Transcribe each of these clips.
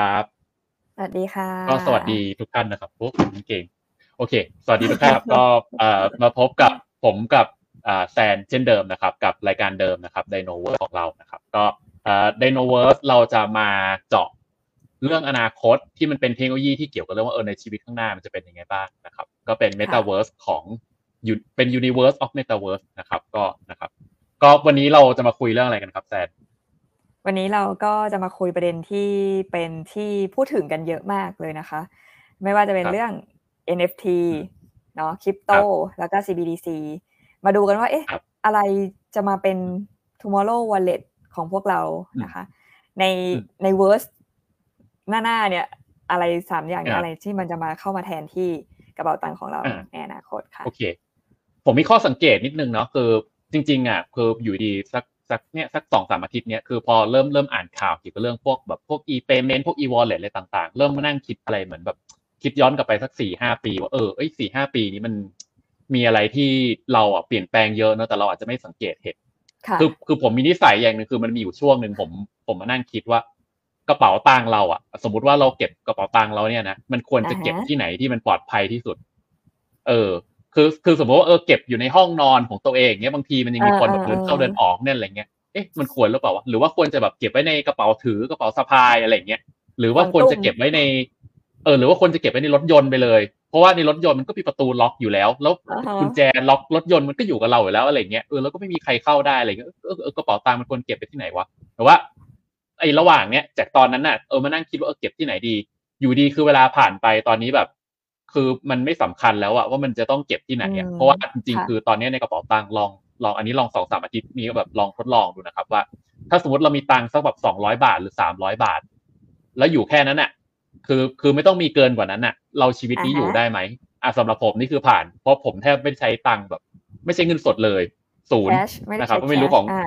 ครับ สวัสดีค่ะ ก็สวัสดีทุกท่านนะครับโอ้ผมเก่ง โอเค สวัสดีทุกท่านครับก็เอ่อมาพบกับผมกับอ่าแซนเช่นเดิมนะครับ กับรายการเดิมนะครับไดโนเวอร์ของเรานะครับ ก็เอ่อไดโนเวอร์เราจะมาเจาะเรื่องอนาคตที่มันเป็นเทคโนโลยีที่เกี่ยวกับเรื่องว่าเออในชีวิตข้างหน้ามันจะเป็นยังไงบ้างนะครับ ก็เป็น Metaverse ของอยู่เป็น Universe of Metaverse นะครับ ก็นะครับ ก็วันนี้เราจะมาคุยเรื่องอะไรกันครับแซน วันนี้เราก็จะมาคุยประเด็นที่เป็นที่พูดถึงกันเยอะมากเลยนะคะ ไม่ว่าจะเป็นครับเรื่อง NFT เนาะคริปโตครับแล้วก็ CBDC มาดูกันว่า เอ๊ะครับอะไรจะมาเป็น tomorrow wallet ของพวกเรานะคะ ในอืมใน verse หน้าหน้าเนี่ย อะไรสามอย่างเนี่ยอ่าอะไรที่มันจะมาเข้ามาแทนที่กระเป๋าตังค์ของเราอ่าในอนาคตค่ะ โอเค ผมมีข้อสังเกตนิดนึงเนาะคือจริง ๆอะคืออยู่ดีสัก สักเนี่ยสักสองสามอาทิตย์เนี่ยคือพอเริ่มเริ่มอ่านข่าวเกี่ยวกับเรื่องพวกแบบพวก e-payment พวก e-wallet อะไรต่างๆ เริ่มมานั่งคิดอะไรเหมือนแบบคิดย้อนกลับไปสักสี่ห้าปีว่าเออเอ้ยสี่ห้าปีนี้มันมีอะไรที่เราอะเปลี่ยนแปลงเยอะเนอะแต่เราอาจจะไม่สังเกตเห็นค่ะคือคือผมมีนิสัยอย่างหนึ่งคือมันมีอยู่ช่วงหนึ่งผมผมมานั่งคิดว่ากระเป๋าตังค์เราอะ สมมติว่าเราเก็บกระเป๋าตังค์เราเนี่ยนะมันควรจะเก็บอ่าฮะที่ไหนที่มันปลอดภัยที่สุด เออ คือคือสมมติว่าเออเก็บอยู่ในห้องนอนของตัวเองเนี้ยบางทีมันยังมีคนแบบเดินเข้าเดินออกเนี่ยอะไรเงี้ยเอ๊ะมันควรหรือเปล่าวะหรือว่าควรจะแบบเก็บไว้ในกระเป๋าถือกระเป๋าสะพายอะไรเงี้ยหรือว่าควรจะเก็บไว้ใน เออ หรือว่าควรจะเก็บไว้ในรถยนต์ไปเลยเพราะว่าในรถยนต์มันก็มีประตูล็อกอยู่แล้ว แล้วอ่าฮะกุญแจล็อกรถยนต์มันก็อยู่กับเราอยู่แล้วอะไรเงี้ยเออแล้วก็ไม่มีใครเข้าได้อะไรเงี้ยเออเออกระเป๋าตังค์มันควรเก็บไปที่ไหนวะแต่ว่าไอ้ระหว่างเนี้ยจากตอนนั้นน่ะเออมานั่งคิดว่าเออเก็บที่ไหนดี อยู่ดีคือเวลาผ่านไปตอนนี้แบบ คือมันไม่สำคัญแล้วอะว่ามันจะต้องเก็บที่ไหนอะอืมเพราะว่าจริงค่ะๆคือตอนนี้ในกระเป๋าตังค์ลองลองอันนี้ลองสองสามอาทิตย์นี้ก็แบบลองทดลองดูนะครับ ว่า ถ้าสมมติเรามีตังค์สักแบบสองร้อยบาทหรือสามร้อยบาท แล้วอยู่แค่นั้นน่ะคือคือไม่ต้องมีเกินกว่านั้นน่ะเราชีวิตนี้อ่าฮะอยู่ได้ไหมอะสำหรับผมนี่คือผ่าน เพราะผมแทบไม่ใช้ตังค์แบบ ไม่ใช่เงินสดเลยศูนย์ cash ไม่ได้นะครับใช้ไม่รู้ cash ของอ่า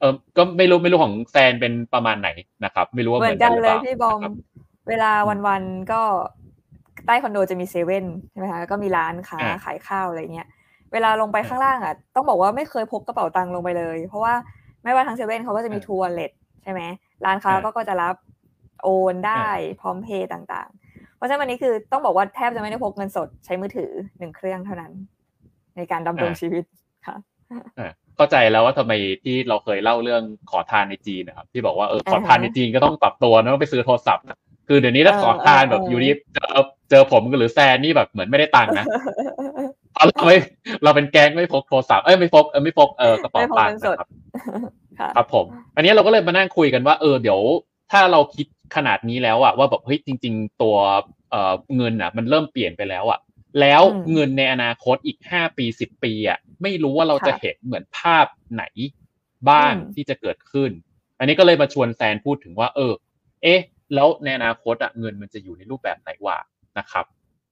เออก็ไม่รู้ไม่รู้ของแซนเป็นประมาณไหนนะครับ ไม่รู้ว่าเหเหมืมืออนนกักันนหรือเลเปยล่าพี่บอมนะครับเวลาวันๆก็ ใต้คอนโดจะมีเซเว่นใช่ไหมคะแล้วก็มีร้านค้าอ่าขายข้าวอะไรเงี้ยเวลาลงไปข้างล่างอะต้องบอกว่าไม่เคยพกกระเป๋าตังค์ลงไปเลย เพราะว่าไม่ว่าทางเซเว่นเขาก็จะมีอ่าทัวร์เลทใช่ไหมร้านค้าอ่าก็ก็จะรับโอนได้อ่าพร้อมเพย์ต่างๆ เพราะฉะนั้นวันนี้คือต้องบอกว่าแทบจะไม่ได้พกเงินสดใช้มือถือหนึ่งเครื่องเท่านั้น ในการดำรงชีวิตค่ะอะเข้าใจแล้วว่าทำไมที่เราเคยเล่าเรื่องขอทานในจีนนะครับที่บอกว่าเออขอทานในจีนก็ต้องปรับตัวนะต้องไปซื้อโทรศัพท์นะ คือเดี๋ยวนี้ถ้าเออขอทานแบบเอออยู่ดีเจอเจอผมหรือแซนนี่แบบเหมือนไม่ได้ตังค์นะเพราะเราไม่เราเป็นแก๊งไม่พกโทรศัพท์เอ้ยไม่พกเออไม่พกเออกระเป๋าไม่พกตังเงิค์นสดนะครับค่ะครับผม อันนี้เราก็เลยมานั่งคุยกันว่า เออเดี๋ยว ถ้าเราคิดขนาดนี้แล้วอะว่าแบบเฮ้ยจริง ๆ ตัวเอ่อเงินอะมันเริ่มเปลี่ยนไปแล้วอะแล้วอืมเงินในอนาคตอีกห้าปีสิบปีอะไม่รู้ว่าเราจะค่ะเห็นเหมือนภาพไหนบ้างอืมที่จะเกิดขึ้น อันนี้ก็เลยมาชวนแซนพูดถึงว่า เออ เอ๊ะ แล้วในอนาคตอะเงินมันจะอยู่ในรูปแบบไหนวะนะครับ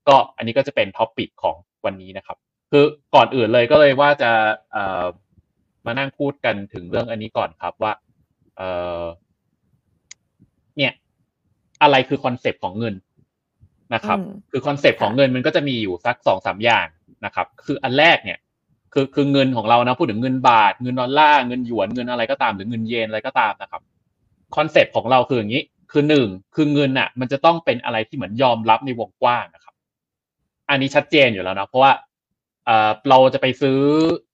ก็อันนี้ก็จะเป็นท็อปิกของวันนี้นะครับ คือก่อนอื่นเลยก็เลยว่าจะเอ่อมานั่งพูดกันถึงเรื่องอันนี้ก่อนครับว่าเอ่อเนี่ยอะไรคือ concept ของเงินนะครับอืมคือ concept ของเงินมันก็จะมีอยู่สักสองสามอย่างนะครับ คืออันแรกเนี่ย คือคือเงินของเรานะพูดถึงเงินบาท เงินดอลลาร์เงินหยวนเงินอะไรก็ตามหรือเงินเยนอะไรก็ตามนะครับ concept ของเราคืออย่างนี้ คือหนึ่งคือเงินอะ มันจะต้องเป็นอะไรที่เหมือนยอมรับในวงกว้างนะครับ อันนี้ชัดเจนอยู่แล้วนะเพราะว่าเราจะไปซื้อ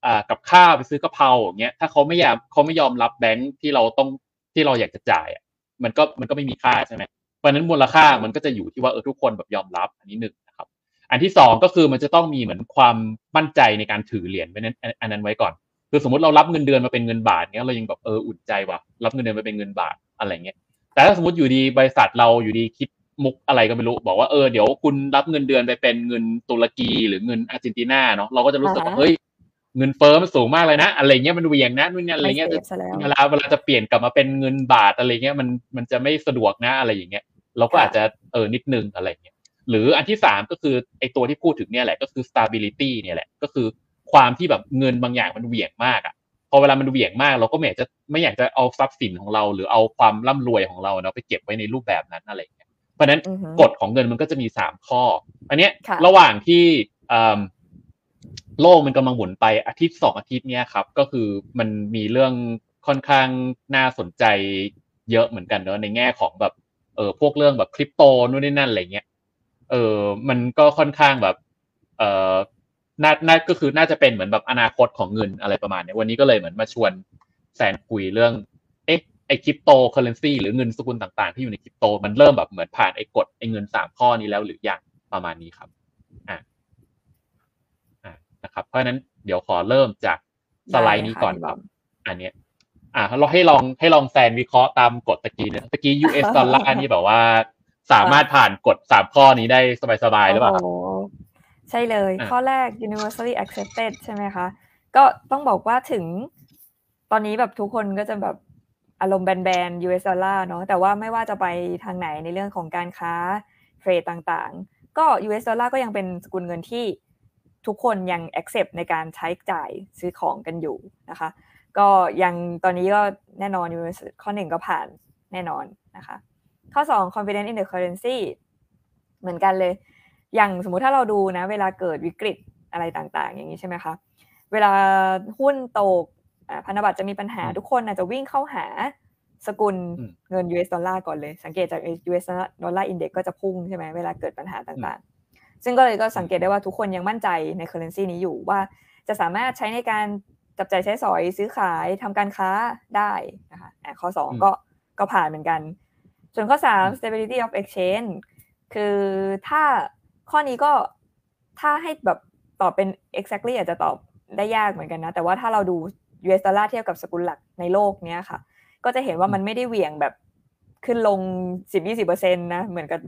อกับข้าวไปซื้อกะเพราอย่างเงี้ยถ้าเขาไม่อยากเขาไม่ยอมรับแบงค์ที่เราต้องที่เราอยากจะจ่ายอะมันก็มันก็ไม่มีค่าใช่ไหมเพราะนั้นมูลค่ามันก็จะอยู่ที่ว่าเออทุกคนแบบยอมรับอันนี้หนึ่งนะครับ อันที่สองก็คือมันจะต้องมีเหมือนความมั่นใจในการถือเหรียญไว้นั้นอันอันนั้นไว้ก่อน คือสมมติเรารับเงินเดือนมาเป็นเงินบาทเงี้ยเรายังแบบเอออุ่นใจว่ะรับเงินเดือนมาเป็นเงินบาทอะไรเงี้ย แต่ถ้าสมมติอยู่ดีบริษัทเราอยู่ดีคิดมุกอะไรก็ไม่รู้ บอกว่าเออเดี๋ยวคุณรับเงินเดือนไปเป็นเงินตุรกีหรือเงินอาร์เจนตินาเนาะเราก็จะรู้สึกว่าอ่าฮะเฮ้ยเงินเฟ้อมันสูงมากเลยนะอะไรเงี้ยมันเหวียงนะนู่นนี่อะไรเงี้ยไม่เซฟซะแล้วเวลาเวลาจะเปลี่ยนกลับมาเป็นเงินบาทอะไรเงี้ยมันมันจะไม่สะดวกนะอะไรอย่างเงี้ยเราก็ค่ะอาจจะเออนิดนึงอะไรเงี้ยหรืออันที่สามก็คือไอตัวที่พูดถึงเนี่ยแหละก็คือ stability เนี่ยแหละก็คือความที่แบบเงินบางอย่างมันเหวี่ยงมากอะ พอเวลามันเหวี่ยงมาก เราก็ไม่อยากจะไม่อยากจะเอาทรัพย์สินของเรา หรือเอาความร่ำรวยของเราเนาะไปเก็บไว้ในรูปแบบนั้นอะไรอย่างเงี้ยเพราะฉะนั้นอือฮึกฎของเงินมันก็จะมีสามข้อ อันเนี้ยค่ะระหว่างที่เอิ่มโลกมันกำลังหมุนไปอาทิตย์สองอาทิตย์เนี้ยครับ ก็คือมันมีเรื่องค่อนข้างน่าสนใจเยอะเหมือนกันเนอะในแง่ของแบบเออพวกเรื่องแบบคริปโตนู่นนี่นั่นอะไรเงี้ยเออมันก็ค่อนข้างแบบเออ น่าน่าก็คือน่าจะเป็นเหมือนแบบอนาคตของเงินอะไรประมาณนี้วันนี้ก็เลยเหมือนมาชวนแซนคุยเรื่อง เอ๊ะไอคริปโตเคอเรนซีหรือเงินสกุลต่างๆ ที่อยู่ในคริปโต มันเริ่มแบบเหมือนผ่านไอกฎไอเงินสามข้อนี้แล้วหรือยังประมาณนี้ครับอ่าอ่านะครับ เพราะฉะนั้นเดี๋ยวขอเริ่มจากสไลด์นี้ก่อนครับอันเนี้ยอ่าเราให้ลองให้ลองแซนวิเคราะห์ตามกฎตะกี้เนี่ยตะกี้ US ดอลลาร์นี่แบบว่า สามารถผ่านกฎสามข้อนี้ได้สบายๆหรือเปล่าครับโอ้โห ใช่เลยอะข้อแรก universally accepted ใช่ไหมคะ ก็ต้องบอกว่าถึงตอนนี้แบบทุกคนก็จะแบบอารมณ์แบนๆ US ดอลลาร์เนาะแต่ว่าไม่ว่าจะไปทางไหนในเรื่องของการค้าเทรดต่างๆ ก็ US ดอลลาร์ก็ยังเป็นสกุลเงินที่ทุกคนยัง accept ในการใช้จ่ายซื้อของกันอยู่นะคะ ก็ยังตอนนี้ก็แน่นอน US ข้อหนึ่งก็ผ่านแน่นอนนะคะ ข้อ 2 confidence in the currency เหมือนกันเลย อย่างสมมุติถ้าเราดูนะ เวลาเกิดวิกฤตอะไรต่างๆ อย่างนี้ใช่ไหมคะเวลาหุ้นตกอ่าพันธบัตรจะมีปัญหาอืมทุกคนอาจจะวิ่งเข้าหาสกุลอืมเงิน US ดอลลาร์ก่อนเลย สังเกตจาก US ดอลลาร์อินเด็กก็จะพุ่งใช่ไหมเวลาเกิดปัญหาต่างๆ ซึ่งก็เลยก็สังเกตได้ว่าทุกคนยังมั่นใจใน currency นี้อยู่ว่า จะสามารถใช้ในการจับจ่ายใช้สอยซื้อขายทำการค้าได้นะคะอะข้ออืม2ก็ก็ผ่านเหมือนกัน ส่วนข้ออืม3 stability of exchange คือถ้า ข้อนี้ก็ถ้าให้แบบตอบเป็น exactly อาจจะตอบได้ยากเหมือนกันนะ แต่ว่าถ้าเราดู US ดอลลาร์เทียบกับสกุลหลักในโลกเนี้ยค่ะ ก็จะเห็นว่ามันไม่ได้เหวี่ยงแบบขึ้นลง 10-20%นะ เหมือนกับ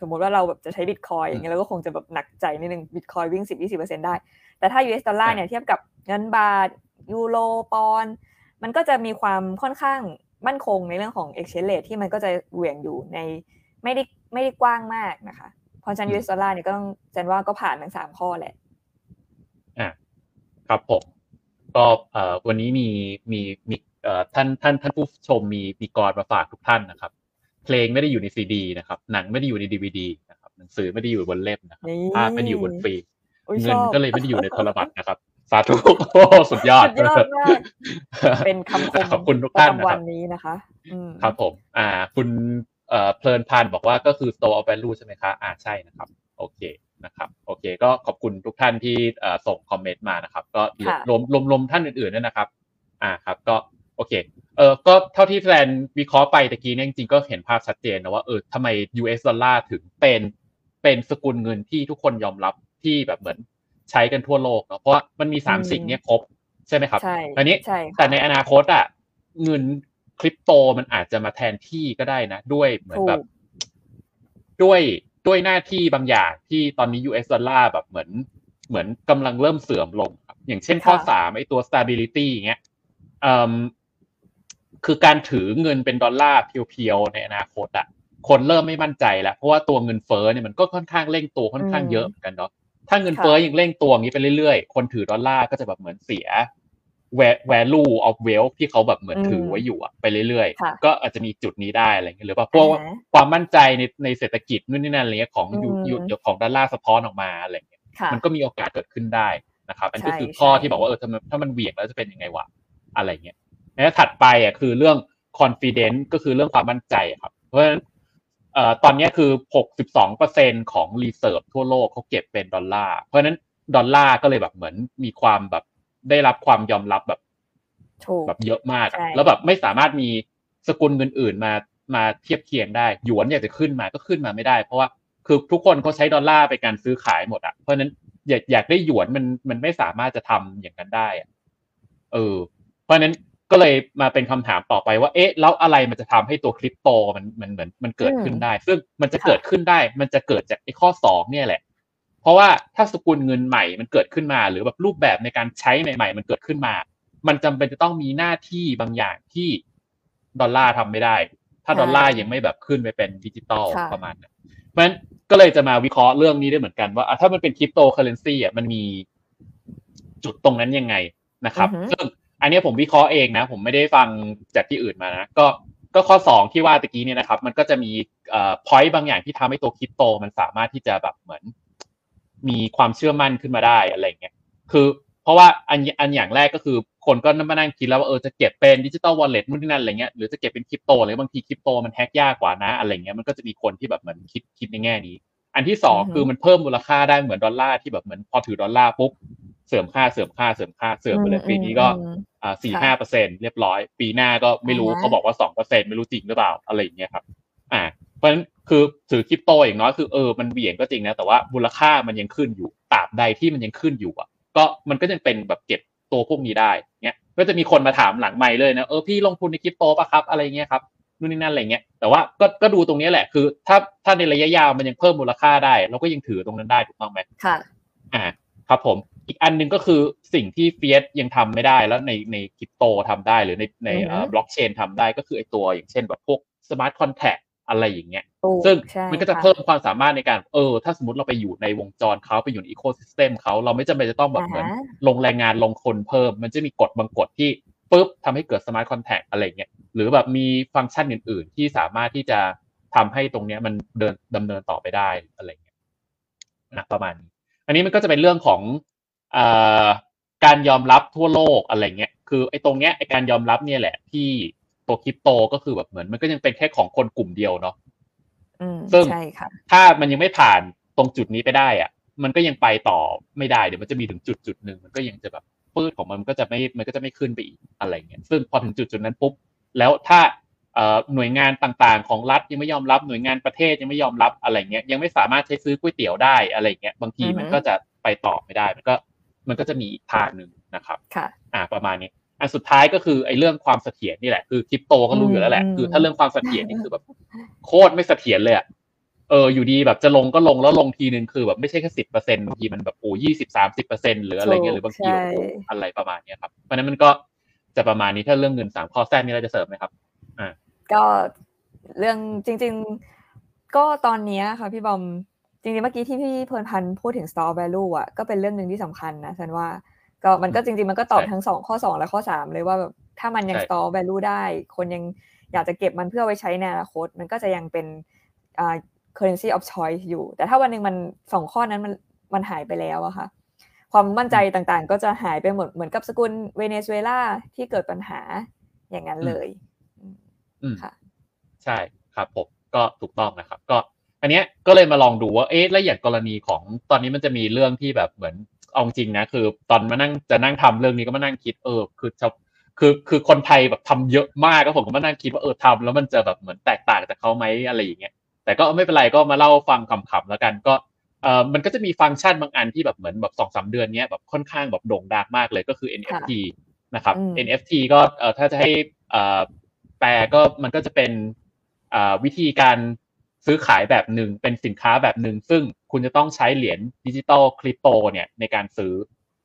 สมมติว่าเราแบบจะใช้บิตคอยน์อย่างเงี้ยเราก็คงจะแบบหนักใจนิดนึงบิตคอยน์วิ่ง 10-20%ได้ แต่ถ้า US ดอลลาร์เนี่ยเทียบกับเงินบาทยูโรปอนด์มันก็จะมีความค่อนข้างมั่นคงในเรื่องของ exchange rate ที่มันก็จะเหวี่ยงอยู่ในไม่ได้ไม่ได้กว้างมากนะคะเพ ราะฉะนั้น US ดอลลาร์เนี่ยก็ต้องเจนว่าก็ผ่านทั้งสามข้อแหละอ่าครับผมก็เอ่อวันนี้มีมีมีเอ่อท่านท่านท่านผู้ชมมีมีกรมาฝากทุกท่านนะครับ เพลงไม่ได้อยู่ในซีดีนะครับ หนังไม่ได้อยู่ในดีวดีนะครับหนังสือไม่ได้อยู่บนเล่มนะครับนี่ภาพไม่ได้อยู่บนฟิล์มอุ๊ยเงินชอบก็เลยไม่ได้อยู่ในโทรบัตรนะครับสาธุโอ้สุดยอดสุดยอดมากเป็นคำคมขอบคุณทุกท่านประนะจำควัรับนนี้นะคะอืมครับผม อ่า คุณ เอ่อเพลินพันธ์บอกว่าก็คือ store of value ใช่ไหมคะอ่าใช่นะครับ โอเคนะครับโอเคก็ขอบคุณทุกท่านที่เอ่อส่งคอมเมนต์มานะครับ ก็ค่ะรวมรวมรวมท่านอื่นๆด้วยนะครับ อ่าครับก็โอเคเออก็เท่าที่แฟนวิเคราะห์ไปตะกี้เนี่ยจริงๆก็เห็นภาพชัดเจนนะว่าเออทำไม US ดอลลาร์ถึงเป็นเป็นสกุลเงินที่ทุกคนยอมรับที่แบบเหมือนใช้กันทั่วโลกเนาะเพราะว่ามันมีสามอืมสิ่งเนี้ยครบใช่ไหมครับใช่อันนี้ใช่ค่ะแต่ในอนาคตอะเงิน คริปโตมันอาจจะมาแทนที่ก็ได้นะ ด้วยเหมือนถูแบกบด้วยด้วยหน้าที่บางอย่างที่ตอนนี้ US ดอลลาร์แบบเหมือนเหมือนกำลังเริ่มเสื่อมลงครับอย่างเช่นข้อค่ะสามไอ้ตัว stability อย่างเงี้ยเอ่มคือการถือเงินเป็นดอลลาร์เพียวๆ ในอนาคตอะคนเริ่มไม่มั่นใจแล้ว เพราะว่าตัวเงินเฟ้อเนี่ยมันก็ค่อนข้างเร่งตัวค่อนข้างอืมเยอะเหมือนกันเนาะถ้าเงินเฟ้อยังเร่งตัวอย่างนี้ไปเรื่อยๆ คนถือดอลลาร์ก็จะแบบเหมือนเสีย va- value of wealth ที่เขาแบบเหมือนอืมถือไว้อยู่อะไปเรื่อยค่ะๆก็อาจจะมีจุดนี้ได้อะไรเงี้ยหรือว่าพวกอ่าฮะความมั่นใจในในเศรษฐกิจนู่นนี่นั่นอะไรเงี้ยของอืมยูยูของดอลลาร์สะท้อนออกมาอะไรเงี้ยค่ะมันก็มีโอกาสเกิดขึ้นได้นะครับอันนี้ก็ใช่คือข้อใช่ที่บอกว่าเออถ้ามันถ้ามันเหวี่ยงแล้วจะเป็นยังไงวะอะไรเงี้ยแล้วถัดไปอะคือเรื่อง confidence ก็คือเรื่องความมั่นใจอะครับ เพราะฉะนั้นเอ่อตอนเนี้ยคือ 62%ของ reserve ทั่วโลกเขาเก็บเป็นดอลลาร์เพราะฉะนั้นดอลลาร์ก็เลยแบบเหมือนมีความแบบ ได้รับความยอมรับแบบถูกแบบเยอะมากอะใช่แล้วแบบไม่สามารถมีสกุลเงินอื่นมามาเทียบเคียงได้หยวนอยากจะขึ้นมาก็ขึ้นมาไม่ได้ เพราะว่าคือทุกคนเขาใช้ดอลลาร์ไปการซื้อขายหมดอะเพราะฉะนั้นอยากอยากได้หยวนมันมันไม่สามารถจะทำอย่างนั้นได้อะเออ เพราะฉะนั้นก็เลยมาเป็นคำถามต่อไปว่าเอ๊ะแล้วอะไรมันจะทำให้ตัวคริปโตมันมันเหมือนมันเกิดขึ้นได้ ซึ่งมันจะค่ะเกิดขึ้นได้ มันจะเกิดจากไอ้ข้อสองเนี่ยแหละ เพราะว่าถ้าสกุลเงินใหม่มันเกิดขึ้นมา หรือแบบรูปแบบในการใช้ใหม่ๆมันเกิดขึ้นมา มันจำเป็นจะต้องมีหน้าที่บางอย่างที่ดอลลาร์ทำไม่ได้ ถ้าใช่ดอลลาร์ยังไม่แบบขึ้นไปเป็นดิจิตอลค่ะประมาณนั้นเพราะฉะนั้นก็เลยจะมาวิเคราะห์เรื่องนี้ได้เหมือนกันว่าอะถ้ามันเป็นคริปโตเคอเรนซีอะมันมีจุดตรงนั้นยังไงนะครับอือฮึซึ่งอันเนี้ยผมวิเคราะห์เองนะ ผมไม่ได้ฟังจากที่อื่นมานะก็ก็ข้อสองที่ว่าตะกี้เนี่ยนะครับ มันก็จะมีเอ่อ point บางอย่างที่ทำให้ตัวคริปโต มันสามารถที่จะแบบเหมือน มีความเชื่อมั่นขึ้นมาได้อะไรเงี้ยคือเพราะว่าอันอันอย่างแรกก็คือคนก็มานั่งคิดแล้วว่าเออจะเก็บเป็น digital wallet นู่นนี่นั่นอะไรเงี้ยหรือจะเก็บเป็นคริปโตอะไรบางทีคริปโตมัน hack ยากกว่านะอะไรเงี้ยมันก็จะมีคนที่แบบเหมือนคิดคิดในแง่นี้ อันที่สองคือมันเพิ่มมูลค่าได้เหมือนดอลลาร์ที่แบบเหมือนพอถือดอลลาร์ปุ๊บเสื่อมค่าเสื่อมค่าเสื่อมค่าเสื่อมไปเลยปีนี้ก็อ่าสี่ห้าเปอร์เซ็นเรียบร้อย ปีหน้าก็ไม่รู้เขาบอกว่าสองเปอร์เซ็นไม่รู้จริงหรือเปล่าอะไรอย่างเงี้ยครับ อ่า เพราะฉะนั้น คือถือคริปโตอย่างน้อยคือเออมันเบี่ยงก็จริงนะแต่ว่ามูลค่ามันยังขึ้นอยู่ตราบใดที่มันยังขึ้นอยู่อะ ก็มันก็ยังเป็นแบบเก็บตัวพวกนี้ได้เงี้ยก็จะมีคนมาถามหลังใหม่เลยนะเออพี่ลงทุนในคริปโตป่ะครับอะไรเงี้ยครับนู่นนี่นั่นอะไรเงี้ยแต่ว่าก็ก็ดูตรงนี้แหละคือ ถ้าถ้าในระยะยาวมันยังเพิ่มมูลค่าได้ เราก็ยังถือตรงนั้นได้ถูกต้องไหมค่ะอ่าครับผมอีกอันหนึ่งก็คือสิ่งที่เฟียสยังทำไม่ได้แล้วในในคริปโตทำได้หรือในในบล็อกเชนทำได้ก็คือไอตัวอย่างเช่นแบบพวก smart contract อะไรอย่างเงี้ย ซึ่งมันก็จะเพิ่มความสามารถในการ เออ ถ้าสมมติเราไปอยู่ในวงจรเขาไปอยู่ใน ecosystem เขาเราไม่จำเป็นจะต้องแบบเหมือนลงแรงงานลงคนเพิ่ม มันจะมีกฎบางกฎที่ปุ๊บทำให้เกิด smart contract อะไรเงี้ย หรือแบบมีฟังก์ชันอื่น ๆ ที่สามารถที่จะทำให้ตรงเนี้ยมันเดินดำเนินต่อไปได้อะไรเงี้ยนะประมาณนี้ อันนี้มันก็จะเป็นเรื่องของอการยอมรับทั่วโลกอะไรเงี้ย คือไอ้ตรงเนี้ยไอ้การยอมรับเนี่ยแหละที่ ตัวคริปโตก็คือแบบเหมือนมันก็ยังเป็นแค่ของคนกลุ่มเดียวเนาะซึ่งถ้ามันยังไม่ผ่านตรงจุดนี้ไปได้อะมันก็ยังไปต่อไม่ได้เดี๋ยวมันจะมีถึงจุดจุดหนึ่งมันก็ยังจะแบบปื้ดของมันก็จะไม่มันก็จะไม่ขึ้นไปอีกอะไรเงี้ยซึ่งพอถึงจุดจุดนั้นปุ๊บแล้วถ้าหน่วยงานต่างๆ ของรัฐยังไม่ยอมรับหน่วยงานประเทศยังไม่ยอมรับอะไรเงี้ยยังไม่สามารถใช้ซื้อก๋วยเตี๋ยวได้อะไรเงี้ยบางทีมันก็จะไปต่อไม่ได้ มันก็มันก็จะมีอีกทางหนึ่งนะครับ ค่ะ อ่าประมาณนี้ อันสุดท้ายก็คือไอ้เรื่องความเสถียรนี่แหละคือคริปโตก็รู้อยู่แล้วแหละคือถ้าเรื่องความเสถียรนี่คือแบบโคตรไม่เสถียรเลยอะเอออยู่ดีแบบจะลงก็ลงแล้วลงทีนึงคือแบบไม่ใช่แค่สิบเปอร์เซ็นบางทีมันแบบโอ้ยี่สิบสามสิบเปอร์เซ็นหรืออะไรเงี้ยหรือบางทีอะไรประมาณเนี้ยครับเพราะนั้นมันก็จะประมาณนี้ถ้าเรื่องเงินสามข้อแทรกนี่เราจะเสริมไหมครับอ่าก็เรื่องจริง ๆ ก็ตอนนี้ค่ะพี่บอมจริงๆเมื่อกี้ที่พี่เพลินพันธ์พูดถึง store value อะก็เป็นเรื่องหนึ่งที่สำคัญนะฉันว่า ก็มันก็จริงๆ มันก็ตอบทั้งสองข้อสองและข้อสามเลยว่าแบบถ้ามันยัง store value ได้ คนยังอยากจะเก็บมันเพื่อไว้ใช้ในอนาคต มันก็จะยังเป็นอ่า currency of choice อยู่ แต่ถ้าวันหนึ่งมันสองข้อนั้นมันมันหายไปแล้วอะค่ะ ความมั่นใจต่างๆ ก็จะหายไปหมดเหมือนกับสกุลเวเนซุเอลาที่เกิดปัญหาอย่างนั้นเลยค่ะใช่ครับผมก็ถูกต้องนะครับ ก็ อันเนี้ยก็เลยมาลองดูว่าเอ๊ะแล้วอย่างกรณีของตอนนี้มันจะมีเรื่องที่แบบเหมือน เอาจริงนะคือ ตอนมานั่งจะนั่งทำเรื่องนี้ก็มานั่งคิดเออคือชคือคือคนไทยแบบทำเยอะมากก็ผมก็มานั่งคิดว่าเออทำแล้วมันจะแบบเหมือนแตกต่างจากเขาไหมอะไรอย่างเงี้ยแต่ก็ไม่เป็นไรก็มาเล่าฟังขำๆแล้วกันก็เอ่อมันก็จะมีฟังก์ชันบางอันที่แบบเหมือนแบบสองสาเดือนเนี้ยแบบค่อนข้างแบบโด่งดังมากเลยก็คือ NFT นะครับ NFT ก็เอ่อถ้าจะให้เอ่อแปลก็มันก็จะเป็นอ่าวิธีการ ซื้อขายแบบหนึ่งเป็นสินค้าแบบหนึ่งซึ่งคุณจะต้องใช้เหรียญดิจิตอลคริปโตเนี่ยในการซื้อ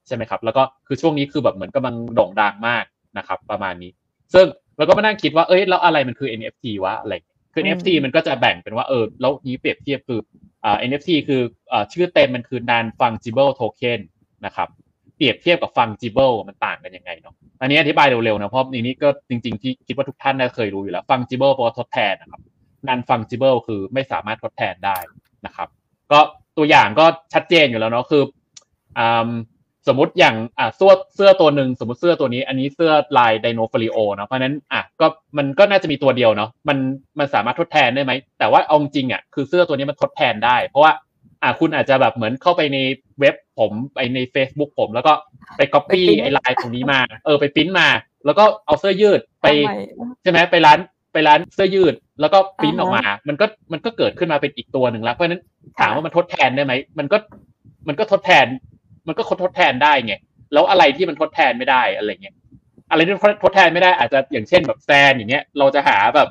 ใช่ไหมครับ แล้วก็คือช่วงนี้คือแบบเหมือนกำลังโด่งดังมากนะครับ ประมาณนี้ ซึ่งเราก็มานั่งคิดว่าเอ้ยแล้วอะไรมันคือ NFT วะอะไรคือ NFT มันก็จะแบ่งเป็นว่าเออแล้วนี้เปรียบเทียบคืออ่า NFT คืออ่าชื่อเต็มมันคือ non fungible token นะครับเปรียบเทียบกับ fungible มันต่างกันยังไงเนาะอันนี้อธิบายเร็วๆนะเพราะในนี้ก็จริงๆที่คิดว่าทุกท่านน่าเคยรู้อยู่แล้ว fungible แปลว่าทดแทนนะครับ non fungible คือไม่สามารถทดแทนได้นะครับ ก็ตัวอย่างก็ชัดเจนอยู่แล้วเนาะคืออ่าสมมติอย่างอ่าเสื้อเสื้อตัวหนึ่งสมมติเสื้อตัวนี้ อันนี้เสื้อลายไดโนฟลิโอเนาะเพราะนั้นอะก็มันก็น่าจะมีตัวเดียวเนาะมันมันสามารถทดแทนได้ไหม แต่ว่าเอาจริงอะคือเสื้อตัวนี้มันทดแทนได้ เพราะว่าอ่าคุณอาจจะแบบเหมือนเข้าไปในเว็บผมไปใน Facebook ผม แล้วก็ไปก๊อปปี้ไอ้ลายตรงนี้มา เออไปพิมพ์มา แล้วก็เอาเสื้อยืดไปใช่ไหมไปร้าน ไปร้านเสื้อยืด แล้วก็พิมพ์ออกมา มันก็มันก็เกิดขึ้นมาเป็นอีกตัวหนึ่งแล้วเพราะนั้นถามว่ามันทดแทนได้ไหมมันก็มันก็ทดแทน มันก็ทดแทนได้ไงแล้วอะไรที่มันทดแทนไม่ได้อะไรเงี้ยอะไรที่ทดแทนไม่ได้อาจจะอย่างเช่นแบบแซนอย่างเงี้ย เราจะหาแบบ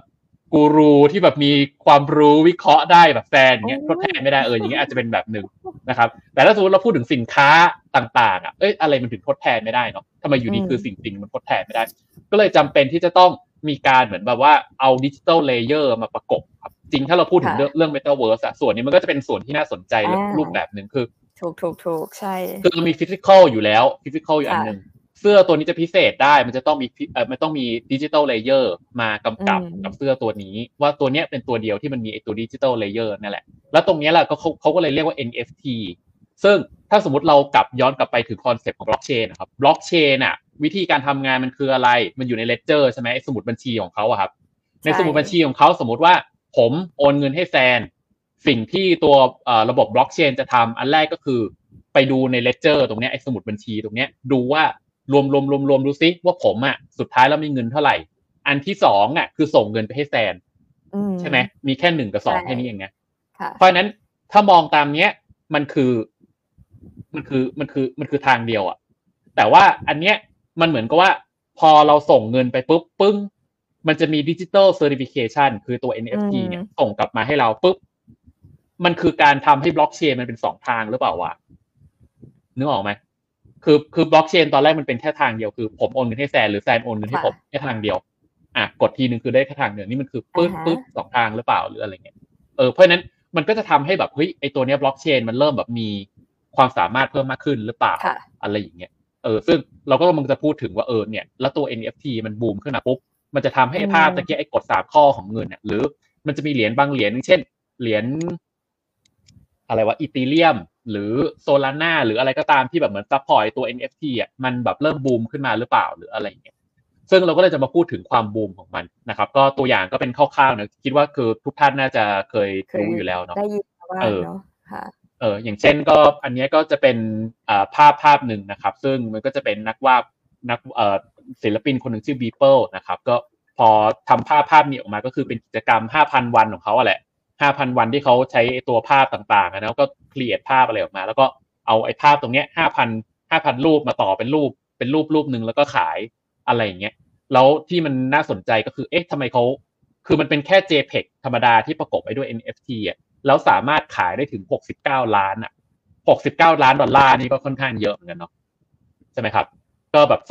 กูรูที่แบบมีความรู้วิเคราะห์ได้แบบแซนอย่างเงี้ยทดแทนไม่ได้เอออย่างเงี้ยอาจจะเป็นแบบหนึ่งนะครับ แต่ถ้าสมมติเราพูดถึงสินค้าต่าง ๆอะเอ้ยอะไรมันถึงทดแทนไม่ได้เนาะทำไมอยู่ดีคือสิ่งสิ่งมันทดแทนไม่ได้ ก็เลยจำเป็นที่จะต้อง มีการเหมือนแบบว่าเอา digital layer มาประกบครับจริงถ้าเราพูดถึงเรื่องเรื่องเมตาเวิร์สอะส่วนนี้มันก็จะเป็นส่วนที่น่าสนใจรูปแบบหนึ่งคือ ถูกถูกถูกใช่ คือมี physical อยู่แล้ว physical อยู่อันหนึ่งเสื้อตัวนี้จะพิเศษได้มันจะต้องมีเอ่อมันต้องมี digital layer มากำกับกับเสื้อตัวนี้ ว่าตัวนี้เป็นตัวเดียวที่มันมีไอตัว digital layer นั่นแหละ แล้วตรงนี้แหละก็เขาเขาก็เลยเรียกว่า NFT ซึ่งถ้าสมมติเรากลับย้อนกลับไปถึง concept ของบล็อกเชนนะครับบล็อกเชนอะ วิธีการทำงานมันคืออะไร มันอยู่ใน ledger ใช่ไหมสมุดบัญชีของเขาอะครับ ในสมุดบัญชีของเขาสมมติว่า ผมโอนเงินให้แซน สิ่งที่ตัวระบบบล็อกเชนจะทำอันแรกก็คือไปดูใน ledger ตรงนี้ไอ้สมุดบัญชีตรงนี้ดูว่ารวมรวมรวมรวมดูซิว่าผมอะสุดท้ายแล้วมีเงินเท่าไหร่ อันที่สองอะคือส่งเงินไปให้แซนใช่ไหมมีแค่หนึ่งกับสองแค่นี้เองนะเพราะฉะนั้นถ้ามองตามเนี้ยมันคือ มันคือมันคือมันคือทางเดียวอะแต่ว่าอันเนี้ย มันเหมือนกับว่าพอเราส่งเงินไปปุ๊บปึ้ง มันจะมี digital certification คือตัว NFT เนี่ยส่งกลับมาให้เราปุ๊บ มันคือการทำให้บล็อกเชนมันเป็นสองทางหรือเปล่าวะนึกออกไหมคือคือบล็อกเชนตอนแรกมันเป็นแค่ทางเดียวคือผมโอนเงินให้แซนหรือแซนโอนเงินให้ผมแค่ทางเดียว อะกดทีนึงคือได้แค่ทางเดียวนี่มันคือปึ๊บปึ๊บสองทางหรือเปล่าหรืออะไรเงี้ยเออเพราะนั้นมันก็จะทำให้แบบเฮ้ยไอตัวเนี้ยบล็อกเชนมันเริ่มแบบมีความสามารถเพิ่มมากขึ้นหรือเปล่า อะไรอย่างเงี้ย เออซึ่งเราก็กำลังจะพูดถึงว่าเออเนี่ยแล้วตัว NFT มันบูมขึ้นมาปุ๊บมันจะทำให้ภาพตะเกียไอ้กดสามข้อของเงินเนี่ยหรือมันจะมีเหรียญบางเหรียญเช่น เหรียญอะไรวะ Ethereum หรือ Solana หรืออะไรก็ตามที่แบบเหมือน support ตัว NFT อะมันแบบเริ่มบูมขึ้นมาหรือเปล่าหรืออะไรเงี้ยซึ่งเราก็เลยจะมาพูดถึงความบูมของมันนะครับ ก็ตัวอย่างก็เป็นคร่าวๆนะคิดว่าคือทุกท่านน่าจะเคยรู้อยู่แล้วเนาะได้ยินว่าเนาะค่ะ เอออย่างเช่นก็อันนี้ก็จะเป็นภาพภาพหนึ่งนะครับ ซึ่งมันก็จะเป็นนักวาดนักศิลปินคนหนึ่งชื่อ Beeple นะครับ ก็พอทำภาพภาพนี้ออกมาก็คือเป็นกิจกรรม 5,000 วันของเขาแหละ5,000 วันที่เขาใช้ตัวภาพต่างๆนะก็ครีเอทภาพอะไรออกมา แล้วก็เอาไอ้ภาพตรงเนี้ย5,000 5,000 รูปมาต่อเป็นรูปเป็นรูปรูปหนึ่งแล้วก็ขายอะไรอย่างเงี้ยแล้วที่มันน่าสนใจก็คือเอ๊ะทำไมเขาคือมันเป็นแค่ JPEG ธรรมดาที่ประกบไปด้วย NFT อะ แล้วสามารถขายได้ถึง69ล้านอะ69ล้านดอลลาร์นี่ก็ค่อนข้างเยอะเหมือนกันเนาะใช่ไหมครับ ก็แบบ2,000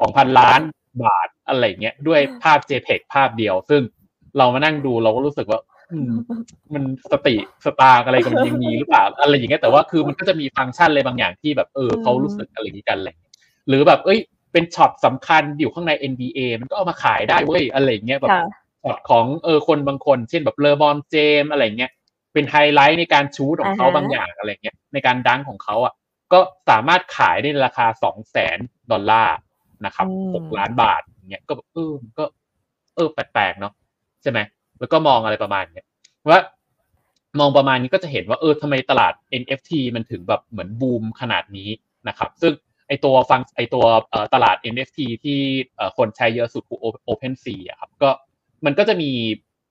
2,000ล้านบาทอะไรเงี้ยด้วยภาพ JPEG ภาพเดียว ซึ่งเรามานั่งดูเราก็รู้สึกว่ามันสติสตังอะไรกันยังมีหรือเปล่าอะไรอย่างเงี้ยแต่ว่าคือมันก็จะมีฟังก์ชันอะไรบางอย่างที่แบบเออเขารู้สึกอะไรอย่างนี้กันอะไรหรือแบบ เอ้ย เป็นช็อตสำคัญอยู่ข้างใน NBA มันก็เอามาขายได้เว้ยอะไรเงี้ยแบบ ช็อตของเออคนบางคน เช่นแบบ LeBron James อะไรเงี้ยเป็นไฮไลท์ในการ shoot ของเขาบางอย่างอะไรเงี้ยในการ dunk ของเขาอะก็สามารถขายได้ราคาสองแสนดอลลาร์นะครับหกล้านบาทเงี้ยก็เออก็ เออแปลกๆเนาะใช่ไหมแล้วก็มองอะไรประมาณเนี้ยว่ามองประมาณนี้ก็จะเห็นว่าเออทำไมตลาด NFT มันถึงแบบเหมือนบูมขนาดนี้นะครับ ซึ่งไอตัวฟังไอตัวตลาด NFT ที่คนใช้เยอะสุดคือ OpenSea อะครับก็ มันก็จะมี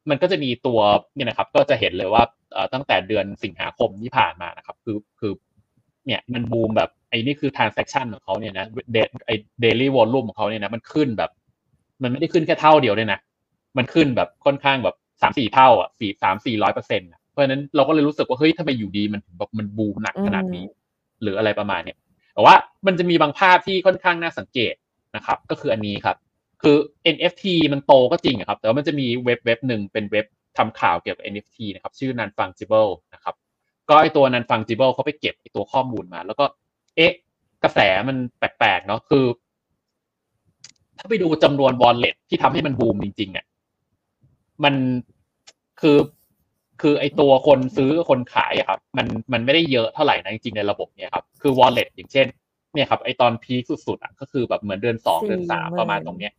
มันก็จะมีตัวเนี่ยนะครับ ก็จะเห็นเลยว่าตั้งแต่เดือนสิงหาคมที่ผ่านมานะครับ คือคือเนี่ยมันบูมแบบไอ้นี่คือ transaction ของเขาเนี่ยนะไอ daily volume ของเขาเนี่ยนะมันขึ้นแบบ มันไม่ได้ขึ้นแค่เท่าเดียวเลยนะมันขึ้นแบบค่อนข้างแบบสามสี่เท่าอะสี่สามสี่ร้อยเปอร์เซ็นต์เพราะฉะนั้นเราก็เลยรู้สึกว่าเฮ้ยทำไมอยู่ดีมันถึงแบบมันบูมหนักขนาดนี้ หรืออะไรประมาณเนี้ยแต่ว่ามันจะมีบางภาพที่ค่อนข้างน่าสังเกตนะครับ ก็คืออันนี้ครับ คือ NFT มันโตก็จริงครับ แต่ว่ามันจะมีเว็บเว็บหนึ่งเป็นเว็บทำข่าวเกี่ยวกับ NFT นะครับ ชื่อ non fungible นะครับ ก็ไอตัว non fungible เขาไปเก็บไอตัวข้อมูลมา แล้วก็ เอ๊ะ กระแสมันแปลกๆ เนาะคือ ถ้าไปดูจำนวนบอลเล็ตที่ทำให้มันบูมจริงๆเนี่ยมันคือคือไอตัวคนซื้อคนขายครับ มันมันไม่ได้เยอะเท่าไหร่นะจริงๆในระบบเนี่ยครับ คือ wallet อย่างเช่น เนี่ยครับ ไอตอนพีคสุดๆอะก็คือแบบเหมือนเดือนสองเดือนสามประมาณตรงเนี้ย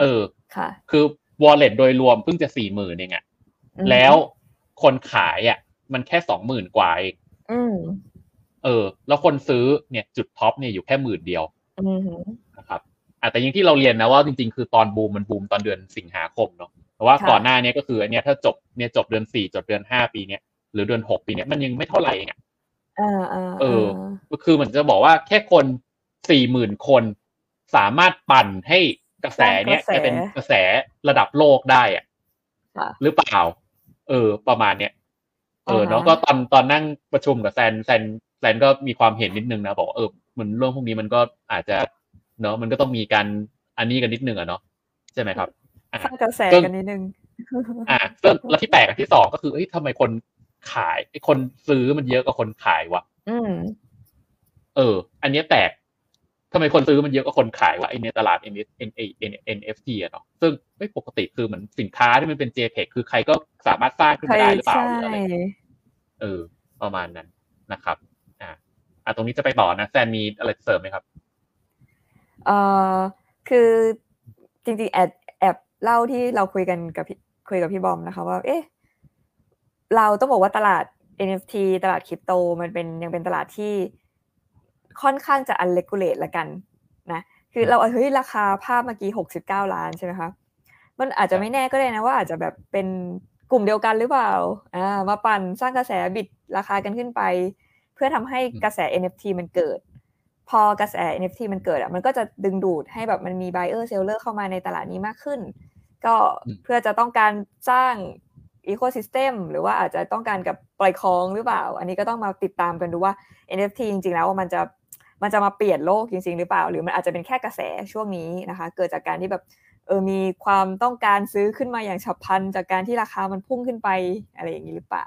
เออค่ะ คือ wallet โดยรวมเพิ่งจะสี่หมื่นเองอะแล้วคนขายอะ มันแค่สองหมื่นกว่าเองเออ แล้วคนซื้อเนี่ยจุดท็อปเนี่ยอยู่แค่หมื่นเดียวนะครับแต่ยังที่เราเรียนนะว่าจริงๆ คือตอนบูมมันบูมตอนเดือนสิงหาคมเนาะแต่ว่าก่อนหน้านี้ก็คืออันเนี้ยถ้าจบเนี่ยจบเดือนสี่จบเดือนห้าปีเนี้ยหรือเดือนหกปีเนี้ยมันยังไม่เท่าไหร่เองอะเออ คือเหมือนจะบอกว่าแค่คนสี่หมื่นคนสามารถปั่นให้ กระแสเนี้ยจะเป็นกระแสระดับโลกได้อะหรือเปล่า เออ ประมาณเนี้ยเออเนาะก็ตอนตอนนั่งประชุมกับแซนแซนแซนก็มีความเห็นนิดนึงนะบอกเออมันเรื่องพวกนี้มันก็อาจจะ เนาะมันก็ต้องมีการอันนี้กันนิดนึงอะเนาะใช่ไหมครับสร้างกระแสกันนิดนึงอ่าซึ่งแล้วที่แปลกที่สองก็คือเฮ้ยทำไมคนขายไอ้คนซื้อมันเยอะกว่าคนขายวะอืมเออ อันนี้แปลก ทำไมคนซื้อมันเยอะกว่าคนขายวะไอในตลาด N N N N F T อะเนาะซึ่งไม่ปกติคือเหมือนสินค้าที่มันเป็น JPEG คือใครก็สามารถสร้างขึ้นมาได้หรือเปล่าหรืออะไรเออ ประมาณนั้นนะครับ อะตรงนี้จะไปต่อนะแซนมีอะไรเสริมไหมครับเอ่อคือจริงๆแอบแอบเล่าที่เราคุยกันกับพี่คุยกับพี่บอมนะคะว่า เอ๊ะเราต้องบอกว่าตลาด NFT ตลาดคริปโตมันเป็นยังเป็นตลาดที่ ค่อนข้างจะ unregulate ละกันนะคือเราเฮ้ยราคาภาพเมื่อกี้หกสิบเก้าล้านใช่ไหมคะมันอาจจะไม่แน่ก็ได้นะว่าอาจจะแบบเป็นกลุ่มเดียวกันหรือเปล่าอ่ามาปั่นสร้างกระแสบิดราคากันขึ้นไป เพื่อทำให้กระแส NFT มันเกิด พอกระแส NFT มันเกิดอะมันก็จะดึงดูดให้แบบมันมี buyer seller เข้ามาในตลาดนี้มากขึ้น ก็เพื่อจะต้องการสร้าง ecosystem หรือว่าอาจจะต้องการกับปล่อยของหรือเปล่า อันนี้ก็ต้องมาติดตามกันดูว่า NFT จริงๆแล้วมันจะ มันจะมาเปลี่ยนโลกจริงๆ หรือเปล่า หรือมันอาจจะเป็นแค่กระแสช่วงนี้นะคะ เกิดจากการที่แบบเออมีความต้องการซื้อขึ้นมาอย่างฉับพลัน จากการที่ราคามันพุ่งขึ้นไปอะไรอย่างนี้หรือเปล่า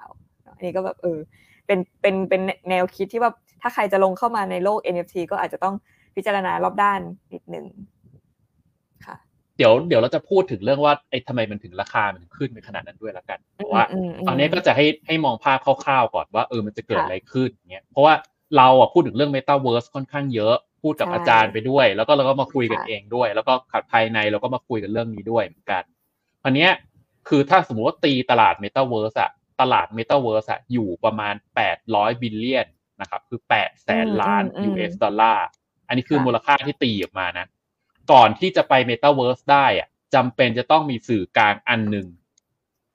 อันนี้ก็แบบเออเป็นเป็นเป็นแนวคิดที่ว่าถ้าใครจะลงเข้ามาในโลก NFT ก็อาจจะต้องพิจารณารอบด้านนิดนึงค่ะ เดี๋ยวเดี๋ยวเราจะพูดถึงเรื่องว่าไอ้ทำไมมันถึงราคามันถึงขึ้นในขนาดนั้นด้วยละกันเพราะว่าตอนนี้ก็จะให้ให้มองภาพคร่าวๆก่อนว่าเออมันจะเกิดอะไรขึ้นเงี้ยเพราะว่า เราอะพูดถึงเรื่อง Metaverse ค่อนข้างเยอะ พูดกับอาจารย์ไปด้วย แล้วก็เราก็มาคุยกันเองด้วย แล้วก็ขัดภายในเราก็มาคุยกันเรื่องนี้ด้วยเหมือนกันอันเนี้ยคือถ้าสมมติว่าตีตลาด Metaverse อะตลาด Metaverse อะอยู่ประมาณ 800 billion นะครับ คือ 8 แสนล้าน US dollar อันนี้คือมูลค่าที่ตีออกมานะ ก่อนที่จะไป Metaverse ได้อะจำเป็นจะต้องมีสื่อกลางอันหนึ่ง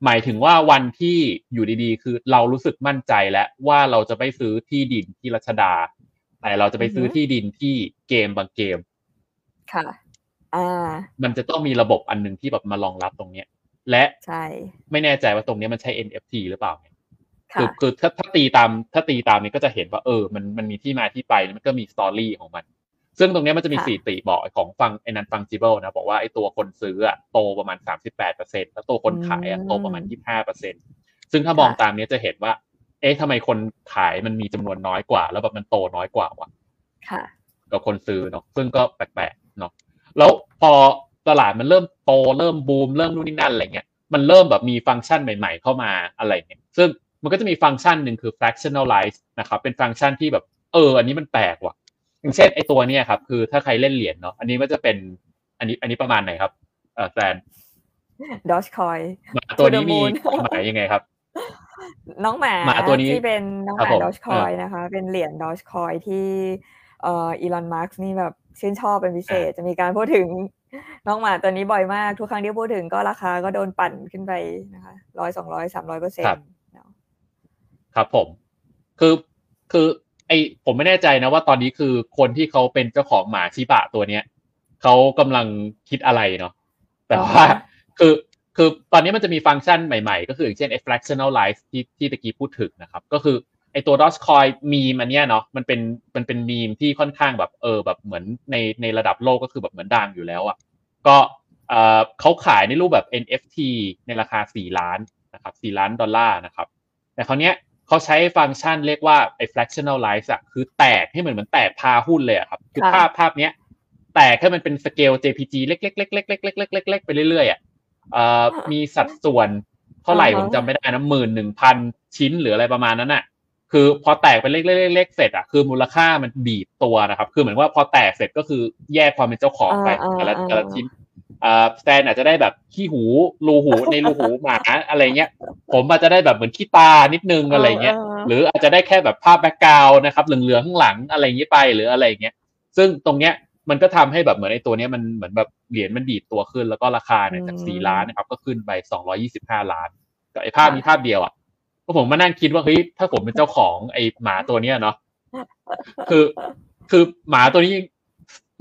หมายถึงว่าวันที่อยู่ดีๆ คือเรารู้สึกมั่นใจแล้วว่าเราจะไปซื้อที่ดินที่รัชดา แต่เราจะไปซื้อที่ดินที่เกมบางเกม ค่ะ อ่า มันจะต้องมีระบบอันหนึ่งที่แบบมารองรับตรงเนี้ย และใช่ไม่แน่ใจว่าตรงนี้มันใช้ NFT หรือเปล่าเนี่ยคือคือถ้าถ้าตีตามถ้าตีตามนี้ก็จะเห็นว่าเออ มันมันมีที่มาที่ไปมันก็มี story ของมัน ซึ่งตรงนี้มันจะมีสถิติบอกของฟังไอ้ non-fungible นะบอกว่าไอ้ตัวคนซื้ออะโตประมาณสามสิบแปดเปอร์เซ็นต์แล้วตัวคนขายอะโตประมาณยี่ห้าเปอร์เซ็นต์ซึ่งถ้ามองตามนี้จะเห็นว่า เอ๊ะทำไมคนขายมันมีจำนวนน้อยกว่า แล้วแบบมันโตน้อยกว่าวะค่ะกับคนซื้อเนาะซึ่งก็แปลกๆเนาะแล้วพอตลาดมันเริ่มโตเริ่มบูมเริ่มนู่นนี่นั่นอะไรเงี้ยมันเริ่มแบบมีฟังก์ชันใหม่ๆ เข้ามาอะไรเงี้ยซึ่งมันก็จะมีฟังก์ชันหนึ่งคือ fractionalize นะครับเป็นฟังก์ชันที่แบบเออ อันนี้มันแปลกว่ะ อย่างเช่นไอตัวเนี้ยครับ คือถ้าใครเล่นเหรียญเนาะอันนี้ก็จะเป็นอันนี้อันนี้ประมาณไหนครับเออแซนดอชคอยมาตัวนี้มีหมายยังไงครับ น้องหมาหมาตัวนี้ที่เป็นน้องหมาดอชคอยนะคะ เป็นเหรียญดอชคอยที่เอ่ออีลอนมาร์กนี่แบบชื่นชอบเป็นพิเศษ จะมีการพูดถึงน้องหมาตัวนี้บ่อยมาก ทุกครั้งที่พูดถึงก็ราคาก็โดนปั่นขึ้นไปนะคะร้อยสองร้อยสามร้อยเปอร์เซ็นต์ครับผม คือคือไอผมไม่แน่ใจนะว่าตอนนี้คือคนที่เขาเป็นเจ้าของหมาชิบะตัวเนี้ยเขากำลังคิดอะไรเนาะแต่ว่าคือคือตอนนี้มันจะมีฟังก์ชันใหม่ๆ ก็คืออย่างเช่นไอ้ fractionalize ที่ที่ตะกี้พูดถึงนะครับ ก็คือไอ้ตัว Dogecoin มีมันเนี้ยเนาะมันเป็นมันเป็นมีมที่ค่อนข้างแบบเออแบบเหมือนในในระดับโลกก็คือแบบเหมือนดังอยู่แล้วอะ่ะก็เออเขาขายในรูปแบบ NFT ในราคา 4 ล้านนะครับ4ล้านดอลลาร์นะครับ แต่คราวเนี้ย เขาใช้ฟังก์ชันเรียกว่าไอ้ fractionalize อะคือแตกให้เหมือนเหมือนแตกพาหุ้นเลยอะครับ คือภาพภาพเนี้ย แตกให้มันเป็นสเกล JPG เล็กๆๆๆๆๆๆไปเรื่อยๆอะมีสัดส่วนเท่าไหร่ผมจำไม่ได้นะหมื่นหนึ่งพันชิ้นหรืออะไรประมาณนั้นอะคือพอแตกเป็นเล็กๆเสร็จอะคือมูลค่ามันบีบตัวนะครับ คือเหมือนว่าพอแตกเสร็จก็คือแยกความเป็นเจ้าของไปแต่ละแต่ละชิ้นอ่า แซนอาจจะได้แบบขี้หูรูหูในรูหูหมาอะไรเงี้ย ผมอาจจะได้แบบเหมือนขี้ตานิดนึงอะไรเงี้ย หรืออาจจะได้แค่แบบภาพแบ็กกราวนะครับเหลืองๆข้างหลังอะไรเงี้ยไปหรืออะไรเงี้ย ซึ่งตรงเนี้ยมันก็ทำให้แบบเหมือนไอ้ตัวนี้มันเหมือนแบบเหรียญมันดีดตัวขึ้นแล้วก็ราคาเนี่ยจากสี่ล้านนะครับ ก็ขึ้นไปสองร้อยี่สิบห้าล้านกับไอ้ภาพนี้ภาพเดียวอะก็ผมมานั่งคิดว่าเฮ้ยถ้าผมเป็นเจ้าของไอ้หมาตัวเนี้ยเนาะคือคือหมาตัวนี้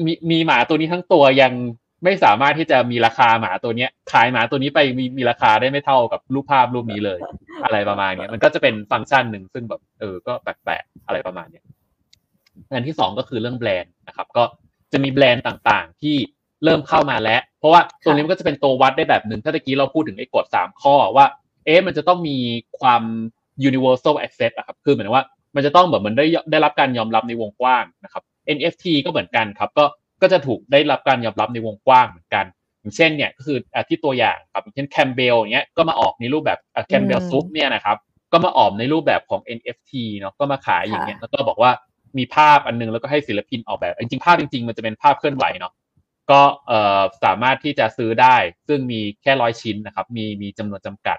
มีมีหมาตัวนี้ทั้งตัวยัง ไม่สามารถที่จะมีราคาหมาตัวเนี้ย ขายหมาตัวนี้ไปมีมีราคาได้ไม่เท่ากับรูปภาพรูปนี้เลย อะไรประมาณนี้มันก็จะเป็นฟังก์ชันหนึ่งซึ่งแบบเออก็แปลกๆอะไรประมาณเนี้ยอันที่สองก็คือเรื่องแบรนด์นะครับ ก็จะมีแบรนด์ต่างๆที่เริ่มเข้ามาแล้ว เพราะว่าตรงนี้มันก็จะเป็นตัววัดได้แบบหนึ่งถ้าตะกี้เราพูดถึงไอ้กฎสามข้อว่า เอ๊ะมันจะต้องมีความ universal access อะครับคือเหมือนว่ามันจะต้องแบบมันได้ได้รับการยอมรับในวงกว้างนะครับ NFT ก็เหมือนกันครับ ก็ ก็จะถูกได้รับการยอมรับในวงกว้างเหมือนกัน อย่างเช่นเนี่ยก็คือที่ตัวอย่างครับอย่างเช่นแคมเบลเนี้ยก็มาออกในรูปแบบ Campbell Soup เนี่ยนะครับก็มาออกในรูปแบบของ NFT เนาะก็มาขายอย่างเงี้ยแล้วก็บอกว่ามีภาพอันนึงแล้วก็ให้ศิลปินออกแบบจริงๆภาพจริงๆ มันจะเป็นภาพเคลื่อนไหวเนาะก็เอ่อสามารถที่จะซื้อได้ ซึ่งมีแค่ร้อยชิ้นนะครับ มีมีจำนวนจำกัด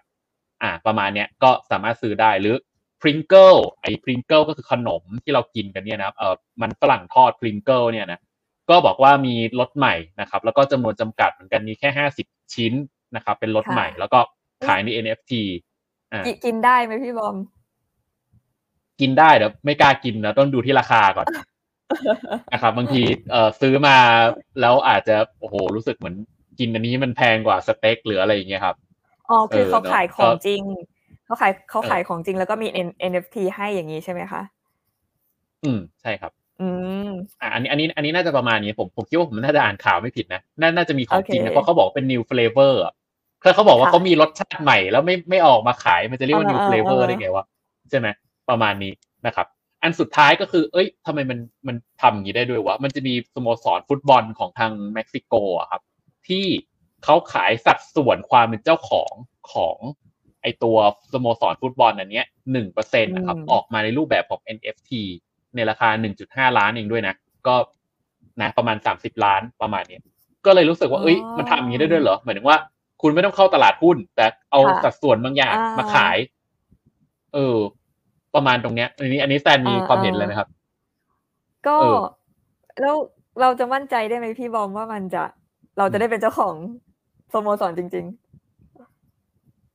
อ่า ประมาณเนี้ยก็สามารถซื้อได้หรือ Pringles ไอ้ Pringles ก็คือขนมที่เรากินกันเนี่ยนะครับเออมันฝรั่งทอด Pringles เนี่ยนะ ก็บอกว่ามีรสใหม่นะครับ แล้วก็จำนวนจำกัดเหมือนกันมีแค่ห้าสิบชิ้นนะครับ เป็นรสใหม่ แล้วก็ขายใน NFT อ่ากินได้ไหมพี่บอม กินได้เดี๋ยวไม่กล้ากินนะต้องดูที่ราคาก่อนนะครับบางทีเอ่อซื้อมาแล้วอาจจะโอ้โหรู้สึกเหมือนกินอันนี้มันแพงกว่าสเต็กหรืออะไรอย่างเงี้ยครับอ๋อคือเออเขาเนอะขายของก็จริงเขาขายเขาเออขายของจริงแล้วก็มี N- NFT ให้อย่างนี้ใช่ไหมคะ อืมใช่ครับ อืมอะอันนี้อันนี้อันนี้น่าจะประมาณนี้ผมผมคิดว่าผมน่าจะอ่านข่าวไม่ผิดนะน่าน่าจะมีของจริงโอนะเคเพราะเขาบอกว่าเป็น new flavor อะคือเขาบอกว่าค่ะเขามีรสชาติใหม่แล้วไม่ไม่ออกมาขายมันจะเรียกว่า new เออเออ flavor เออได้ไงวะใช่ไหมประมาณนี้นะครับ อันสุดท้ายก็คือ เอ้ยทำไมมันมันทำอย่างนี้ได้ด้วยวะมันจะมีสโมสรฟุตบอลของทางเม็กซิโกอะครับ ที่เขาขายสัดส่วนความเป็นเจ้าของของไอตัวสโมสรฟุตบอลอันเนี้ยหนึ่งเปอร์เซ็นต์นะครับอืมออกมาในรูปแบบของ NFT ในราคา 1.5 ล้านเองด้วยนะ ก็นะประมาณ 30 ล้านประมาณเนี้ยก็เลยรู้สึกว่าเอ้ยมันทำอย่างนี้ได้ด้วยเหรอหมายถึงว่า คุณไม่ต้องเข้าตลาดหุ้น แต่เอาค่ะสัดส่วนบางอย่างอ่ามมาขาย เออ ประมาณตรงเนี้ยอันนี้ อันนี้แซนมีอ่าความเห็นอ่าเลยไหมครับ ก็เออแล้วเราจะมั่นใจได้ไหมพี่บอมว่ามันจะ เราจะได้เป็นเจ้าของสโมสรจริง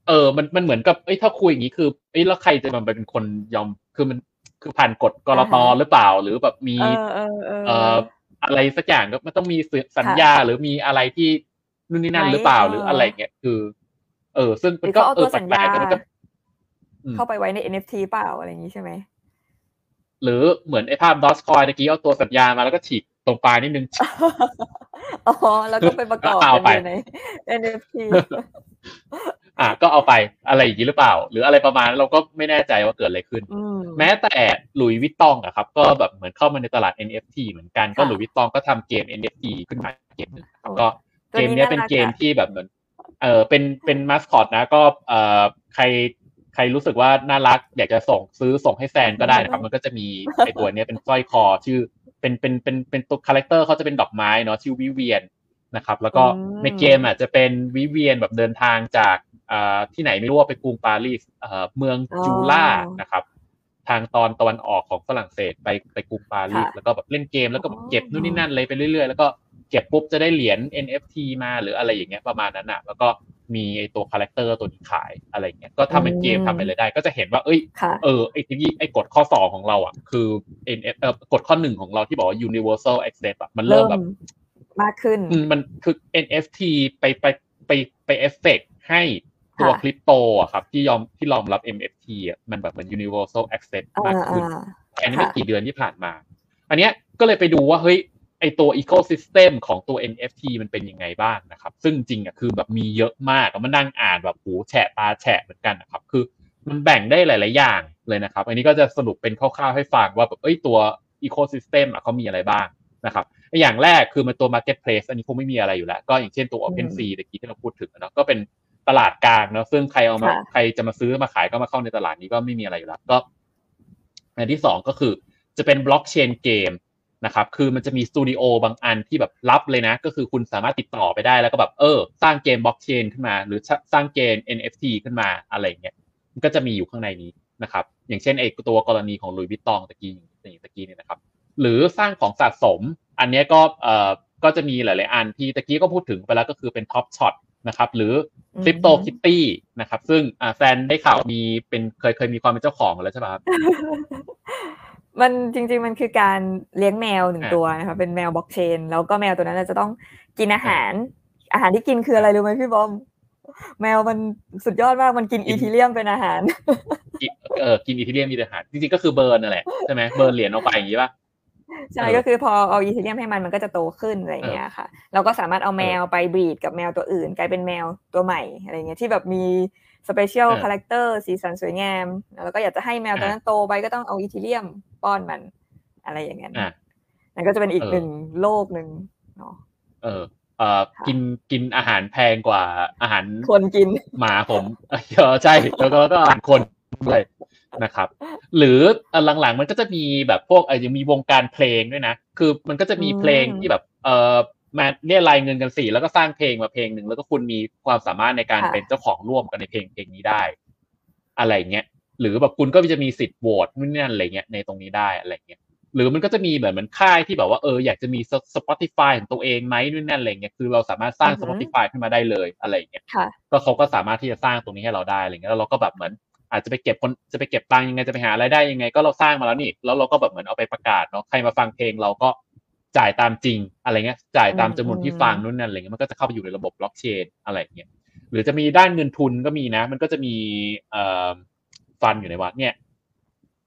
เออ มันมันเหมือนกับเอ้ยถ้าคุยอย่างนี้คือเอ้ยแล้วใครจะมาเป็นคนยอมคือมัน คือผ่านกฎกรตอ่าฮะหรือเปล่า หรือแบบมีๆเออเออเออเอ่ออะไรสักอย่างก็มันต้องมีสัญญาหรือมีอะไรที่นู่นนี่นั่นไหมหรือเปล่าเออหรืออะไรเงี้ยคือ เออ ซึ่งหมัรืนอก็เขาเอาเอตัอวแปสัญลญากๆแต่มันก็อืมเข้าไปไว้ใน NFT เปล่าอะไรอย่างนี้ใช่ไหมหรือเหมือนไอ้ภาพดอสคอยตะกี้เอาตัวสัญญามาแล้วก็ฉีกตรงปลายนิดนึงอ๋อแล้วก็ไปประกอบเอากันไปอยู่ใน NFT อะก็เอาไปอะไรอย่างนี้หรือเปล่า หรืออะไรประมาณนั้นเราก็ไม่แน่ใจว่าเกิดอะไรขึ้นอืมแม้แต่หลุยส์วิตตองอะครับ ก็แบบเหมือนเข้ามาในตลาด NFT เหมือนกันก็ค่ะหลุยส์วิตตองก็ทำเกม NFT ขึ้นมาเกมหนึ่งครับโอ้ก็ตัวเกมนี้เนี้ยน่าเป็นรักเกมอะที่แบบเหมือนเออเป็นเป็นมาสคอตนะก็เอ่อใครใครรู้สึกว่าน่ารักอยากจะส่งซื้อส่งให้แฟนก็ได้นะครับ มันก็จะมีไอตัวเนี้ยเป็นสร้อยคอชื่อเป็นเป็นเป็นเป็นตัว character เขาจะเป็นดอกไม้เนาะชื่อวิเวียนนะครับ แล้วก็อืมในเกมอะจะเป็นวิเวียนแบบเดินทางจากอ่า ที่ไหนไม่รู้ว่าไปกรุงปารีสเอ่อเมือง Jura นะครับ ทางตอนตะวันออกของฝรั่งเศสไปไปกรุงปารีสค่ะแล้วก็แบบเล่นเกมแล้วก็แบบอ๋อเก็บนู่นนี่นั่นเลยไปเรื่อยๆ แล้วก็เก็บปุ๊บจะได้เหรียญ NFT มาหรืออะไรอย่างเงี้ยประมาณนั้นอะ แล้วก็มีไอตัว character ตัวนี้ขายอะไรอย่างเงี้ยก็ทำเป็นเกมอืมทำไปเลยได้ ก็จะเห็นว่า เอ้ยค่ะเออไอ้ที่ไอ้กฎข้อสองของเราอะคือ NF เอ่อกฎข้อหนึ่งของเราที่บอกว่า universal access อะมันเริ่เริ่มเริ่มแบบมากขึ้นอืมมันคือ NFT ไปไปไปไปเอฟเฟกให้ ตัวค่ะคริปโตอะครับ ที่ยอมที่รองรับ NFT อะมันแบบเหมือน universal access อ่ามากขึ้นอ่าแค่นี้ไม่ค่ะกี่เดือนที่ผ่านมา อันเนี้ยก็เลยไปดูว่าเฮ้ยไอตัว ecosystem ของตัว NFT มันเป็นยังไงบ้างนะครับ ซึ่งจริงอะคือแบบมีเยอะมากอะมันนั่งอ่านแบบหูแฉะตาแฉะเหมือนกันนะครับ คือมันแบ่งได้หลาย ๆ อย่างเลยนะครับ อันนี้ก็จะสรุปเป็นคร่าว ๆ ให้ฟังว่าแบบเอ้ยตัว ecosystem อะเขามีอะไรบ้างนะครับอย่างแรกคือมันตัว marketplace อันนี้คงไม่มีอะไรอยู่แล้ว ก็อย่างเช่นตัว OpenSea ตะกี้ที่เราพูดถึงอะเนาะก็เป็น ตลาดกลางเนาะซึ่งใครเอามาค่ะใครจะมาซื้อมาขายก็มาเข้าในตลาดนี้ก็ไม่มีอะไรอยู่แล้วก็อันที่สองก็คือจะเป็นบล็อกเชนเกมนะครับ คือมันจะมีสตูดิโอบางอันที่แบบรับเลยนะ ก็คือคุณสามารถติดต่อไปได้แล้วก็แบบเออ สร้างเกมบล็อกเชนขึ้นมา หรือสร้างเกม NFT ขึ้นมาอะไรอย่างเงี้ย มันก็จะมีอยู่ข้างในนี้นะครับ อย่างเช่นไอ้ตัวกรณีของหลุยส์วิตตองตะกี้อย่างตะกี้เนี่ยนะครับ หรือสร้างของสะสม อันเนี้ยก็เอ่อก็จะมีหลาย ๆ อันที่ตะกี้ก็พูดถึงไปแล้วก็คือเป็น Top Shot นะครับ หรือ CryptoKitties นะครับ ซึ่งอ่าแซนได้ข่าวมีเป็นเคยเคยมีความเป็นเจ้าของแล้วใช่ไหมครับมันจริง ๆ มันคือการเลี้ยงแมวหนึ่งอ่าตัวนะคะเป็นแมวบล็อกเชน แล้วก็แมวตัวนั้นจะต้องกินอาหาร อาหารที่กินคืออะไรรู้ไหมพี่บอม แมวมันสุดยอดมากมันกิน Ethereum เป็นอาหารกินเออกิน Ethereum มีแต่อาหาร จริงๆก็คือ burn นั่นแหละใช่ไหม burn เหรียญออกไปอย่างนี้ป่ะ ใช่เออก็คือพอเอา Ethereum ให้มันมันก็จะโตขึ้นอะไรอย่างเงี้ยค่ะ เราก็สามารถเอาแมวไป breed กับแมวตัวอื่น กลายเป็นแมวตัวใหม่อะไรเงี้ยที่แบบมี special เออ character สีสันสวยงาม แล้วก็อยากจะให้แมวตัวนั้นโตไปก็ต้องเอา Ethereum ป้อนมันอะไรอย่างเงี้ยอะนั่นก็จะเป็นอีกเออหนึ่งโลกหนึ่งเนาะเออเอ่อค่ะกินกินอาหารแพงกว่าอาหารคนกินหมาผมเออใช่แล้วก็ก็อาหารคนด้วย นะครับ หรือหลังๆมันก็จะมีแบบพวกเออยังมีวงการเพลงด้วยนะ คือมันก็จะมีเพลงที่แบบเออมาเรียรายเงินกันสี่แล้วก็สร้างเพลงมาเพลงหนึ่งแล้วก็คุณมีความสามารถในการเป็นเจ้าของร่วมกันในเพลงเพลงนี้ได้ อะไรเงี้ยหรือแบบคุณก็จะมีสิทธิ์โหวตนู่นนี่นั่นอะไรเงี้ยในตรงนี้ได้อะไรเงี้ยหรือมันก็จะมีแบบเหมือนค่ายที่แบบว่าเอออยากจะมี Spotify ของตัวเองไหมนู่นนั่นอะไรเงี้ยคือเราสามารถสร้าง Spotify ขึ้นมาได้เลยอะไรเงี้ยค่ะก็เขาก็สามารถที่จะสร้างตรงนี้ให้เราได้อะไรเงี้ยแล้วเราก็แบบเหมือน อาจจะไปเก็บคนจะไปเก็บตังค์ยังไงจะไปหารายได้ยังไง ก็เราสร้างมาแล้วนี่แล้วเราก็แบบเหมือนเอาไปประกาศเนาะใครมาฟังเพลงเราก็จ่ายตามจริงอะไรเงี้ย จ่ายตามจำนวนที่ฟังนู่นนั่นอะไรเงี้ยมันก็จะเข้าไปอยู่ในระบบบล็อกเชนอะไรเงี้ยหรือจะมีด้านเงินทุนก็มีนะ มันก็จะมีเอ่อฟันอยู่ในวัดเนี่ย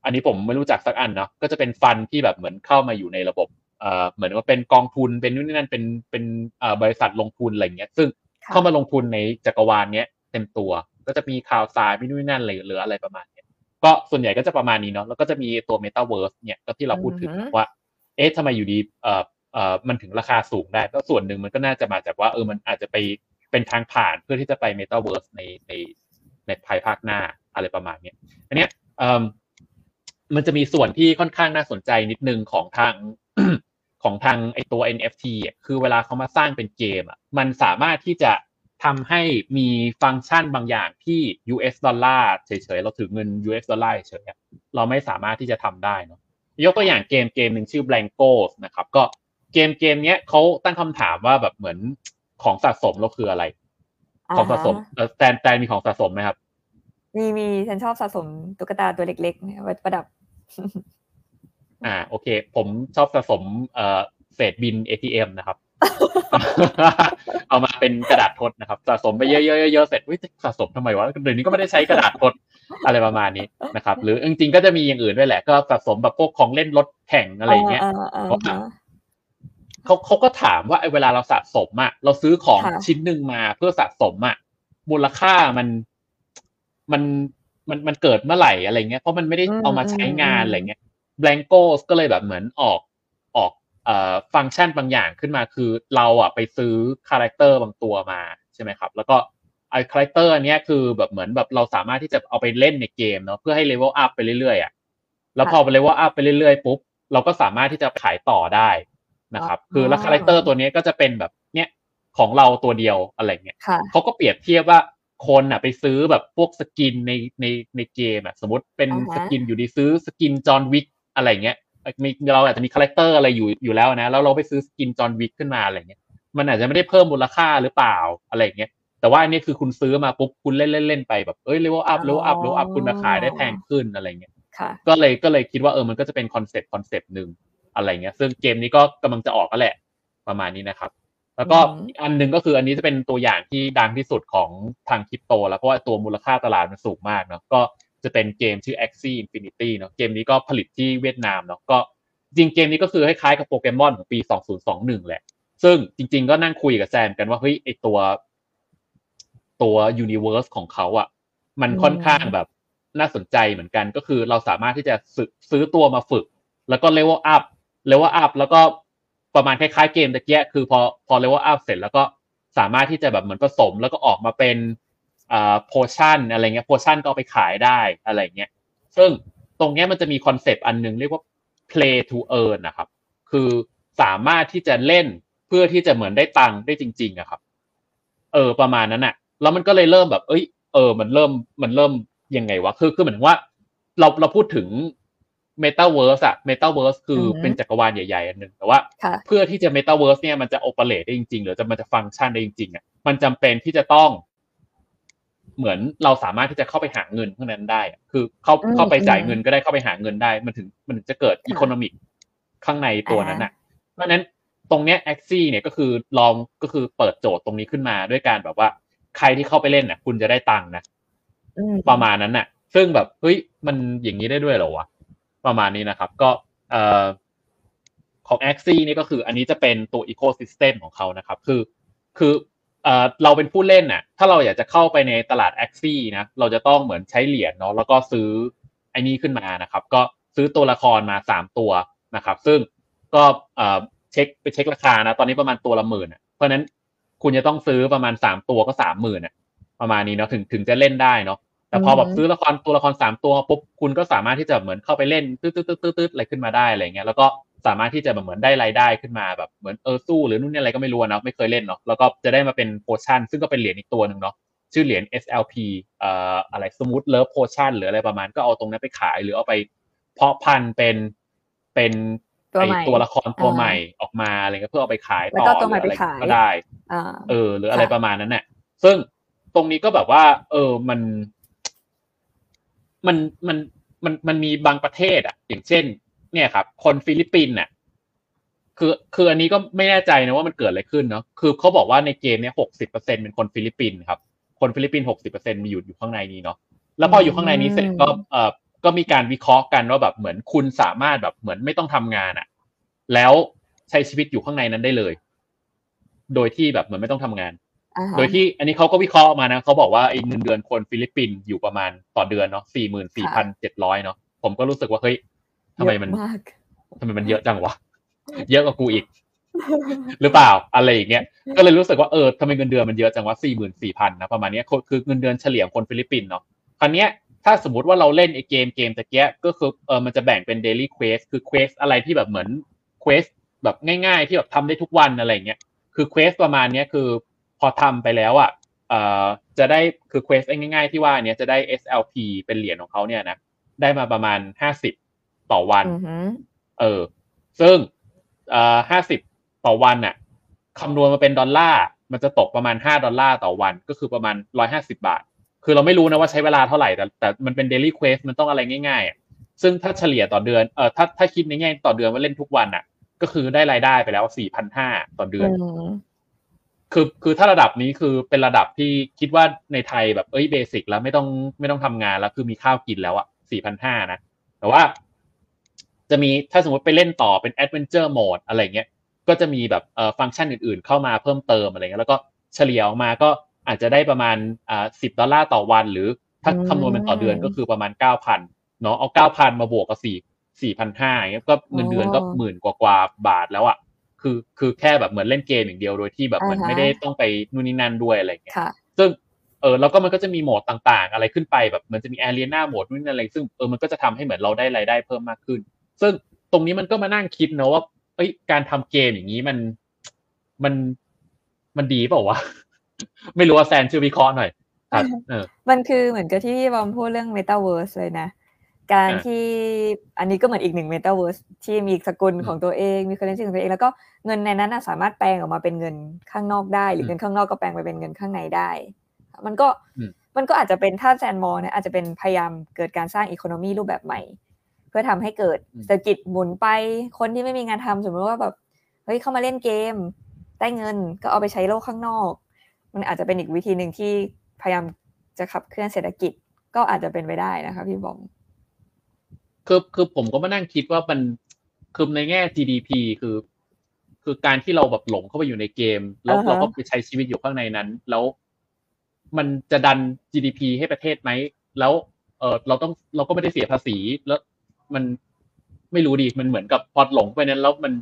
อันนี้ผมไม่รู้จักสักอันเนาะก็จะเป็นฟันที่แบบเหมือนเข้ามาอยู่ในระบบเอ่อเหมือนว่าเป็นกองทุนเป็นนู่นนี่นั่นเป็นเป็นเอ่อบริษัทลงทุนอะไรเงี้ย ซึ่งค่ะเข้ามาลงทุนในจักรวาลเนี้ยเต็มตัว ก็จะมีข่าวสารมีนู่นนนั่นอะไรหรืออะไรประมาณเนี้ยก็ส่วนใหญ่ก็จะประมาณนี้เนาะแล้วก็จะมีตัว Metaverse เนี่ยก็ที่เราพูดถึงอือฮึว่า เอ๊ะทำไมอยู่ดีเอ่อเอ่อมันถึงราคาสูงได้ก็ส่วนหนึ่งมันก็น่าจะมาจากว่าเออมันอาจจะไปเป็นทางผ่านเพื่อที่จะไป Metaverse ในในในภายภาคหน้าอะไรประมาณเนี้ยอันเนี้ยเอ่อมันจะมีส่วนที่ค่อนข้างน่าสนใจนิดนึงของทางของทางไอตัว NFT อะคือเวลาเขามาสร้างเป็นเกมอะมันสามารถที่จะ ทำให้มีฟังก์ชันบางอย่างที่ US ดอลลาร์เฉยๆ เราถือเงิน US ดอลลาร์เฉยๆอะเราไม่สามารถที่จะทำได้เนาะยกตัวอย่างเกมเกมหนึ่งชื่อ Blanco นะครับ ก็เกมเกมเนี้ยเขาตั้งคำถามว่าแบบเหมือนของสะสมเราคืออะไร ของสะสมอ่าฮะเออแตนแตนมีของสะสมไหมครับ มีมีฉันชอบสะสมตุ๊กตาตัวเล็กๆเนี่ยไว้ประดับ อ่าโอเค ผมชอบสะสมเอ่อเศษบิน ATM นะครับ เอามาเป็นกระดาษทดนะครับ สะสมไปเยอะๆเยอะๆเสร็จวิสะสมทำไมวะเดี๋ยวนี้ก็ไม่ได้ใช้กระดาษทดอะไรประมาณนี้นะครับ หรือจริงๆก็จะมีอย่างอื่นด้วยแหละ ก็สะสมแบบพวกของเล่นรถแข่งอะไรอย่างเงี้ยอ่าอ่าเพราะว่าอ่าเขาเขาก็ถามว่าไอ้เวลาเราสะสมอะเราซื้อของค่ะชิ้นหนึ่งมาเพื่อสะสมอะมูลค่ามันมันมันมันเกิดเมื่อไหร่อะไรเงี้ยเพราะมันไม่ได้เอามาใช้งานอะไรเงี้ย Blankos ก็เลยแบบเหมือนออกออกเอ่อ ฟังก์ชันบางอย่างขึ้นมาคือเราอะไปซื้อ character บางตัวมาใช่ไหมครับ แล้วก็ไอ้ character อันเนี้ยคือแบบเหมือนแบบเราสามารถที่จะเอาไปเล่นในเกมเนาะเพื่อให้ level up ไปเรื่อยๆอะแล้วพอ level up ไปเรื่อยๆปุ๊บเราก็สามารถที่จะขายต่อได้นะครับ คือแล้ว character ตัวเนี้ยก็จะเป็นแบบเนี้ยของเราตัวเดียวอะไรเงี้ยค่ะเขาก็เปรียบเทียบว่าคนอะไปซื้อแบบพวก skin ในในในเกมอะสมมติเป็นอ่าฮะ skin อยู่ดีซื้อ skin John Wick อะไรเงี้ย มีเราอาจจะมี character อะไรอยู่อยู่แล้วนะแล้วเราไปซื้อ skin John Wick ขึ้นมาอะไรเงี้ยมันอาจจะไม่ได้เพิ่มมูลค่าหรือเปล่าอะไรเงี้ยแต่ว่าอันนี้คือคุณซื้อมาปุ๊บคุณเล่นเล่นเล่นไปแบบเอ้ย level up level up level up คุณมาขายได้แพงขึ้นอะไรเงี้ยค่ะก็เลยก็เลยคิดว่าเออมันก็จะเป็น concept concept หนึ่งอะไรเงี้ยซึ่งเกมนี้ก็กำลังจะออกก็แหละประมาณนี้นะครับ แล้วก็อืมอีกอันหนึ่งก็คืออันนี้จะเป็นตัวอย่างที่ดังที่สุดของทางคริปโต แล้วเพราะว่าตัวมูลค่าตลาดมันสูงมากเนาะก็ จะเป็นเกมชื่อ Axie Infinity เนาะเกมนี้ก็ผลิตที่เวียดนามเนาะก็จริงเกมนี้ก็คือคล้ายๆกับโปเกมอนของปี 2021 แหละ ซึ่งจริง ๆ ก็นั่งคุยกับแซมกันว่าเฮ้ยไอตัว ตัว universe ของเขาอะ มันค่อนข้างแบบน่าสนใจเหมือนกันก็คือเราสามารถที่จะซื้อซื้อตัวมาฝึก แล้วก็ level up level up แล้วก็ประมาณคล้ายๆเกมตะกี้คือพอพอ level up เสร็จแล้วก็สามารถที่จะแบบเหมือนผสมแล้วก็ออกมาเป็น อ่า potion อะไรเงี้ย potion ก็เอาไปขายได้อะไรเงี้ยซึ่งตรงเนี้ยมันจะมี concept อันหนึ่งเรียกว่า play to earn นะครับ คือสามารถที่จะเล่นเพื่อที่จะเหมือนได้ตังค์ได้จริงๆอะครับ เออประมาณนั้นอะแล้วมันก็เลยเริ่มแบบ เอ้ย เออ มันเริ่มมันเริ่มยังไงวะคือคือเหมือนว่า เราเราพูดถึง Metaverse อะ Metaverse คือออฮึเป็นจักรวาลใหญ่ๆอันหนึ่งแต่ว่าค่ะเพื่อที่จะ Metaverse เนี่ยมันจะ operate ได้จริงๆ หรือจะมันจะฟังก์ชันได้จริงๆอะมันจำเป็นที่จะต้อง เหมือนเราสามารถที่จะเข้าไปหาเงินข้างนั้นได้อะคือเข้าอืมเข้าไปจ่ายอืมเงินก็ได้เข้าไปหาเงินได้ มันถึงมันถึงจะเกิดค่ะอีโคโนมิกข้างในตัวนั้นอ่าน่ะเพราะฉะนั้นตรงเนี้ย Axie เนี่ยก็คือลองก็คือเปิดโจทย์ตรงนี้ขึ้นมาด้วยการแบบว่า ใครที่เข้าไปเล่นน่ะ คุณจะได้ตังค์นะอืมประมาณนั้นน่ะ ซึ่งแบบเฮ้ยมันอย่างนี้ได้ด้วยเหรอวะประมาณนี้นะครับ ก็เอ่อของ a x i นี่ก็คืออันนี้จะเป็นตัว Ecosystem ของเขานะครับ คือ คือ เอ่อเราเป็นผู้เล่นน่ะ ถ้าเราอยากจะเข้าไปในตลาด a x i นะ เราจะต้องเหมือนใช้เหรียญเนาะ แล้วก็ซื้อไอ้นี้ขึ้นมานะครับ ก็ซื้อตัวละครมาสามตัวนะครับ ซึ่งก็เอ่อเช็คไปเช็คราคานะ ตอนนี้ประมาณตัวละหมื่นอะเพราะฉะนั้นคุณจะต้องซื้อประมาณสามตัวก็สามหมื่นอะประมาณนี้เนาะ ถึงถึงจะเล่นได้เนาะ แต่พอแบบซื้อละครตัวละครสามตัวปุ๊บ คุณก็สามารถที่จะเหมือนเข้าไปเล่นตืดตืดตืดตืดอะไรขึ้นมาได้อะไรเงี้ย แล้วก็ สามารถที่จะแบบเหมือนได้รายได้ขึ้นมาแบบเหมือนเออสู้หรือนู่นนี่อะไรก็ไม่รู้นะไม่เคยเล่นเนาะแล้วก็จะได้มาเป็นโพชั่นซึ่งก็เป็นเหรียญอีกตัวหนึ่งเนาะชื่อเหรียญ SLP เอ่ออะไร Smooth Love Potion หรืออะไรประมาณก็เอาตรงนั้นไปขายหรือเอาไปเพาะพันธุ์เป็นเป็นตัวไอตัวละครตัวใหม่ออกมาอะไรเงี้ยเพื่อเอาไปขายต่อก็ตัวใหรืออะไรก็ได้อ่าเออ หรืออะไรประมาณนั้นเนี่ยซึ่งตรงนี้ก็แบบว่า เออมัน มันมันมันมันมีบางประเทศอะ อย่างเช่น เนี่ยครับ คนฟิลิปปินส์น่ะคือคืออันนี้ก็ไม่แน่ใจนะว่ามันเกิดอะไรขึ้นเนาะคือเขาบอกว่าในเกมเนี้ยหกสิบเปอร์เซ็นเป็นคนฟิลิปปินส์ครับ คนฟิลิปปินส์หกสิบเปอร์เซ็นมีอยู่อยู่ข้างในนี้เนาะแล้วพออยู่ข้างในนี้เสร็จก็เออก็มีการวิเคราะห์กันว่าแบบเหมือนคุณสามารถแบบเหมือนไม่ต้องทำงานอะ แล้วใช้ชีวิตอยู่ข้างในนั้นได้เลย โดยที่แบบเหมือนไม่ต้องทำงานอ่าฮะโดยที่อันนี้เขาก็วิเคราะห์ออกมานะเขาบอกว่าไอ้เงินเดือนคนฟิลิปปินส์อยู่ประมาณต่อเดือนเนาะสี่หมื่นสี่พันเจ็ดร้อยเนาะผมก็รู้สึกว่าเฮ้ย ทำไมมันเยอะมากทำไมมันเยอะจังวะเยอะกว่ากูอีก หรือเปล่าอะไรอย่างเงี้ยก็เลยรู้สึกว่าเออทำไมเงินเดือนมันเยอะจังวะสี่หมื่นสี่พันนะประมาณเนี้ยคือคือเงินเดือนเฉลี่ยของคนฟิลิปปินส์เนาะคราวเนี้ยถ้าสมมติว่าเราเล่นไอ้เกมเกมตะกี้ก็คือเออมันจะแบ่งเป็น daily quest คือ quest อะไรที่แบบเหมือน quest แบบง่ายๆ ที่แบบทำได้ทุกวันอะไรเงี้ยคือ quest ประมาณเนี้ยคือพอทำไปแล้วอะเอ่อจะได้คือ quest ง่ายๆที่ว่าเนี้ยจะได้ SLP เป็นเหรียญของเขาเนี่ยนะได้มาประมาณห้าสิบ ต่อวันอือหือเออ ซึ่งเอ่อห้าสิบต่อวันน่ะคำนวณมาเป็นดอลลาร์ มันจะตกประมาณห้าดอลลาร์ต่อวัน ก็คือประมาณร้อยห้าสิบบาท คือเราไม่รู้นะว่าใช้เวลาเท่าไหร่ แต่แต่มันเป็น daily quest มันต้องอะไรง่ายๆอะซึ่งถ้าเฉลี่ยต่อเดือน เออถ้าถ้าคิดในแง่ต่อเดือนว่าเล่นทุกวันน่ะ ก็คือได้รายได้ไปแล้วสี่พันห้าต่อเดือนอืมคือคือถ้าระดับนี้คือเป็นระดับที่คิดว่าในไทยแบบเอ้ยเบสิกแล้วไม่ต้องไม่ต้องทำงานแล้วคือมีข้าวกินแล้วอะสี่พันห้านะ แต่ว่า จะมีถ้าสมมติไปเล่นต่อเป็น Adventure Mode อะไรเงี้ยก็จะมีแบบเอ่อฟังก์ชันอื่นๆ เข้ามาเพิ่มเติมอะไรเงี้ยแล้วก็เฉลี่ยออกมาก็อาจจะได้ประมาณอ่าสิบดอลลาร์ต่อวัน หรือถ้าอืมคำนวณเป็นต่อเดือนก็คือประมาณเก้าพันเนาะเอาเก้าพันมาบวกกับสี่สี่พันห้าเงี้ยก็เงินเดือนก็หมื่นกว่ากว่าบาทแล้วอะคือคือแค่แบบเหมือนเล่นเกมอย่างเดียวโดยที่แบบเหมือนอ่าฮะไม่ได้ต้องไปนู่นนี่นั่นด้วยอะไรเงี้ยค่ะซึ่งเออแล้วก็มันก็จะมีโหมดต่างๆ อะไรขึ้นไปแบบมันจะมีแอเรียนาโหมดนู่นนอะไรซึ่งเออมันก็จะทำให้เหมือนเราได้รายได้เพิ่มมากขึ้น ซึ่งตรงนี้มันก็มานั่งคิดนะว่าเอ้ยการทำเกมอย่างนี้มันมันมันดีเปล่าวะ ไม่รู้ว่าแซนช่วยวิเคราะห์หน่อยครับเออมันคือเหมือนกับที่พี่บอมพูดเรื่อง Metaverse เลยนะ การอ่าที่อันนี้ก็เหมือนอีกหนึ่ง Metaverse ที่มีสกุลอืมของตัวเองมี currency ของตัวเอง แล้วก็เงินในนั้นน่ะสามารถแปลงออกมาเป็นเงินข้างนอกได้ หรือมเงินข้างนอกก็แปลงไปเป็นเงินข้างในได้ มันก็อืมมันก็อาจจะเป็นถ้าแซนมองเนี่ยอาจจะเป็นพยายามเกิดการสร้างอีโคโนมีรูปแบบใหม่ เพื่อทำให้เกิดเศรษฐกิจหมุนไปคนที่ไม่มีงานทำสมมติว่าแบบเฮ้ยเข้ามาเล่นเกม ได้เงินก็เอาไปใช้โลกข้างนอก มันอาจจะเป็นอีกวิธีหนึ่งที่พยายามจะขับเคลื่อนเศรษฐกิจก็อาจจะเป็นไปได้นะคะพี่บอมคือคือผมก็มานั่งคิดว่ามันคือในแง่ GDP คือ คือการที่เราแบบหลงเข้าไปอยู่ในเกม แล้วอ่าฮะเราก็ไปใช้ชีวิตอยู่ข้างในนั้น แล้วมันจะดัน GDP ให้ประเทศไหมแล้วเออเราต้องเราก็ไม่ได้เสียภาษี แล้ว มันไม่รู้ดิมันเหมือนกับพอหลงไปนั้นแล้วมัน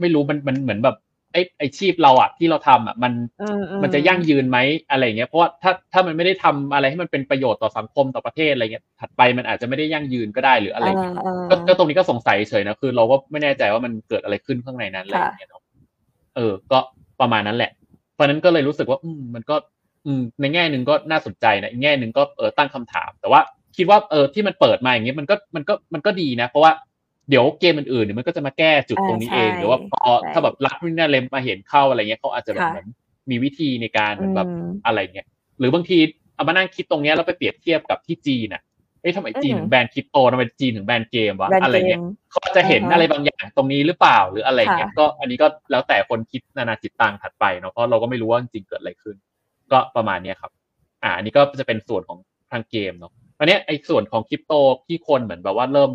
ไม่รู้มันมันเหมือนแบบไอ้ไอ้ชีพเราอะที่เราทำอะมันอือืมันจะยั่งยืนไหมอะไรเงี้ยเพราะว่าถ้าถ้ามันไม่ได้ทำอะไรให้มันเป็นประโยชน์ต่อสังคมต่อประเทศอะไรเงี้ยถัดไปมันอาจจะไม่ได้ยั่งยืนก็ได้หรืออะไรเงี้ยอ่าก็อ่าก็ตรงนี้ก็สงสัยเฉยนะคือ เราก็ไม่แน่ใจว่ามันเกิดอะไรขึ้นข้างในนั้นอะไรอย่างเงี้ยเนาะเออ ก็ประมาณนั้นแหละ เพราะฉะนั้นก็เลยรู้สึกว่า อืมมันก็ อืมในแง่หนึ่งก็น่าสนใจนะอีกแง่หนึ่งก็เออตั้งคำถาม แต่ว่า คิดว่าเออที่มันเปิดมาอย่างเงี้ยมันก็มันก็มันก็ดีนะ เพราะว่าเดี๋ยวเกมอื่นๆเนี่ยมันก็จะมาแก้จุดตรงนี้เองหรือว่าพอถ้าแบบรัฐวินาเลมมาเห็นเข้าอะไรเงี้ยเขาอาจจะแบบเหมือนมีวิธีในการเหมือนแบบอืมอะไรเงี้ยหรือบางทีเอามานั่งคิดตรงเนี้ยแล้วไปเปรียบเทียบกับที่จีนอะเอ้ยทำไมจีนอืมถึงแบนคริปโตทำไมจีนถึงแบนเกมวะแบรนด์อะไรเงี้ยกมเขาจะเห็นอ่าฮะอะไรบางอย่างตรงนี้หรือเปล่าหรืออะไรเงี้ยค่ะก็อันนี้ก็แล้วแต่คนคิดนานาจิตตังถัดไปเนาะเพราะเราก็ไม่รู้ว่าจริงๆเกิดอะไรขึ้น ก็ประมาณเนี้ยครับ อ่าอันนี้ก็จะเป็นส่วนของทางเกมเนาะ อันเนี้ยไอ้ส่วนของคริปโตที่คนเหมือนแบบว่าเริ่ม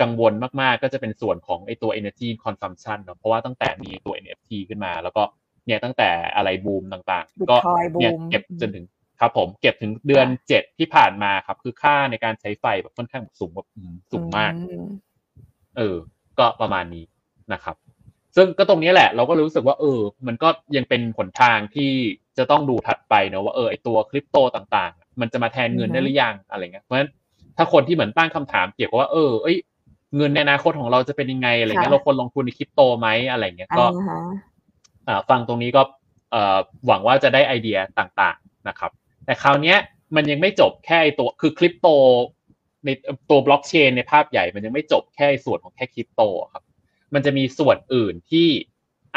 กังวลมากๆ ก็จะเป็นส่วนของไอ้ตัว energy consumption เนาะเพราะว่าตั้งแต่มีตัว NFT ขึ้นมา แล้วก็เนี่ยตั้งแต่อะไรบูมต่างๆ ก็ Bitcoin เนี่ย boom เก็บจนถึงครับผมเก็บถึงเดือนเจ็ดที่ผ่านมาครับ คือค่าในการใช้ไฟแบบค่อนข้างสูงแบบอืมสูงมากอืมเออ ก็ประมาณนี้นะครับ ซึ่งก็ตรงนี้แหละ เราก็รู้สึกว่า เออ มันก็ยังเป็นหนทางที่จะต้องดูถัดไปเนอะว่าเออไอตัวคริปโตต่างๆ มมันจะมาแทนเงินได้หรือยังอะไรเงี้ยเพราะฉะนั้นถ้าคนที่เหมือนตั้งคำถามเกี่ยวกับว่าเออเอ้ยเงินในอนาคตของเราจะเป็นยังไงอะไรเงี้ยเราควรลงทุนในคริปโตไหมอะไรเงี้ยก็ฟังตรงนี้ก็หวังว่าจะได้ไอเดียต่างๆนะครับ แต่คราวนี้มันยังไม่จบแค่ตัวคือคริปโต ในตัวบล็อกเชนในภาพใหญ่มันยังไม่จบแค่ส่วนของแค่คริปโตครับ มันจะมีส่วนอื่นที่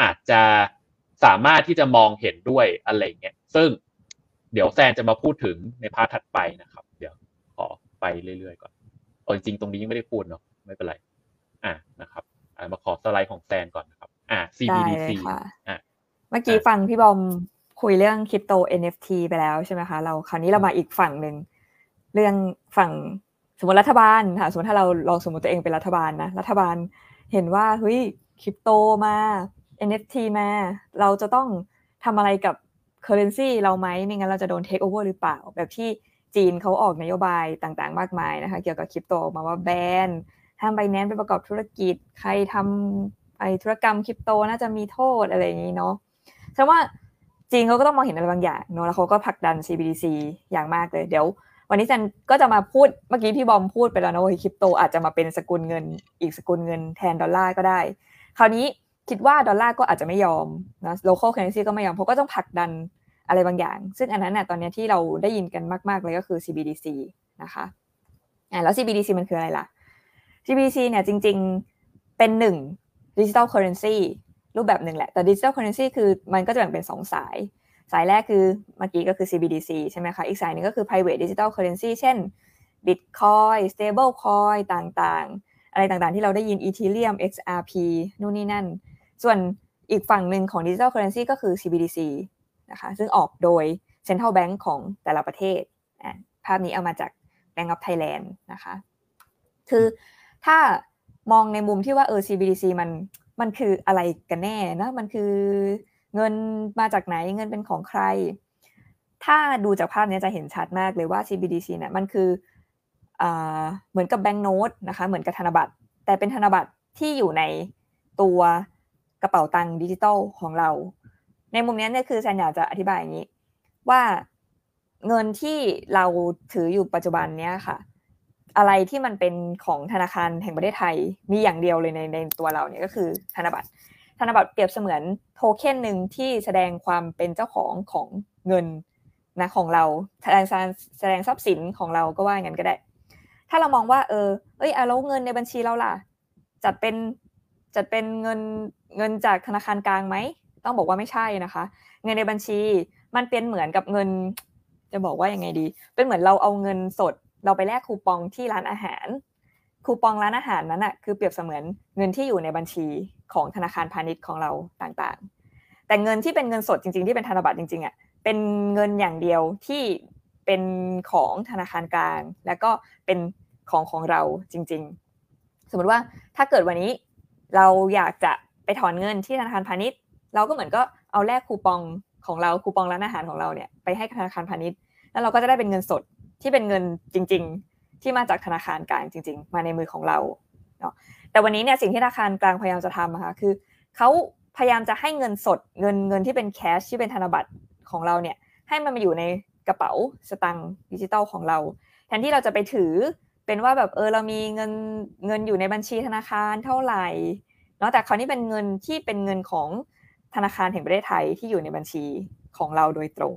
อาจจะสามารถที่จะมองเห็นด้วยอะไรเงี้ยซึ่ง เดี๋ยวแซนจะมาพูดถึงในพาร์ทถัดไปนะครับ เดี๋ยวขอไปเรื่อยๆก่อนจริงๆตรงนี้ยังไม่ได้พูดเนาะไม่เป็นไร อ่านะครับมาขอสไลด์ของแซนก่อนนะครับ อ่า CBDC อ่าเมื่อกี้ฟังพี่บอมคุยเรื่องคริปโต NFT ไปแล้วใช่ไหมคะ เราคราวนี้เรามาอีกฝั่งหนึ่งเรื่องฝั่งสมมติรัฐบาลค่ะสมมติถ้าเราลองสมมติตัวเองเป็นรัฐบาลนะรัฐบาลเห็นว่าเฮ้ยคริปโตมา NFT มา เราจะต้องทำอะไรกับ currency เราไหมไม่งั้นเราจะโดน take over หรือเปล่า แบบที่จีนเขาออกนโยบายต่างๆ มากมายนะคะ เกี่ยวกับคริปโตมาว่าแบนห้ามไบแนนไปประกอบธุรกิจ ใครทำไอธุรกรรมคริปโตน่าจะมีโทษอะไรอย่างนี้เนาะแสดงว่าจีนเขาก็ต้องมองเห็นอะไรบางอย่างเนาะแล้วเขาก็ผลักดัน CBDC อย่างมากเลยเดี๋ยว วันนี้จันก็จะมาพูดเมื่อกี้พี่บอมพูดไปแล้วนะว่าคริปโตอาจจะมาเป็นสกุลเงิน อีกสกุลเงินแทนดอลลาร์ก็ได้ คราวนี้ คิดว่าดอลลาร์ก็อาจจะไม่ยอมนะ local currency ก็ไม่ยอมเพราะก็ต้องผลักดันอะไรบางอย่าง ซึ่งอันนั้นน่ะตอนนี้ที่เราได้ยินกันมาก ๆ เลยก็คือ CBDC นะคะอ่าแล้ว CBDC มันคืออะไรล่ะ CBDC เนี่ยจริง ๆ เป็นหนึ่ง digital currency รูปแบบหนึ่งแหละ แต่ digital currency คือมันก็จะแบ่งเป็นสองสาย สายแรกคือเมื่อกี้ก็คือ CBDC ใช่ไหมคะ อีกสายนึงก็คือ private digital currency เช่น Bitcoin stable coin ต่างๆ อะไรต่างๆ ที่เราได้ยิน Ethereum XRP นู่นนี่นั่น ส่วนอีกฝั่งหนึ่งของดิจิทัลเคอร์เรนซีก็คือ CBDC นะคะซึ่งออกโดย Central Bank ของแต่ละประเทศ ภาพนี้เอามาจาก Bank of Thailand นะคะคือถ้ามองในมุมที่ว่าเออ CBDC มันมันคืออะไรกันแน่นะมันคือเงินมาจากไหนเงินเป็นของใคร ถ้าดูจากภาพนี้จะเห็นชัดมากเลยว่า CBDC เนี่ยมันคืออเหมือนกับแบงก์โน้ตนะคะเหมือนกับธนบัตร แต่เป็นธนบัตรที่อยู่ในตัว กระเป๋าตังค์ดิจิตอลของเรา ในมุมนี้เนี่ยคือแซนอยากจะอธิบายอย่างนี้ ว่าเงินที่เราถืออยู่ปัจจุบันเนี้ยค่ะ อะไรที่มันเป็นของธนาคารแห่งประเทศไทยมีอย่างเดียวเลยในในตัวเราเนี่ยก็คือธนบัตรธนบัตรเปรียบเสมือนโทเค็นหนึ่งที่แสดงความเป็นเจ้าของของเงินนะของเราแสดงแสดงทรัพย์สินของเราก็ว่าอย่างนั้นก็ได้ ถ้าเรามองว่าเออเอ้ยเอาแล้วเงินในบัญชีเราล่ะ จัดเป็นจัดเป็นเงิน เงินจากธนาคารกลางไหม ต้องบอกว่าไม่ใช่นะคะ เงินในบัญชีมันเป็นเหมือนกับเงิน จะบอกว่ายังไงดี เป็นเหมือนเราเอาเงินสด เราไปแลกคูปองที่ร้านอาหาร คูปองร้านอาหารนั้นอะคือเปรียบเสมือนเงินที่อยู่ในบัญชีของธนาคารพาณิชย์ของเราต่างๆ แต่เงินที่เป็นเงินสดจริงๆ ที่เป็นธนบัตรจริงๆอะเป็นเงินอย่างเดียวที่เป็นของธนาคารกลาง แล้วก็เป็นของของเราจริง ๆ สมมติว่าถ้าเกิดวันนี้เราอยากจะ ถอนเงินที่ธนาคารพาณิชย์ เราก็เหมือนก็เอาแลกคูปองของเราคูปองร้านอาหารของเราเนี่ยไปให้ธนาคารพาณิชย์ แล้วเราก็จะได้เป็นเงินสดที่เป็นเงินจริง ๆ ที่มาจากธนาคารกลางจริง ๆ มาในมือของเราเนาะแต่วันนี้เนี่ยสิ่งที่ธนาคารกลางพยายามจะทำอะคะคือเขาพยายามจะให้เงินสดเงินเงินที่เป็นแคชที่เป็นธนบัตรของเราเนี่ยให้มันมาอยู่ในกระเป๋าสตังค์ดิจิตอลของเรา แทนที่เราจะไปถือเป็นว่าแบบเออเรามีเงินเงินอยู่ในบัญชีธนาคารเท่าไหร่ เนาะแต่คราวนี้เป็นเงินที่เป็นเงินของธนาคารแห่งประเทศไทยที่อยู่ในบัญชีของเราโดยตรง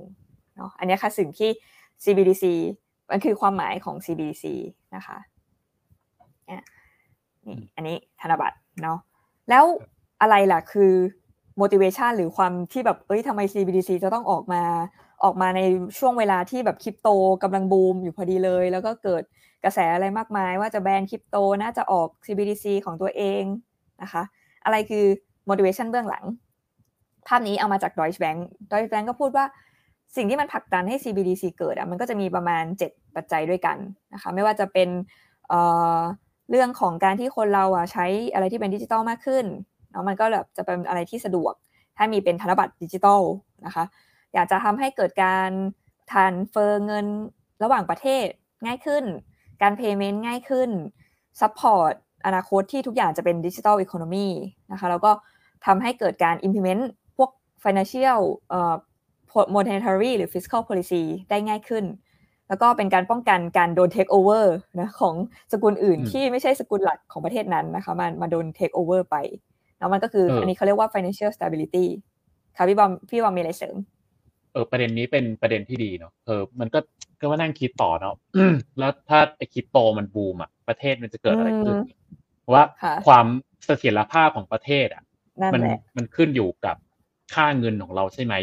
เนาะอันนี้ค่ะสิ่งที่ CBDC มันคือความหมายของ CBDC นะคะนี่อันนี้ธนบัตรเนาะแล้วอะไรล่ะคือ motivation หรือความที่แบบเอ้ยทำไม CBDC จะต้องออกมาออกมาในช่วงเวลาที่แบบคริปโตกำลังบูมอยู่พอดีเลย แล้วก็เกิดกระแสอะไรมากมาย ว่าจะแบนคริปโตน่าจะออก CBDC ของตัวเอง นะคะ อะไรคือ motivation เบื้องหลัง ภาพนี้เอามาจาก Deutsche Bank Deutsche Bank ก็พูดว่าสิ่งที่มันผลักดันให้ CBDC เกิดอะมันก็จะมีประมาณ 7 ปัจจัยด้วยกันนะคะไม่ว่าจะเป็นเรื่องของการที่คนเราอะใช้อะไรที่เป็นดิจิตอลมากขึ้นเนาะมันก็แบบจะเป็นอะไรที่สะดวก ถ้ามีเป็นธนบัตรดิจิตอลนะคะ อยากจะทำให้เกิดการtransfer เงินระหว่างประเทศง่ายขึ้น การ payment ง่ายขึ้น support อนาคตที่ทุกอย่างจะเป็น digital economy นะคะแล้วก็ทำให้เกิดการ implement พวก financial monetary หรือ fiscal policy ได้ง่ายขึ้น แล้วก็เป็นการป้องกันการโดนเทคโอเวอร์นะของสกุลอื่นอืมที่ไม่ใช่สกุลหลักของประเทศนั้นนะคะมันมาโดนเทคโอเวอร์ไป แล้วมันก็คือเอออัอันนี้เขาเรียกว่า financial stability ค่ะพี่บอมพี่บอมมีอะไรเสริม เออประเด็นนี้เป็นประเด็นที่ดีเนาะเออมันก็ก็มานั่งคิดต่อเนาะแล้วถ้าไอคริปโตมันบูมอะประเทศมันจะเกิดอะไรขึ้นอืมเพราะว่าค่ะความเสถียรภาพของประเทศอะนั่นมันแหละมันขึ้นอยู่กับค่าเงินของเราใช่ไหม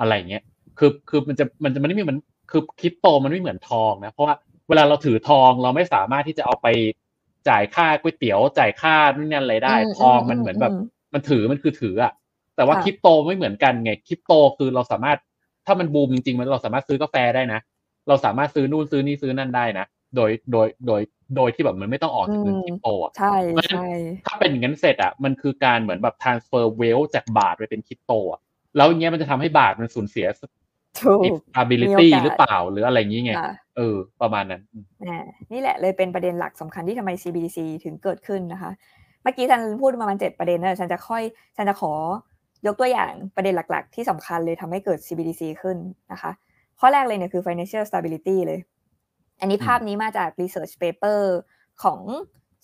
อะไรเงี้ยคือคือมันจะมันจะมันไม่มีเหมือนคือคริปโตมันไม่เหมือนทองนะเพราะว่าเวลาเราถือทองเราไม่สามารถที่จะเอาไปจ่ายค่าก๋วยเตี๋ยวจ่ายค่านู่นนี่อะไรได้อืมทองอืมมันเหมือนแบบอืมมันถือมันคือถืออะแต่ว่าค่ะคริปโตไม่เหมือนกันไงคริปโตคือเราสามารถ ถ้ามันบูมจริงๆมันเราสามารถซื้อกาแฟได้นะ เราสามารถซื้อนู่นซื้อนี่ซื้อนั่นได้นะ โดยโดยโดยโดยที่แบบมันไม่ต้องออกจากเงินอืมคริปโตอะใช่เพราะฉะนั้นใช่ถ้าเป็นอย่างนั้นเสร็จอะมันคือการเหมือนแบบ transfer wealth จากบาทไปเป็นคริปโตอะแล้วอย่างเงี้ยมันจะทำให้บาทมันสูญเสียถูก stability มีโอกาสหรือเปล่าหรืออะไรอย่างเงี้ยค่ะเออ ประมาณนั้นอืมอ่านี่แหละเลยเป็นประเด็นหลักสำคัญที่ทำไม CBDC ถึงเกิดขึ้นนะคะ เมื่อกี้ฉันพูดประมาณเจ็ดประเด็นนะฉันจะค่อยฉันจะขอ ยกตัวอย่างประเด็นหลักๆ ที่สำคัญเลยทำให้เกิด CBDC ขึ้นนะคะ ข้อแรกเลยเนี่ยคือ financial stability เลย อันนี้ภาพนี้มาจาก research paper ของ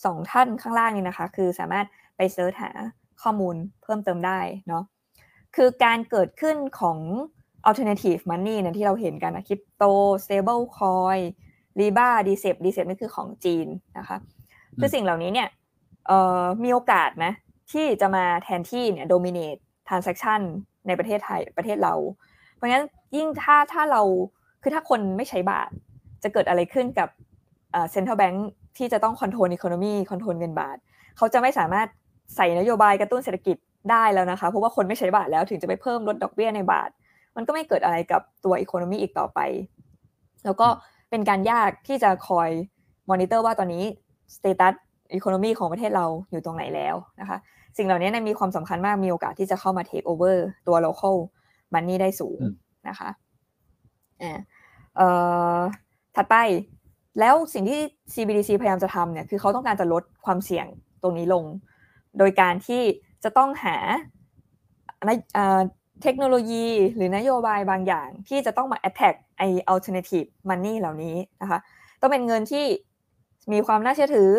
สองท่านข้างล่างนี่นะคะ คือสามารถไปเสิร์ชหาข้อมูลเพิ่มเติมได้เนาะคือการเกิดขึ้นของ alternative money เนี่ยที่เราเห็นกันนะคริปโต stable coin Libra DCEP DCEP นี่คือของจีนนะคะคือสิ่งเหล่านี้เนี่ยเอ่อมีโอกาสนะที่จะมาแทนที่เนี่ย dominate transaction ในประเทศไทยประเทศเรา เพราะงั้นยิ่งถ้าถ้าเราคือถ้าคนไม่ใช้บาท จะเกิดอะไรขึ้นกับเอ่อ central bank ที่จะต้อง control economy control เงินบาท เขาจะไม่สามารถใส่นโยบายกระตุ้นเศรษฐกิจได้แล้วนะคะ เพราะว่าคนไม่ใช้บาทแล้วถึงจะไปเพิ่มลดดอกเบี้ยในบาท มันก็ไม่เกิดอะไรกับตัว economy อีกต่อไป แล้วก็เป็นการยากที่จะคอยมอนิเตอร์ว่าตอนนี้ status economy ของประเทศเราอยู่ตรงไหนแล้วนะคะ สิ่งเหล่านี้เนี่ยมีความสำคัญมากมีโอกาสที่จะเข้ามา take over ตัว local money ได้สูงอืมนะคะอ่าเอ่อถัดไปแล้วสิ่งที่ CBDC พยายามจะทำเนี่ยคือเขาต้องการจะลดความเสี่ยงตรงนี้ลง โดยการที่จะต้องหาในเอ่อเทคโนโลยีหรือนโยบายบางอย่างที่จะต้องมา attack ไอ alternative money เหล่านี้นะคะต้องเป็นเงินที่มีความน่าเชื่อถือ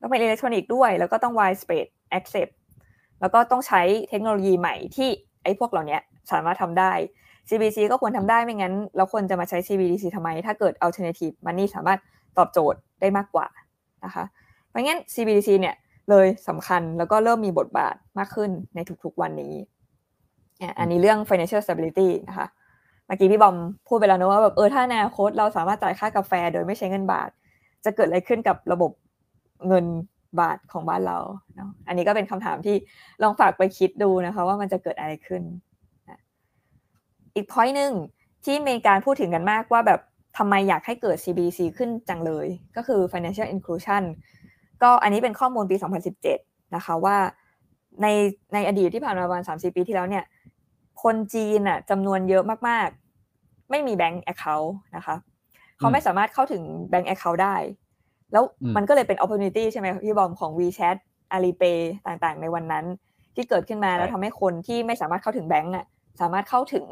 ต้องเป็นอิเล็กทรอนิกส์ด้วย แล้วก็ต้อง widespread accept แล้วก็ต้องใช้เทคโนโลยีใหม่ที่ไอ้พวกเหล่านี้สามารถทำได้ CBDC ก็ควรทำได้ไม่งั้น เราควรจะมาใช้ CBDC ทำไม ถ้าเกิด alternative money สามารถตอบโจทย์ได้มากกว่านะคะเพราะงั้น CBDC เนี่ยเลยสำคัญแล้วก็เริ่มมีบทบาทมากขึ้นในทุกๆวันนี้อะอันนี้เรื่อง financial stability นะคะเมื่อกี้พี่บอมพูดไปแล้วนะว่าแบบเออถ้าในอนาคตเราสามารถจ่ายค่ากาแฟโดยไม่ใช้เงินบาท จะเกิดอะไรขึ้นกับระบบเงิน บาทของบ้านเราเนาะอันนี้ก็เป็นคำถามที่ลองฝากไปคิดดูนะคะ ว่ามันจะเกิดอะไรขึ้นนะอีก point หนึ่งที่มีการพูดถึงกันมากว่าแบบทำไมอยากให้เกิด CBDC ขึ้นจังเลย ก็คือ financial inclusion ก็อันนี้เป็นข้อมูลปี 2017 นะคะว่าในในอดีตที่ผ่านมาประมาณ3-4ปีที่แล้วเนี่ย คนจีนอะจำนวนเยอะมาก ๆ ไม่มี bank account นะคะ เขาไม่สามารถเข้าถึง bank account ได้ แล้วอืมมันก็เลยเป็น opportunity ใช่ไหมพี่บอมของ WeChat Alipay ต่างๆ ในวันนั้น ที่เกิดขึ้นมาแล้วทำให้คนที่ไม่สามารถเข้าถึงแบงก์อะสามารถเข้าถึง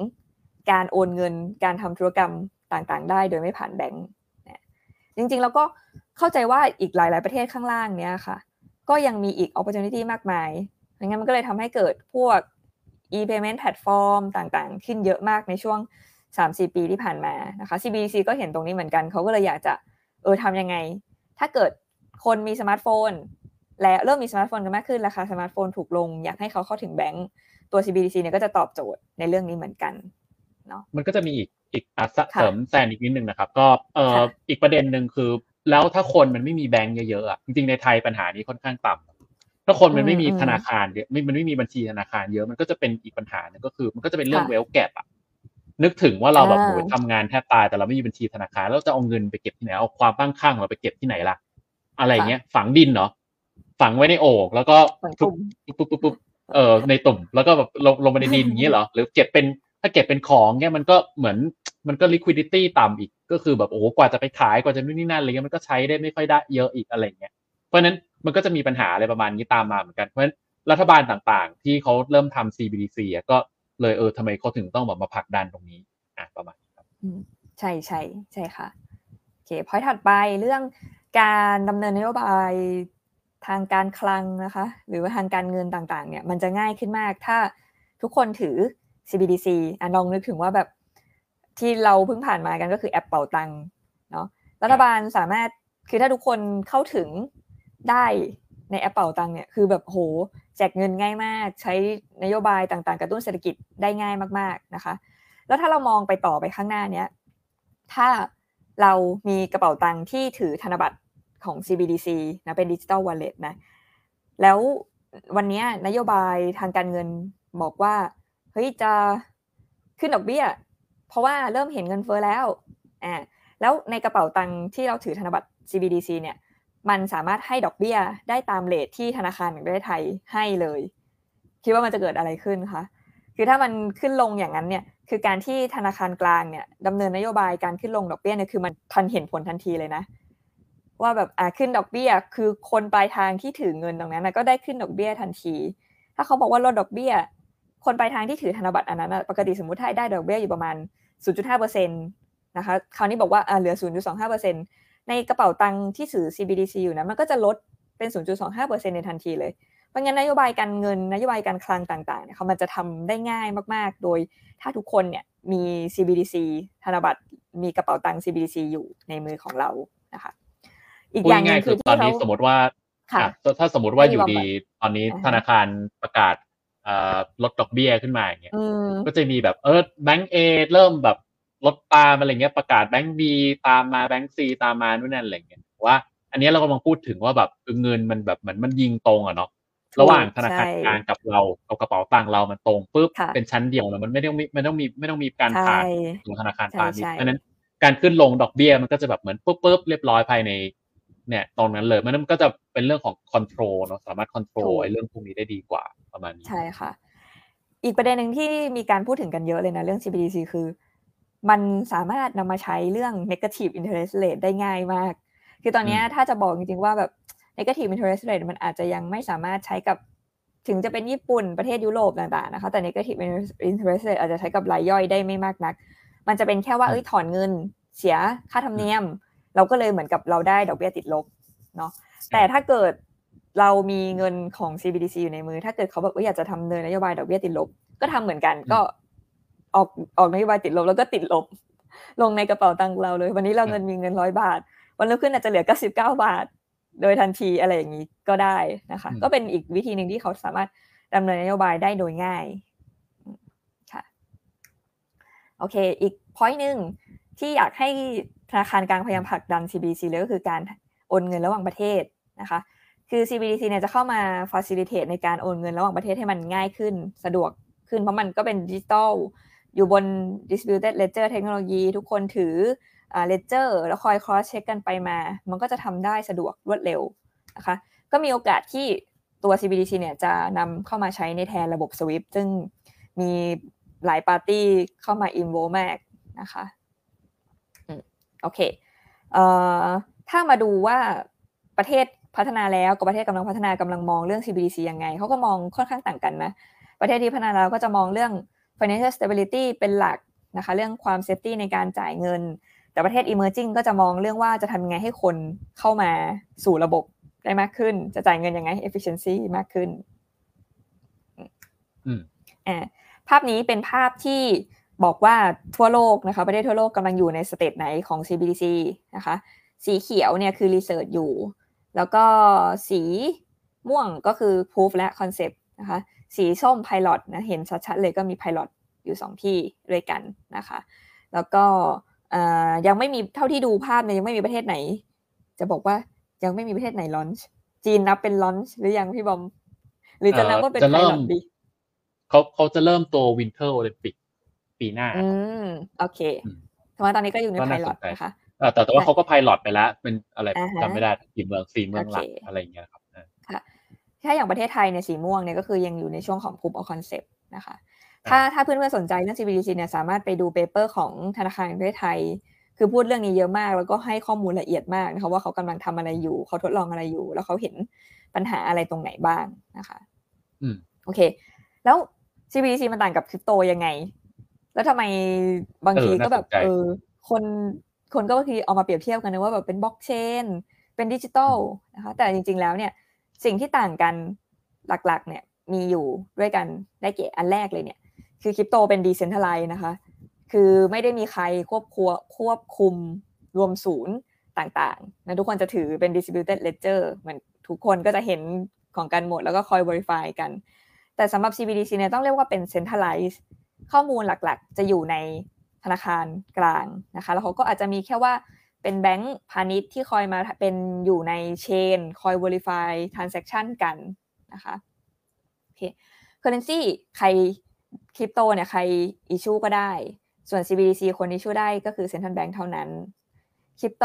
การโอนเงินการทำธุรกรรมต่างๆ ได้โดยไม่ผ่านแบงก์นะจริงๆ แล้วก็เข้าใจว่าอีกหลาย ๆ ประเทศข้างล่างเนี้ยค่ะ ก็ยังมีอีก opportunity มากมายดังนั้นมันก็เลยทำให้เกิดพวก e-payment platform ต่างๆ ขึ้นเยอะมากในช่วง 3-4 ปีที่ผ่านมานะคะ CBDC ก็เห็นตรงนี้เหมือนกันเขาก็เลยอยากจะเออทำยังไง ถ้าเกิดคนมีสมาร์ทโฟน และเริ่มมีสมาร์ทโฟนกันมากขึ้นราคาสมาร์ทโฟนถูกลง อยากให้เขาเข้าถึงแบงก์ตัว CBDC เนี่ยก็จะตอบโจทย์ในเรื่องนี้เหมือนกันเนาะมันก็จะมีอีกอีกอะเสค่ะเสริมแซนอีกนิดนึงนะครับ ก็เอ่อค่ะอีกประเด็นหนึ่งคือ แล้วถ้าคนมันไม่มีแบงก์เยอะๆอะจริงๆในไทยปัญหานี้ค่อนข้างต่ำถ้าคนมันไม่มีธนาคารเยอะไม่มันไม่มีบัญชีธนาคารเยอะมันก็จะเป็นอีกปัญหาหนึ่งก็คือ มันก็จะเป็นเรื่องเวลแกอะ นึกถึงว่าเราแบบอ่าโหยทำงานแทบตายแต่เราไม่มีบัญชีธนาคารแล้วจะเอาเงินไปเก็บที่ไหนเอาความบ้างคั่งเราไปเก็บที่ไหนล่ะ อะไรเงี้ย ฝังดินเนาะฝังไว้ในโอ่งแล้วก็ฝังปุ๊ตุ่บมปุ๊บปุ๊บปุ๊บเออในตุ่มแล้วก็แบบลงลงไปในดินอย่างเงี้ยเหรอหรือเก็บเป็นถ้าเก็บเป็นของเงี้ยมันก็เหมือนมันก็ liquidity ต่ำอีกก็คือแบบโอ้โหกว่าจะไปขายกว่าจะนู่นนี่นั่นอะไรเงี้ยมันก็ใช้ได้ไม่ค่อยได้เยอะอีกอะไรเงี้ยเพราะฉะนั้นมันก็จะมีปัญหาอะไรประมาณนี้ตามมาเหมือนกันเพราะฉะนั้นรัฐบาลต่างๆ ที่เขาเริ่มทำ CBDC อะก็ เลยเออทำไมเขาถึงต้องแบบมาผลักดันตรงนี้อะประมาณนี้ครับใช่ใช่ใช่ค่ะโอเคพอยถัดไปเรื่องการดำเนินนโยบายทางการคลังนะคะ หรือว่าทางการเงินต่างๆ เนี่ยมันจะง่ายขึ้นมากถ้าทุกคนถือ CBDC อะลองนึกถึงว่าแบบที่เราเพิ่งผ่านมากันก็คือแอปเป่าตังเนาะรัฐบาลสามารถคือถ้าทุกคนเข้าถึงได้ในแอปเป่าตังเนี่ยคือแบบโห แจกเงินง่ายมาก ใช้นโยบายต่างๆ กระตุ้นเศรษฐกิจได้ง่ายมากๆนะคะ แล้วถ้าเรามองไปต่อไปข้างหน้าเนี้ยถ้าเรามีกระเป๋าตังค์ที่ถือธนบัตรของ CBDC นะเป็นดิจิ t a ลวอลเล็ตนะแล้ววันนี้นโยบายทางการเงินบอกว่าเฮ้ยจะขึ้นดอกเบี้ย เพราะว่าเริ่มเห็นเงินเฟ้อแล้วอ่าแล้วในกระเป๋าตังค์ที่เราถือธนบัตร CBDC เนี่ย มันสามารถให้ดอกเบี้ยได้ตามเลทที่ธนาคารแห่งประเทศไทยให้เลย คิดว่ามันจะเกิดอะไรขึ้นคะคือถ้ามันขึ้นลงอย่างนั้นเนี่ยคือการที่ธนาคารกลางเนี่ยดำเนินนโยบายการขึ้นลงดอกเบี้ยเนี่ยคือมันทันเห็นผลทันทีเลยนะ ว่าแบบอ่าขึ้นดอกเบี้ย คือคนปลายทางที่ถือเงินตรงนั้นนะก็ได้ขึ้นดอกเบี้ยทันที ถ้าเขาบอกว่าลดดอกเบี้ย คนปลายทางที่ถือธนบัตรอันนั้นปกติสมมติถ้าได้ดอกเบี้ยอยู่ประมาณ 0.5%นะคะคราวนี้บอกว่าอ่าเหลือ 0.25% ในกระเป๋าตังค์ที่ถือ CBDC อยู่นะมันก็จะลดเป็น 0.25%ในทันทีเลย เพราะงั้นนโยบายการเงินนโยบายการคลังต่างๆเนี่ยเขามันจะทำได้ง่ายมากๆ โดยถ้าทุกคนเนี่ยมี CBDC ธนบัตรมีกระเป๋าตังค์ CBDC อยู่ในมือของเรานะคะอีกอย่างนึงคือตอนนี้สมมติว่าถ้าสมมติว่าอยู่ดีตอนนี้ธนาคารประกาศลดดอกเบี้ยขึ้นมาอย่างเงี้ยก็จะมีแบบเออแบงก์เอเริ่มแบบ ลดตามอะไรเงี้ยประกาศแบงก์บีตามมาแบงก์ซีตามมานู่นนั่นอะไรเงี้ยว่า อันนี้เรากำลังพูดถึงว่าแบบเงินมันแบบเหมือนมันยิงตรงอะเนาะระหว่างธนาคารกลางกับเรากับกระเป๋าตังค์เรามันตรงปุ๊บเป็นชั้นเดียวแล้วมันไม่ต้องมีไม่ต้องมีไม่ต้องมีการผ่านของธนาคารพาณิชย์ดังนั้นการขึ้นลงดอกเบี้ยมันก็จะแบบเหมือนปุ๊บปุ๊บเรียบร้อยภายใน เนี่ยตรงนั้นเลยมันก็จะเป็นเรื่องของคอนโทรลเนาะสามารถคอนโทรลไอ้เรื่องพวกนี้ได้ดีกว่าประมาณนี้ใช่ค่ะ อีกประเด็นหนึ่งที่มีการพูดถึงกันเยอะเลยนะเรื่อง CBDC คือ มันสามารถนำมาใช้เรื่อง negative interest rate ได้ง่ายมาก คือตอนนี้ถ้าจะบอกจริงๆว่าแบบ negative interest rate มันอาจจะยังไม่สามารถใช้กับถึงจะเป็นญี่ปุ่นประเทศยุโรปต่างๆนะคะ แต่ negative interest rate อาจจะใช้กับรายย่อยได้ไม่มากนัก มันจะเป็นแค่ว่าเอ้ยถอนเงินเสียค่าธรรมเนียม เราก็เลยเหมือนกับเราได้ดอกเบี้ยติดลบเนาะแต่ถ้าเกิดเรามีเงินของ CBDC อยู่ในมือ ถ้าเกิดเขาบอกว่าอยากจะทำเนินนโยบายดอกเบี้ยติดลบ ก็ทำเหมือนกัน ก็ ออกออกนโยบายติดลบแล้วก็ติดลบ ลงในกระเป๋าตังค์เราเลย วันนี้เราเงินมีเงินร้อยบาท วันรุ่งขึ้นอาจจะเหลือเก้าสิบเก้าบาท โดยทันทีอะไรอย่างนี้ก็ได้นะคะ ก็เป็นอีกวิธีหนึ่งที่เขาสามารถดำเนินนโยบายได้โดยง่ายค่ะโอเค อีกพอยต์หนึ่งที่อยากให้ธนาคารกลางพยายามผลักดัน CBDC เลยก็คือการโอนเงินระหว่างประเทศนะคะ คือ CBDC เนี่ยจะเข้ามา facilitate ในการโอนเงินระหว่างประเทศให้มันง่ายขึ้น สะดวกขึ้นเพราะมันก็เป็นดิจิตอล อยู่บน distributed ledger เทคโนโลยีทุกคนถือ ledger แล้วคอย cross check กันไปมา มันก็จะทำได้สะดวกรวดเร็วนะคะก็มีโอกาสที่ตัว CBDC เนี่ยจะนำเข้ามาใช้ในแทนระบบ SWIFT ซึ่งมีหลายปาร์ตี้เข้ามา involve มากนะคะโอเคเอ่อถ้ามาดูว่าประเทศพัฒนาแล้วกับประเทศกำลังพัฒนากำลังมองเรื่อง CBDC ยังไงเขาก็มองค่อนข้างต่างกันนะ ประเทศที่พัฒนาแล้วก็จะมองเรื่อง financial stability เป็นหลักนะคะเรื่องความ safety ในการจ่ายเงิน แต่ประเทศ emerging ก็จะมองเรื่องว่าจะทำยังไงให้คนเข้ามาสู่ระบบได้มากขึ้น จะจ่ายเงินยังไง efficiency มากขึ้นอ่าภาพนี้เป็นภาพที่บอกว่าทั่วโลกนะคะประเทศทั่วโลกกำลังอยู่ในสเตจไหนของ CBDC นะคะ สีเขียวเนี่ยคือ research อยู่ แล้วก็สีม่วงก็คือ proof และ concept นะคะ สีส้ม pilot นะเห็นชัดๆเลยก็มี pilot อยู่สองที่ด้วยกันนะคะ แล้วก็ยังไม่มีเท่าที่ดูภาพเนี่ยยังไม่มีประเทศไหน จะบอกว่ายังไม่มีประเทศไหนลอนช์จีนนับเป็นลอนช์หรือยังพี่บอม หรือจะนับว่าเป็น pilot ดีเขาเขาจะเริ่มตัว Winter Olympic ปีหน้า อืมโอเคทำไมตอนนี้ก็อยู่ใน pilot นะคะแต่แต่ว่าเขาก็ pilot ไปแล้ว เป็นอะไรจำไม่ได้กี่เมืองสี่เมืองหลักอะไรอย่างเงี้ยครับค่ะ ถ้าอย่างประเทศไทยเนี่ยสีม่วงเนี่ยก็คือยังอยู่ในช่วงของ proof of concept นะคะ ถ้าถ้าเพื่อนๆสนใจเรื่อง CBDC เนี่ยสามารถไปดู paper ของธนาคารประเทศไทย คือพูดเรื่องนี้เยอะมาก แล้วก็ให้ข้อมูลละเอียดมากนะคะว่าเขากำลังทำอะไรอยู่ เขาทดลองอะไรอยู่ แล้วเขาเห็นปัญหาอะไรตรงไหนบ้างนะคะอืมโอเค แล้ว CBDC มันต่างกับคริปโตยังไง แล้วทำไมบางทีก็แบบเออคนคนก็บางทีเอามาเปรียบเทียบกันนะว่าแบบเป็นบล็อกเชนเป็นดิจิตอลนะคะแต่จริง ๆแล้วเนี่ย สิ่งที่ต่างกันหลักๆ เนี่ยมีอยู่ด้วยกันได้เกอันแรกเลยเนี่ย คือคริปโตเป็น decentralized นะคะ คือไม่ได้มีใครควบคุมควบคุมรวมศูนย์ต่างๆนะทุกคนจะถือเป็น distributed ledger เหมือนทุกคนก็จะเห็นของกันหมดแล้วก็คอย verify กัน แต่สำหรับ CBDC เนี่ยต้องเรียกว่าเป็น centralized ข้อมูลหลักๆ จะอยู่ในธนาคารกลางนะคะ แล้วเขาก็อาจจะมีแค่ว่า เป็นแบงก์พาณิชย์ที่คอยมาเป็นอยู่ในเชนคอย verify transaction กันนะคะโอเค currency ใครคริปโตเนี่ยใคร issue ก็ได้ ส่วน CBDC คน issue ได้ก็คือ central bank เท่านั้นคริปโต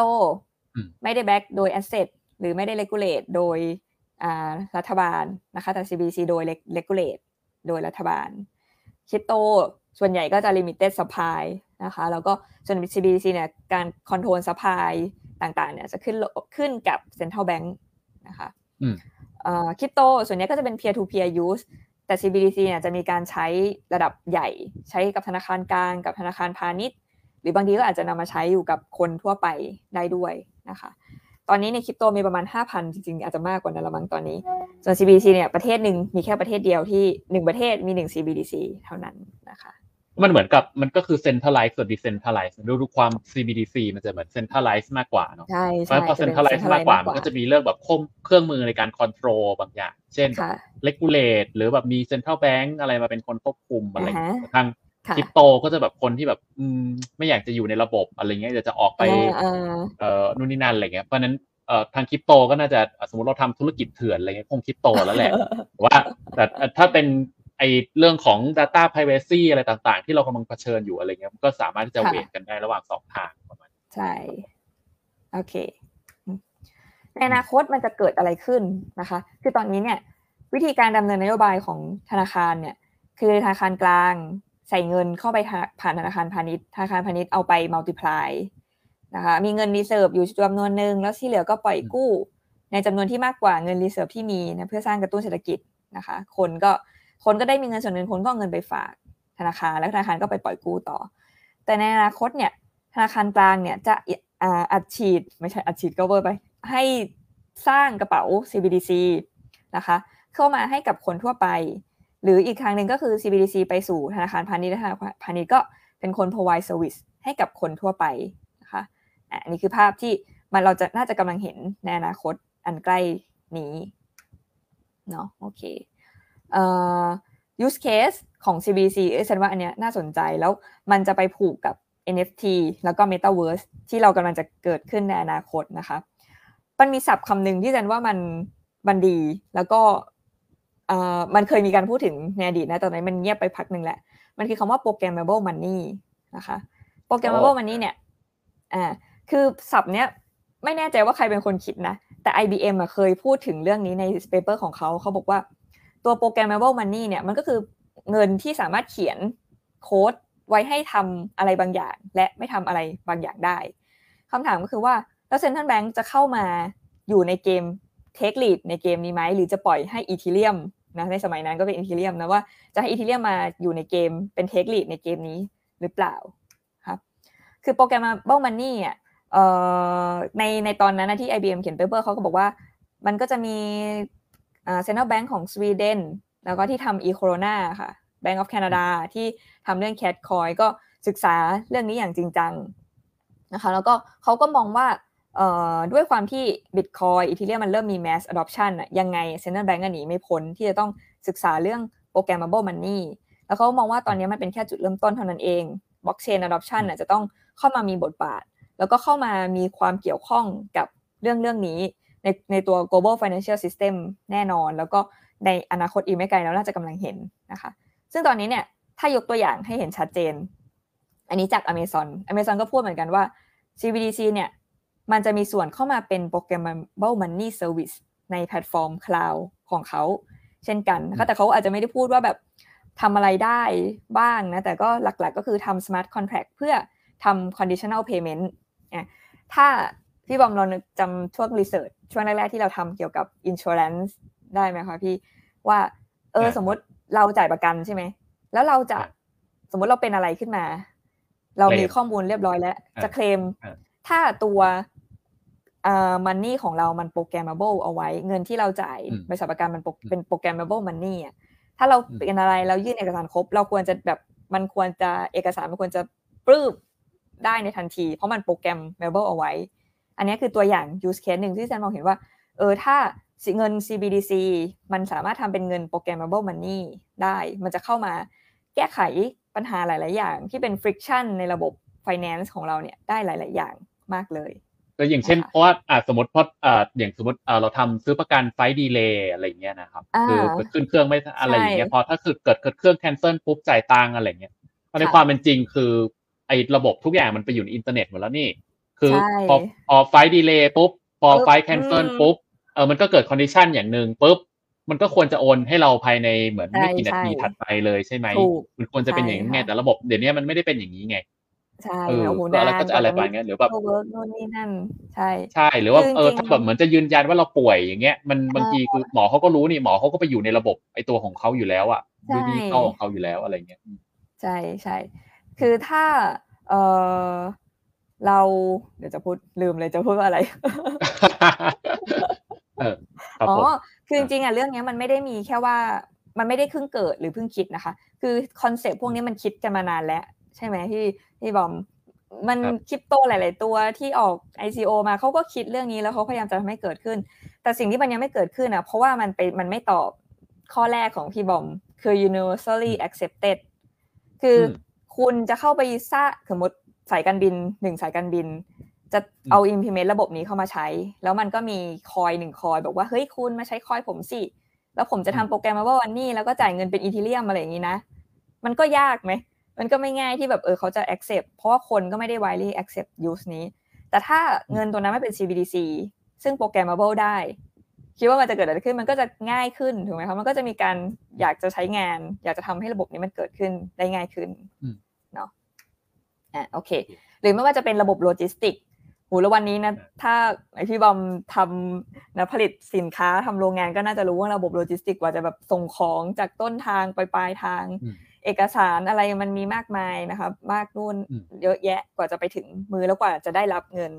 ไม่ได้แบ็กโดย asset หรือไม่ได้ regulate โดยรัฐบาลนะคะแต่ CBDC โดย regulate โดยรัฐบาลคริปโต ส่วนใหญ่ก็จะ limited supply นะคะ แล้วก็ส่วน CBDC เนี่ยการ control supply ต่างๆ เนี่ยจะขึ้นขึ้นกับ central bank นะคะคริปโตส่วนใหญ่ก็จะเป็น peer to peer use แต่ CBDC เนี่ยจะมีการใช้ระดับใหญ่ใช้กับธนาคารกลางกับธนาคารพาณิชย์ หรือบางทีก็อาจจะนำมาใช้อยู่กับคนทั่วไปได้ด้วยนะคะ ตอนนี้ในคริปโตมีประมาณ 5,000 จริงๆ อาจจะมากกว่านั้นละมั้งตอนนี้ ส่วน CBDC เนี่ยประเทศหนึ่งมีแค่ประเทศเดียวที่หนึ่งประเทศมีหนึ่ง CBDC เท่านั้นนะคะ มันเหมือนกับมันก็คือ centralize ส่วน decentralize ดูดูความ CBDC มันจะเหมือน centralize มากกว่าเนาะใช่ใช่พอ centralize มากกว่ามันก็จะมีเรื่องแบบคมเครื่องมือในการ control บางอย่าง เช่น regulate หรือแบบมี central bank อะไรมาเป็นคนควบคุมอะไรทางคริปโตก็จะแบบคนที่แบบอืมไม่อยากจะอยู่ในระบบอะไรเงี้ยจะจะออกไปเอ่อนู่นนี่นั่นอะไรเงี้ยเพราะนั้นเอ่อทางคริปโตก็น่าจะสมมติเราทำธุรกิจเถื่อนอะไรเงี้ยคงคริปโตแล้วแหละว่าแต่ถ้าเป็น ไอเรื่องของ Data Privacy อะไรต่างๆ ที่เรากำลังเผชิญอยู่อะไรเงี้ยก็สามารถที่จะเวทกันได้ระหว่างสองทางประมาณใช่ โอเค ในอนาคตมันจะเกิดอะไรขึ้นนะคะ คือตอนนี้เนี่ยวิธีการดำเนินนโยบายของธนาคารเนี่ย คือธนาคารกลางใส่เงินเข้าไปผ่านธนาคารพาณิชย์ธนาคารพาณิชย์เอาไป multiply นะคะมีเงิน reserve อยู่จำนวนหนึ่งแล้วที่เหลือก็ปล่อยกู้ ในจำนวนที่มากกว่าเงิน reserve ที่มีนะเพื่อสร้างกระตุ้นเศรษฐกิจนะคะ คนก็ คนก็ได้มีเงินส่วนหนึ่งคนก็เงินไปฝากธนาคารแล้วธนาคารก็ไปปล่อยกู้ต่อ แต่ในอนาคตเนี่ยธนาคารกลางเนี่ยจะอัดฉีดไม่ใช่อัดฉีดก็เวอร์ไป ให้สร้างกระเป๋า CBDC นะคะ เข้ามาให้กับคนทั่วไป หรืออีกครั้งหนึ่งก็คือ CBDC ไปสู่ธนาคารพาณิชย์ธนาคารพาณิชย์ก็เป็นคน provide service ให้กับคนทั่วไปนะคะอันนี้คือภาพที่มันเราจะน่าจะกำลังเห็นในอนาคตอันใกล้นี้เนาะโอเค use case ของ CBC เอฉันว่าอันเนี้ยน่าสนใจแล้วมันจะไปผูกกับ NFT แล้วก็ Metaverse ที่เรากำลังจะเกิดขึ้นในอนาคตนะคะ มันมีศัพท์คำหนึ่งที่ฉันว่ามันมันดี แล้วก็เอ่อมันเคยมีการพูดถึงในอดีตนะตอนนี้มันเงียบไปพักหนึ่งแหละ มันคือคำว่า programmable money นะคะ programmable money เนี่ยอ่าคือศัพท์เนี้ยไม่แน่ใจว่าใครเป็นคนคิดนะ แต่ IBM อะเคยพูดถึงเรื่องนี้ในpaper ของเขาเขาบอกว่า ตัว programmable money เนี่ยมันก็คือเงินที่สามารถเขียนโค้ดไว้ให้ทำอะไรบางอย่าง และไม่ทำอะไรบางอย่างได้คำถามก็คือว่าแล้ว central bank จะเข้ามาอยู่ในเกม take lead ในเกมนี้ไหมหรือจะปล่อยให้ Ethereum นะในสมัยนั้นก็เป็น Ethereum นะว่าจะให้ Ethereum มาอยู่ในเกมเป็น take lead ในเกมนี้หรือเปล่าครับคือ programmable money อะในในตอนนั้นนะที่ IBM เขียน paper เขาก็บอกว่ามันก็จะมี central bank ของสวีเดนแล้วก็ที่ทำ e-krona ค่ะ Bank of Canada ที่ทำเรื่อง CADcoin ก็ศึกษาเรื่องนี้อย่างจริงจังนะคะแล้วก็เขาก็มองว่าด้วยความที่ Bitcoin Ethereum มันเริ่มมี mass adoption อะยังไง Central Bank ก็หนีไม่พ้นที่จะต้องศึกษาเรื่อง programmable money แล้วเขามองว่าตอนนี้มันเป็นแค่จุดเริ่มต้นเท่านั้นเอง blockchain adoption จะต้องเข้ามามีบทบาท แล้วก็เข้ามามีความเกี่ยวข้องกับเรื่องเรื่องนี้ ในในตัว global financial system แน่นอน แล้วก็ในอนาคตอีกไม่ไกลแล้วน่าจะกำลังเห็นนะคะ ซึ่งตอนนี้เนี่ยถ้ายกตัวอย่างให้เห็นชัดเจน อันนี้จาก Amazon Amazon ก็พูดเหมือนกันว่า CBDC เนี่ยมันจะมีส่วนเข้ามาเป็น programmable money service ในแพลตฟอร์ม cloud ของเขา เช่นกันนะคะแต่เขาอาจจะไม่ได้พูดว่าแบบทำอะไรได้บ้างนะ แต่ก็หลักๆก็คือทำ smart contract เพื่อทำ conditional payment ถ้า พี่บอมเราจำช่วง research ช่วงแรกๆที่เราทำเกี่ยวกับ insurance ได้ไหมคะพี่ว่าเออสมมติเราจ่ายประกันใช่ไหม แล้วเราจะสมมติเราเป็นอะไรขึ้นมา เรามีข้อมูลเรียบร้อยแล้ว จะเคลม ถ้าตัวอ่า money ของเรามัน programmable เอาไว้ เงินที่เราจ่ายบริษัทประกันมันเป็น programmable money อะถ้าเราเป็นอะไรเรายื่นเอกสารครบ เราควรจะแบบมันควรจะเอกสารมันควรจะเคลมได้ในทันที เพราะมัน programmable เอาไว้ อันนี้คือตัวอย่าง use case หนึ่งที่แซนมองเห็นว่า เออ ถ้าเงิน CBDC มันสามารถทำเป็นเงิน programmable money ได้ มันจะเข้ามาแก้ไขปัญหาหลาย ๆ อย่าง ที่เป็น friction ในระบบ finance ของเราเนี่ยได้หลาย ๆ อย่างมากเลยก็อย่างเช่นเพราะว่าอ่าสมมติเพราะอ่าอย่างสมมติอ่าเราทำซื้อประกัน flight delay อะไรเงี้ยนะครับคือขึ้นเครื่องไม่อะไรอย่างเงี้ยพอถ้าคือเกิดเกิดเครื่อง cancel ปุ๊บจ่ายตังอะไรเงี้ยในความเป็นจริงคือไอ้ระบบทุกอย่างมันไปอยู่ในอินเทอร์เน็ตหมดแล้วนี่ คือพอพอ flight delay ปุ๊บพอ flight cancel ปุ๊บเออมันก็เกิด condition อย่างหนึ่งปุ๊บมันก็ควรจะโอนให้เราภายในเหมือนไม่กี่นาทีถัดไปเลยใช่ไหมมันควรจะเป็นอย่างนี้ไงแต่ระบบเดี๋ยวนี้มันไม่ได้เป็นอย่างนี้ไงใช่โอ้โหแล้วก็จะอะไรไปเงี้ยหรือแบบเวิร์กนู่นนี่นั่นใช่ใช่หรือว่าเออถ้าแบบเหมือนจะยืนยันว่าเราป่วยอย่างเงี้ยมันบางทีคือหมอเขาก็รู้นี่หมอเขาก็ไปอยู่ในระบบไอตัวของเขาอยู่แล้วอะดูดีเข้าของเขาอยู่แล้วอะไรเงี้ยใช่ใช่คือถ้าเออ เราเดี๋ยวจะพูดลืมเลยจะพูดว่าอะไรอ๋อคือจริงๆอะเรื่องนี้มันไม่ได้มีแค่ว่ามันไม่ได้เพิ่งเกิดหรือเพิ่งคิดนะคะ คือ concept พวกนี้มันคิดกันมานานแล้ว ใช่ไหมที่พี่บอมมันคริปโตหลาย ๆ ตัวที่ออก ICO มาเขาก็คิดเรื่องนี้แล้วเขาพยายามจะทำให้เกิดขึ้น แต่สิ่งที่มันยังไม่เกิดขึ้นอะเพราะว่ามันไปมันไม่ตอบข้อแรกของพี่บอมคือ universally accepted คือคุณจะเข้าไปซาสมมติ สายการบินหนึ่งสายการบิน จะเอา implement ระบบนี้เข้ามาใช้ แล้วมันก็มีคอยหนึ่งคอยบอกว่าเฮ้ยคุณมาใช้ coin ผมสิแล้วผมจะทำโปรแกรมมาว่าวันนี้แล้วก็จ่ายเงินเป็น Ethereum อะไรอย่างนี้นะ มันก็ยากไหมมันก็ไม่ง่ายที่แบบเออเขาจะ accept เพราะว่าคนก็ไม่ได้ widely accept use นี้ แต่ถ้าเงินตัวนั้นไม่เป็น CBDC ซึ่ง programmable ได้ คิดว่ามันจะเกิดอะไรขึ้น มันก็จะง่ายขึ้นถูกไหมครับมันก็จะมีการอยากจะใช้งาน อยากจะทำให้ระบบนี้มันเกิดขึ้นได้ง่ายขึ้นเนาะ อะโอเค หรือไม่ว่าจะเป็นระบบโลจิสติกโหแล้ววันนี้นะถ้าไอพี่บอมทำนะผลิตสินค้าทำโรงงานก็น่าจะรู้ว่าระบบโลจิสติกว่าจะแบบส่งของจากต้นทางไปปลายทาง เอกสารอะไรมันมีมากมายนะครับมากนู่นเยอะแยะกว่าจะไปถึงมือแล้วกว่าจะได้รับเงิน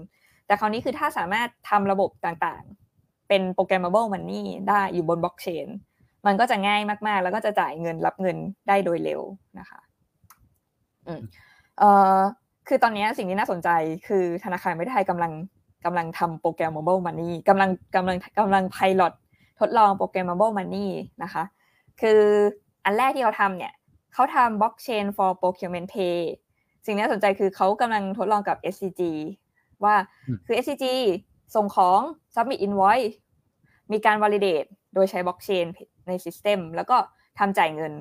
แต่คราวนี้คือถ้าสามารถทำระบบต่างๆ เป็นโปรแกรม able money ได้อยู่บนบล็อกเชนมันก็จะง่ายมากๆ แล้วก็จะจ่ายเงินรับเงินได้โดยเร็วนะคะ อืม เอ่อคือตอนนี้สิ่งที่น่าสนใจคือธนาคารไม่ไทยกำลังกำลังทำโปรแกรม mobile money กำลังกำลังกำลังไพลอตทดลองโปรแกรม mobile money นะคะ คืออันแรกที่เขาทำเนี่ยเขาทำ blockchain for procurement pay สิ่งที่น่าสนใจคือเขากำลังทดลองกับ SCG ว่าคือ SCG ส่งของ submit invoice มีการ validate โดยใช้ blockchain ใน system แล้วก็ทำจ่ายเงิน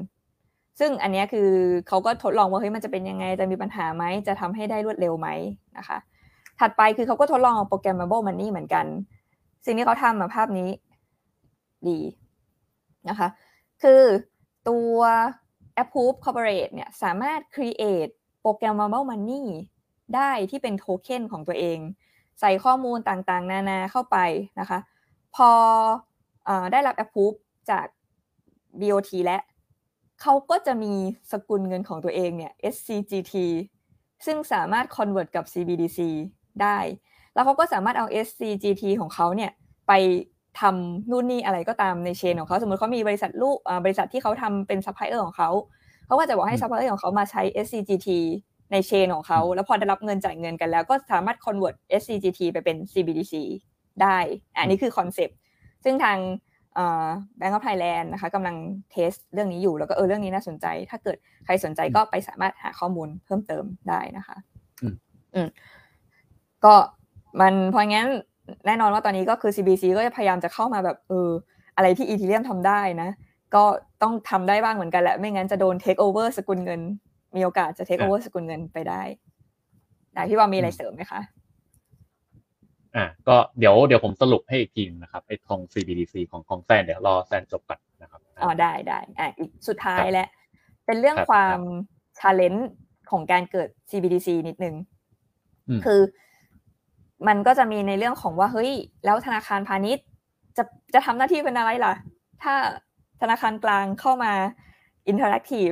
ซึ่งอันนี้คือเขาก็ทดลองว่าเฮ้ยมันจะเป็นยังไง จะมีปัญหาไหมจะทำให้ได้รวดเร็วไหมนะคะ ถัดไปคือเขาก็ทดลองโปรแกรม mable money เหมือนกัน สิ่งที่เขาทำมาภาพนี้ดีนะคะ คือตัว Approve Corporate เนี่ยสามารถ create programmable money ได้ที่เป็นโทเค็นของตัวเอง ใส่ข้อมูลต่างๆ นานาเข้าไปนะคะ พออได้รับ approve จาก BOT และ เขาก็จะมีสกุลเงินของตัวเองเนี่ย SCGT ซึ่งสามารถ convert กับ CBDC ได้ แล้วเขาก็สามารถเอา SCGT ของเขาเนี่ยไปทำนู่นนี่อะไรก็ตามใน chain ของเขาสมมติเขามีบริษัทลูกบริษัทที่เขาทำเป็นซัพพลายเออร์ของเขาเขาก็จะบอกให้ซัพพลายเออร์ของเขามาใช้ SCGT ใน chain ของเขา แล้วพอได้รับเงินจ่ายเงินกันแล้วก็สามารถ convert SCGT ไปเป็น CBDC ได้ อันนี้คือ concept ซึ่งทาง Bank of Thailand นะคะกำลัง test เรื่องนี้อยู่แล้วก็เออเรื่องนี้น่าสนใจ ถ้าเกิดใครสนใจก็ไปสามารถหาข้อมูลเพิ่มเติมได้นะคะอืมก็มันเพราะงั้นแน่นอนว่าตอนนี้ก็คือ CBDC ก็จะพยายามจะเข้ามาแบบเอออะไรที่ Ethereum ทำได้นะ ก็ต้องทำได้บ้างเหมือนกันแหละ ไม่งั้นจะโดนเทคโอเวอร์สกุลเงิน มีโอกาสจะเทคโอเวอร์สกุลเงินไปได้ได้พี่ว่ามีอะไรเสริมไหมคะ อะก็เดี๋ยวเดี๋ยวผมสรุปให้อีกทีนะครับไอ้ทอง CBDC ของของแซนเดี๋ยวรอแซนจบก่อนนะครับอ๋อได้ได้อะอีกสุดท้ายและเป็นเรื่องความ challenge ของการเกิด CBDC นิดนึงคือมันก็จะมีในเรื่องของว่าเฮ้ย แล้วธนาคารพาณิชย์ จะจะทำหน้าที่เป็นอะไรล่ะ ถ้าธนาคารกลางเข้ามา interactive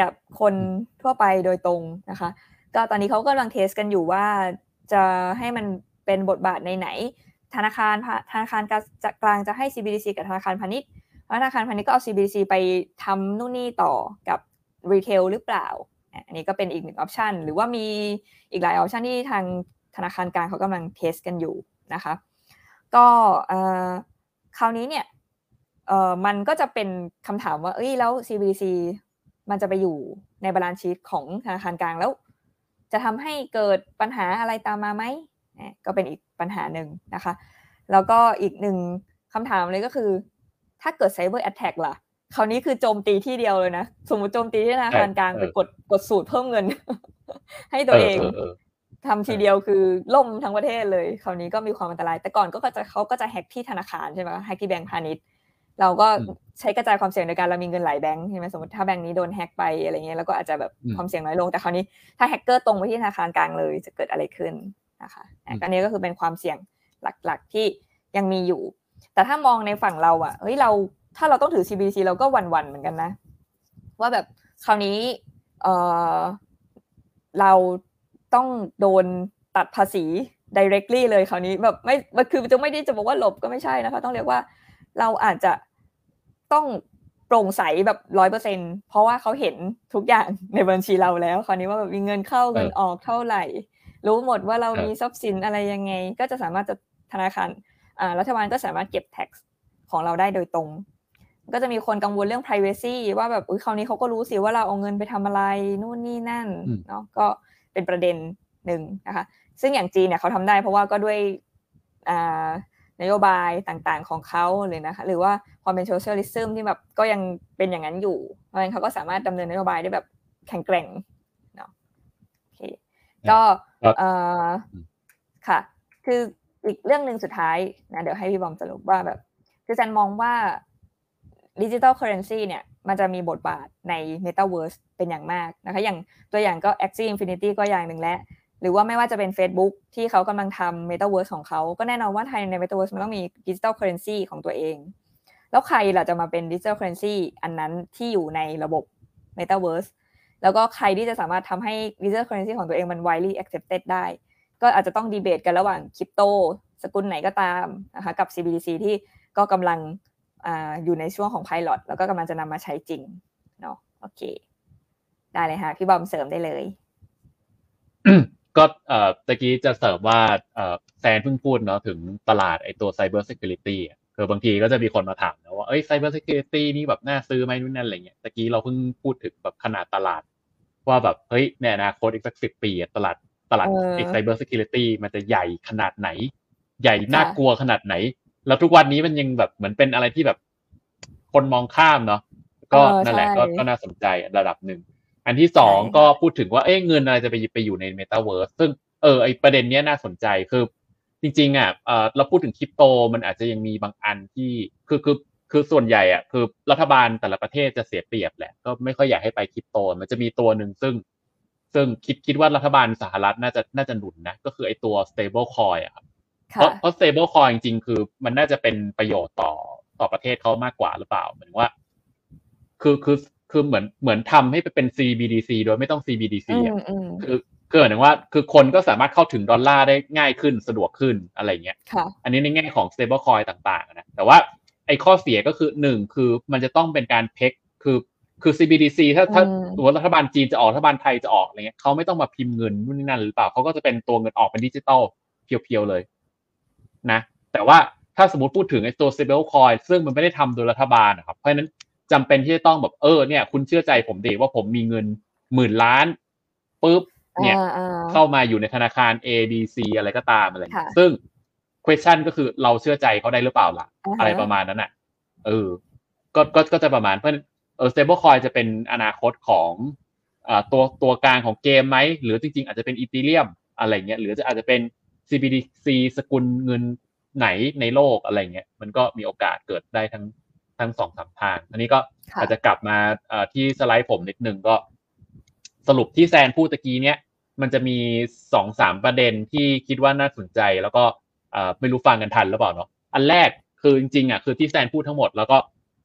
กับคนทั่วไปโดยตรงนะคะ ก็ตอนนี้เขากำลัง test กันอยู่ว่าจะให้มัน เป็นบทบาทในไหน ธนาคารธนาคารกลางจะให้ CBDC กับธนาคารพาณิชย์ธนาคารพาณิชย์ก็เอา CBDC ไปทำนู่นนี่ต่อกับ retail หรือเปล่า อันนี้ก็เป็นอีกหนึ่ง option หรือว่ามีอีกหลาย option ที่ทางธนาคารกลางเขากำลัง test กันอยู่นะคะ ก็คราวนี้เนี่ยมันก็จะเป็นคำถามว่า เอ้ยแล้ว CBDC มันจะไปอยู่ใน balance sheet ของธนาคารกลางแล้ว จะทำให้เกิดปัญหาอะไรตามมาไหม ก็เป็นอีกปัญหาหนึ่งนะคะ แล้วก็อีกหนึ่งคำถามเลยก็คือ ถ้าเกิด cyber attack ล่ะ คราวนี้คือโจมตีที่เดียวเลยนะ สมมติโจมตีที่ธนาคารกลางไปกดกดสูตรเพิ่มเงิน ให้ตัวเองทำทีเดียวคือล่มทั้งประเทศเลย คราวนี้ก็มีความอันตราย แต่ก่อนก็จะเขาก็จะแฮกที่ธนาคารใช่ไหมแฮกที่แบงก์พาณิชย์เราก็ใช้กระจายความเสี่ยงในการเรามีเงินหลายแบงค์ใช่ไหมสมมติถ้าแบงค์นี้โดนแฮกไปอะไรเงี้ยแล้วก็อาจจะแบบความเสี่ยงน้อยลงแต่คราวนี้ถ้าแฮกเกอร์ตรงไปที่ธนาคารกลางเลยจะเกิดอะไรขึ้น นะคะอันนี้ก็คือเป็นความเสี่ยงหลักๆที่ยังมีอยู่ แต่ถ้ามองในฝั่งเราอะเฮ้ยเราถ้าเราต้องถือ CBDC เราก็วัน ๆ เหมือนกันนะ ว่าแบบคราวนี้เออเราต้องโดนตัดภาษี directly เลยคราวนี้แบบไม่คือจะไม่ได้จะบอกว่าหลบก็ไม่ใช่นะคะ ต้องเรียกว่าเราอาจจะต้องโปร่งใสแบบร้อยเปอร์เซ็นเพราะว่าเขาเห็นทุกอย่างในบัญชีเราแล้ว คราวนี้ว่าแบบมีเงินเข้าเงินออกเท่าไหร่ รู้หมดว่าเรามีทรัพย์สินอะไรยังไง ก็จะสามารถจะธนาคารอ่ารัฐบาลก็สามารถเก็บ tax ของเราได้โดยตรง ก็จะมีคนกังวลเรื่อง privacy ว่าแบบอุ้ยคราวนี้เขาก็รู้สิว่าเราเอาเงินไปทำอะไรนู่นนี่นั่นเนาะก็เป็นประเด็นหนึ่งนะคะซึ่งอย่างจีนเนี่ยเขาทำได้เพราะว่าก็ด้วยอ่ะนโยบายต่างๆของเขาเลยนะคะหรือว่าความเป็น socialism ที่แบบก็ยังเป็นอย่างนั้นอยู่เพราะฉะนั้นเขาก็สามารถดำเนินนโยบายได้แบบแข็งแกร่งเนาะโอเค ก็เอ่อค่ะ คืออีกเรื่องหนึ่งสุดท้ายนะเดี๋ยวให้พี่บอมสรุปว่าแบบ คือแซนมองว่า digital currency เนี่ย มันจะมีบทบาทใน Metaverse เป็นอย่างมากนะคะ อย่างตัวอย่างก็ Axie Infinity ก็อย่างหนึ่งแล้ว หรือว่าไม่ว่าจะเป็น Facebook ที่เขากำลังทำ Metaverse ของเขา ก็แน่นอนว่าไทยใน Metaverse มันต้องมี digital currency ของตัวเอง แล้วใครล่ะจะมาเป็น digital currency อันนั้นที่อยู่ในระบบ Metaverse แล้วก็ใครที่จะสามารถทำให้ดิจิทัลเคอร์เรนซีของตัวเองมัน widely accepted ได้ ก็อาจจะต้องดีเบตกันระหว่างคริปโตสกุลไหนก็ตามนะคะกับ CBDC ที่ก็กำลังออยู่ในช่วงของ pilot แล้วก็กำลังจะนำมาใช้จริงเนาะโอเค ได้เลยค่ะพี่บอมเสริมได้เลยก็เอ่อตะกี้จะเสริมว่าเอ่อแซนเพิ่งพูดเนาะถึงตลาดไอตัว Cyber Security คือบางทีก็จะมีคนมาถามนะว่าเอ้ย Cyber Security นี่แบบน่าซื้อไหมนู่นนั่นอะไรเงี้ยตะกี้เราเพิ่งพูดถึงแบบขนาดตลาด ว่าแบบเฮ้ยในอนาคตอีกสักสิบปีตลาดตลาดไอ Cyber Security มันจะใหญ่ขนาดไหน ใหญ่น่ากลัวขนาดไหน แล้วทุกวันนี้มันยังแบบเหมือนเป็นอะไรที่แบบ คนมองข้ามเนาะก็นั่นแหละก็น่าสนใจระดับหนึ่งอันที่สองก็พูดถึงว่าเอ้เงินอะไรจะไปไปอยู่ในเมตาเวิร์สซึ่งเออไอประเด็นเนี้ยน่าสนใจคือ จริงๆอะเออเราพูดถึงคริปโตมันอาจจะยังมีบางอันที่คือคือคือส่วนใหญ่อะคือรัฐบาลแต่ละประเทศจะเสียเปรียบแหละก็ไม่ค่อยอยากให้ไปคริปโต มันจะมีตัวหนึ่งซึ่ง ซึ่งคิดคิดว่ารัฐบาลสหรัฐน่าจะน่าจะหนุนนะก็คือไอตัว stable coin อะครับเพราะเพราะ stable coin จริงๆ คือ มันน่าจะเป็นประโยชน์ต่อต่อประเทศเขามากกว่าหรือเปล่าเหมือนว่า คือคือคือเหมือนเหมือนทำให้ไปเป็น CBDC โดยไม่ต้อง CBDC อะคือ เกิดถึงว่าคือคนก็สามารถเข้าถึงดอลลาร์ได้ง่ายขึ้นสะดวกขึ้นอะไรเงี้ยอันนี้ในแง่ของ stable coin ต่างๆนะแต่ว่าไอ้ข้อเสียก็คือหนึ่งคือมันจะต้องเป็นการเพ็กคือคือ CBDC ถ้าถ้าตัวรัฐบาลจีนจะออกรัฐบาลไทยจะออกอะไรเงี้ยเขาไม่ต้องมาพิมพ์เงินนู่นนี่นั่นหรือเปล่าเขาก็จะเป็นตัวเงินออกเป็นดิจิตอลเพียวๆเลยนะ แต่ว่าถ้าสมมติพูดถึงไอ้ตัว stable coin ซึ่งมันไม่ได้ทำโดยรัฐบาลนะครับเพราะฉะนั้นจำเป็นที่จะต้องแบบเออเนี่ย คุณเชื่อใจผมดีว่าผมมีเงินหมื่นล้านปุ๊บ เนี่ยเข้ามาอยู่ในธนาคาร A B C อะไรก็ตามอะไรซึ่ง question ก็คือเราเชื่อใจเขาได้หรือเปล่าล่ะ อะไรประมาณนั้นอะเออ ก็ก็ก็จะประมาณเพราะเออ stable coin จะเป็นอนาคตของอ่าตัวตัวกลางของเกมไหม หรือจริง ๆ อาจจะเป็นอีเทเรียมอะไรเงี้ยหรือจะอาจจะเป็น CBDC สกุลเงินไหนในโลกอะไรเงี้ยมันก็มีโอกาสเกิดได้ทั้งทั้งสองสามทาง อันนี้ก็อาจจะกลับมาที่สไลด์ผมนิดนึงก็สรุปที่แซนพูดตะกี้เนี้ย มันจะมีสองสามประเด็นที่คิดว่าน่าสนใจ แล้วก็ไม่รู้ฟังกันทันหรือเปล่าเนาะอันแรกคือจริงๆอะคือที่แซนพูดทั้งหมดแล้วก็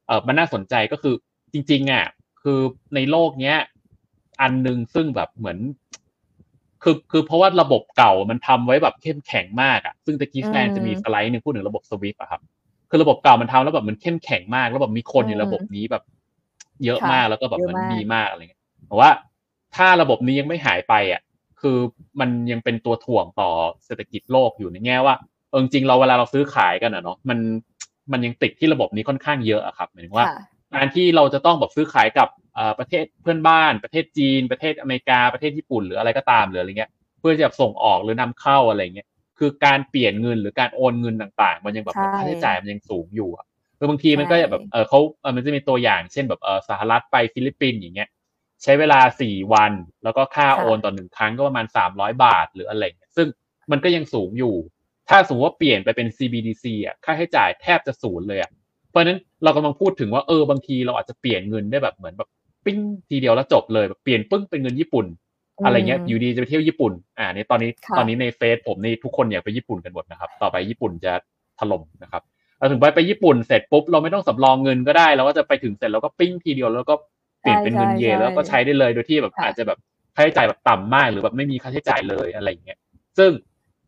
เออมันน่าสนใจก็คือจริง ๆอะคือในโลกเนี้ยอันหนึ่งซึ่งแบบเหมือน คือคือเพราะว่าระบบเก่ามันทำไว้แบบเข้มแข็งมากอะซึ่งตะกี้แฟนอืมจะมีสไลด์หนึ่งพูดถึงระบบสวิฟอะครับคือระบบเก่ามันทำแล้วแบบมันเข้มแข็งมาก แล้วแบบมีคนในอืมระบบนี้แบบ เยอะค่ะมากแล้วก็แบบเยอะมันมากดีมากอะไรเงี้ยแต่ว่าถ้าระบบนี้ยังไม่หายไปอะ คือมันยังเป็นตัวถ่วงต่อเศรษฐกิจโลกอยู่ในแง่ว่าเออจริงๆเราเวลาเราซื้อขายกันอะเนาะมันมันยังติดที่ระบบนี้ค่อนข้างเยอะอะครับหมายถึงว่าค่ะการที่เราจะต้องแบบซื้อขายกับเอ่อประเทศเพื่อนบ้าน ประเทศจีน ประเทศอเมริกาประเทศญี่ปุ่นหรืออะไรก็ตามหรืออะไรเงี้ยเพื่อจะส่งออกหรือนำเข้าอะไรเงี้ยคือการเปลี่ยนเงินหรือการโอนเงินต่างๆ มันยังแบบใช่ค่าใช้จ่ายมันยังสูงอยู่อะคือบางทีมันก็ใช่แบบเออเขาเออมันจะมีตัวอย่างเช่นแบบเออสหรัฐไปฟิลิปปินส์อย่างเงี้ย ใช้เวลาสี่วัน แล้วก็ค่าค่ะโอนต่อหนึ่งครั้งก็ประมาณสามร้อยบาทหรืออะไรเงี้ยซึ่งมันก็ยังสูงอยู่ ถ้าสมมติว่าเปลี่ยนไปเป็น CBDC อะค่าใช้จ่ายแทบจะศูนย์เลยอะเพราะฉะนั้นเรากำลังพูดถึงว่าเออบางทีเราอาจจะเปลี่ยนเงินได้แบบเหมือนแบบปิ้งทีเดียวแล้วจบเลยแบบเปลี่ยนปึ้งเป็นเงินญี่ปุ่น อะไรเงี้ยอืมอยู่ดีจะไปเที่ยวญี่ปุ่น อ่าในตอนนี้ค่ะตอนนี้ในเฟซผมนี่ทุกคนอยากไปญี่ปุ่นกันหมดนะครับ ต่อไปญี่ปุ่นจะถล่มนะครับเราถึงไปไปญี่ปุ่นเสร็จปุ๊บเราไม่ต้องสำรองเงินก็ได้เราก็จะไปถึงเสร็จเราก็ปิ้งทีเดียวแล้วก็เป ลี่ยนเป็นเงินเยนใช่ใช่แล้วก็ใช้ได้เลยโดยที่แบบค่ะอาจจะแบบค่าใช้จ่ายแบบต่ำมาก หรือแบบไม่มีค่าใช้จ่ายเลยอะไรเงี้ยซึ่ง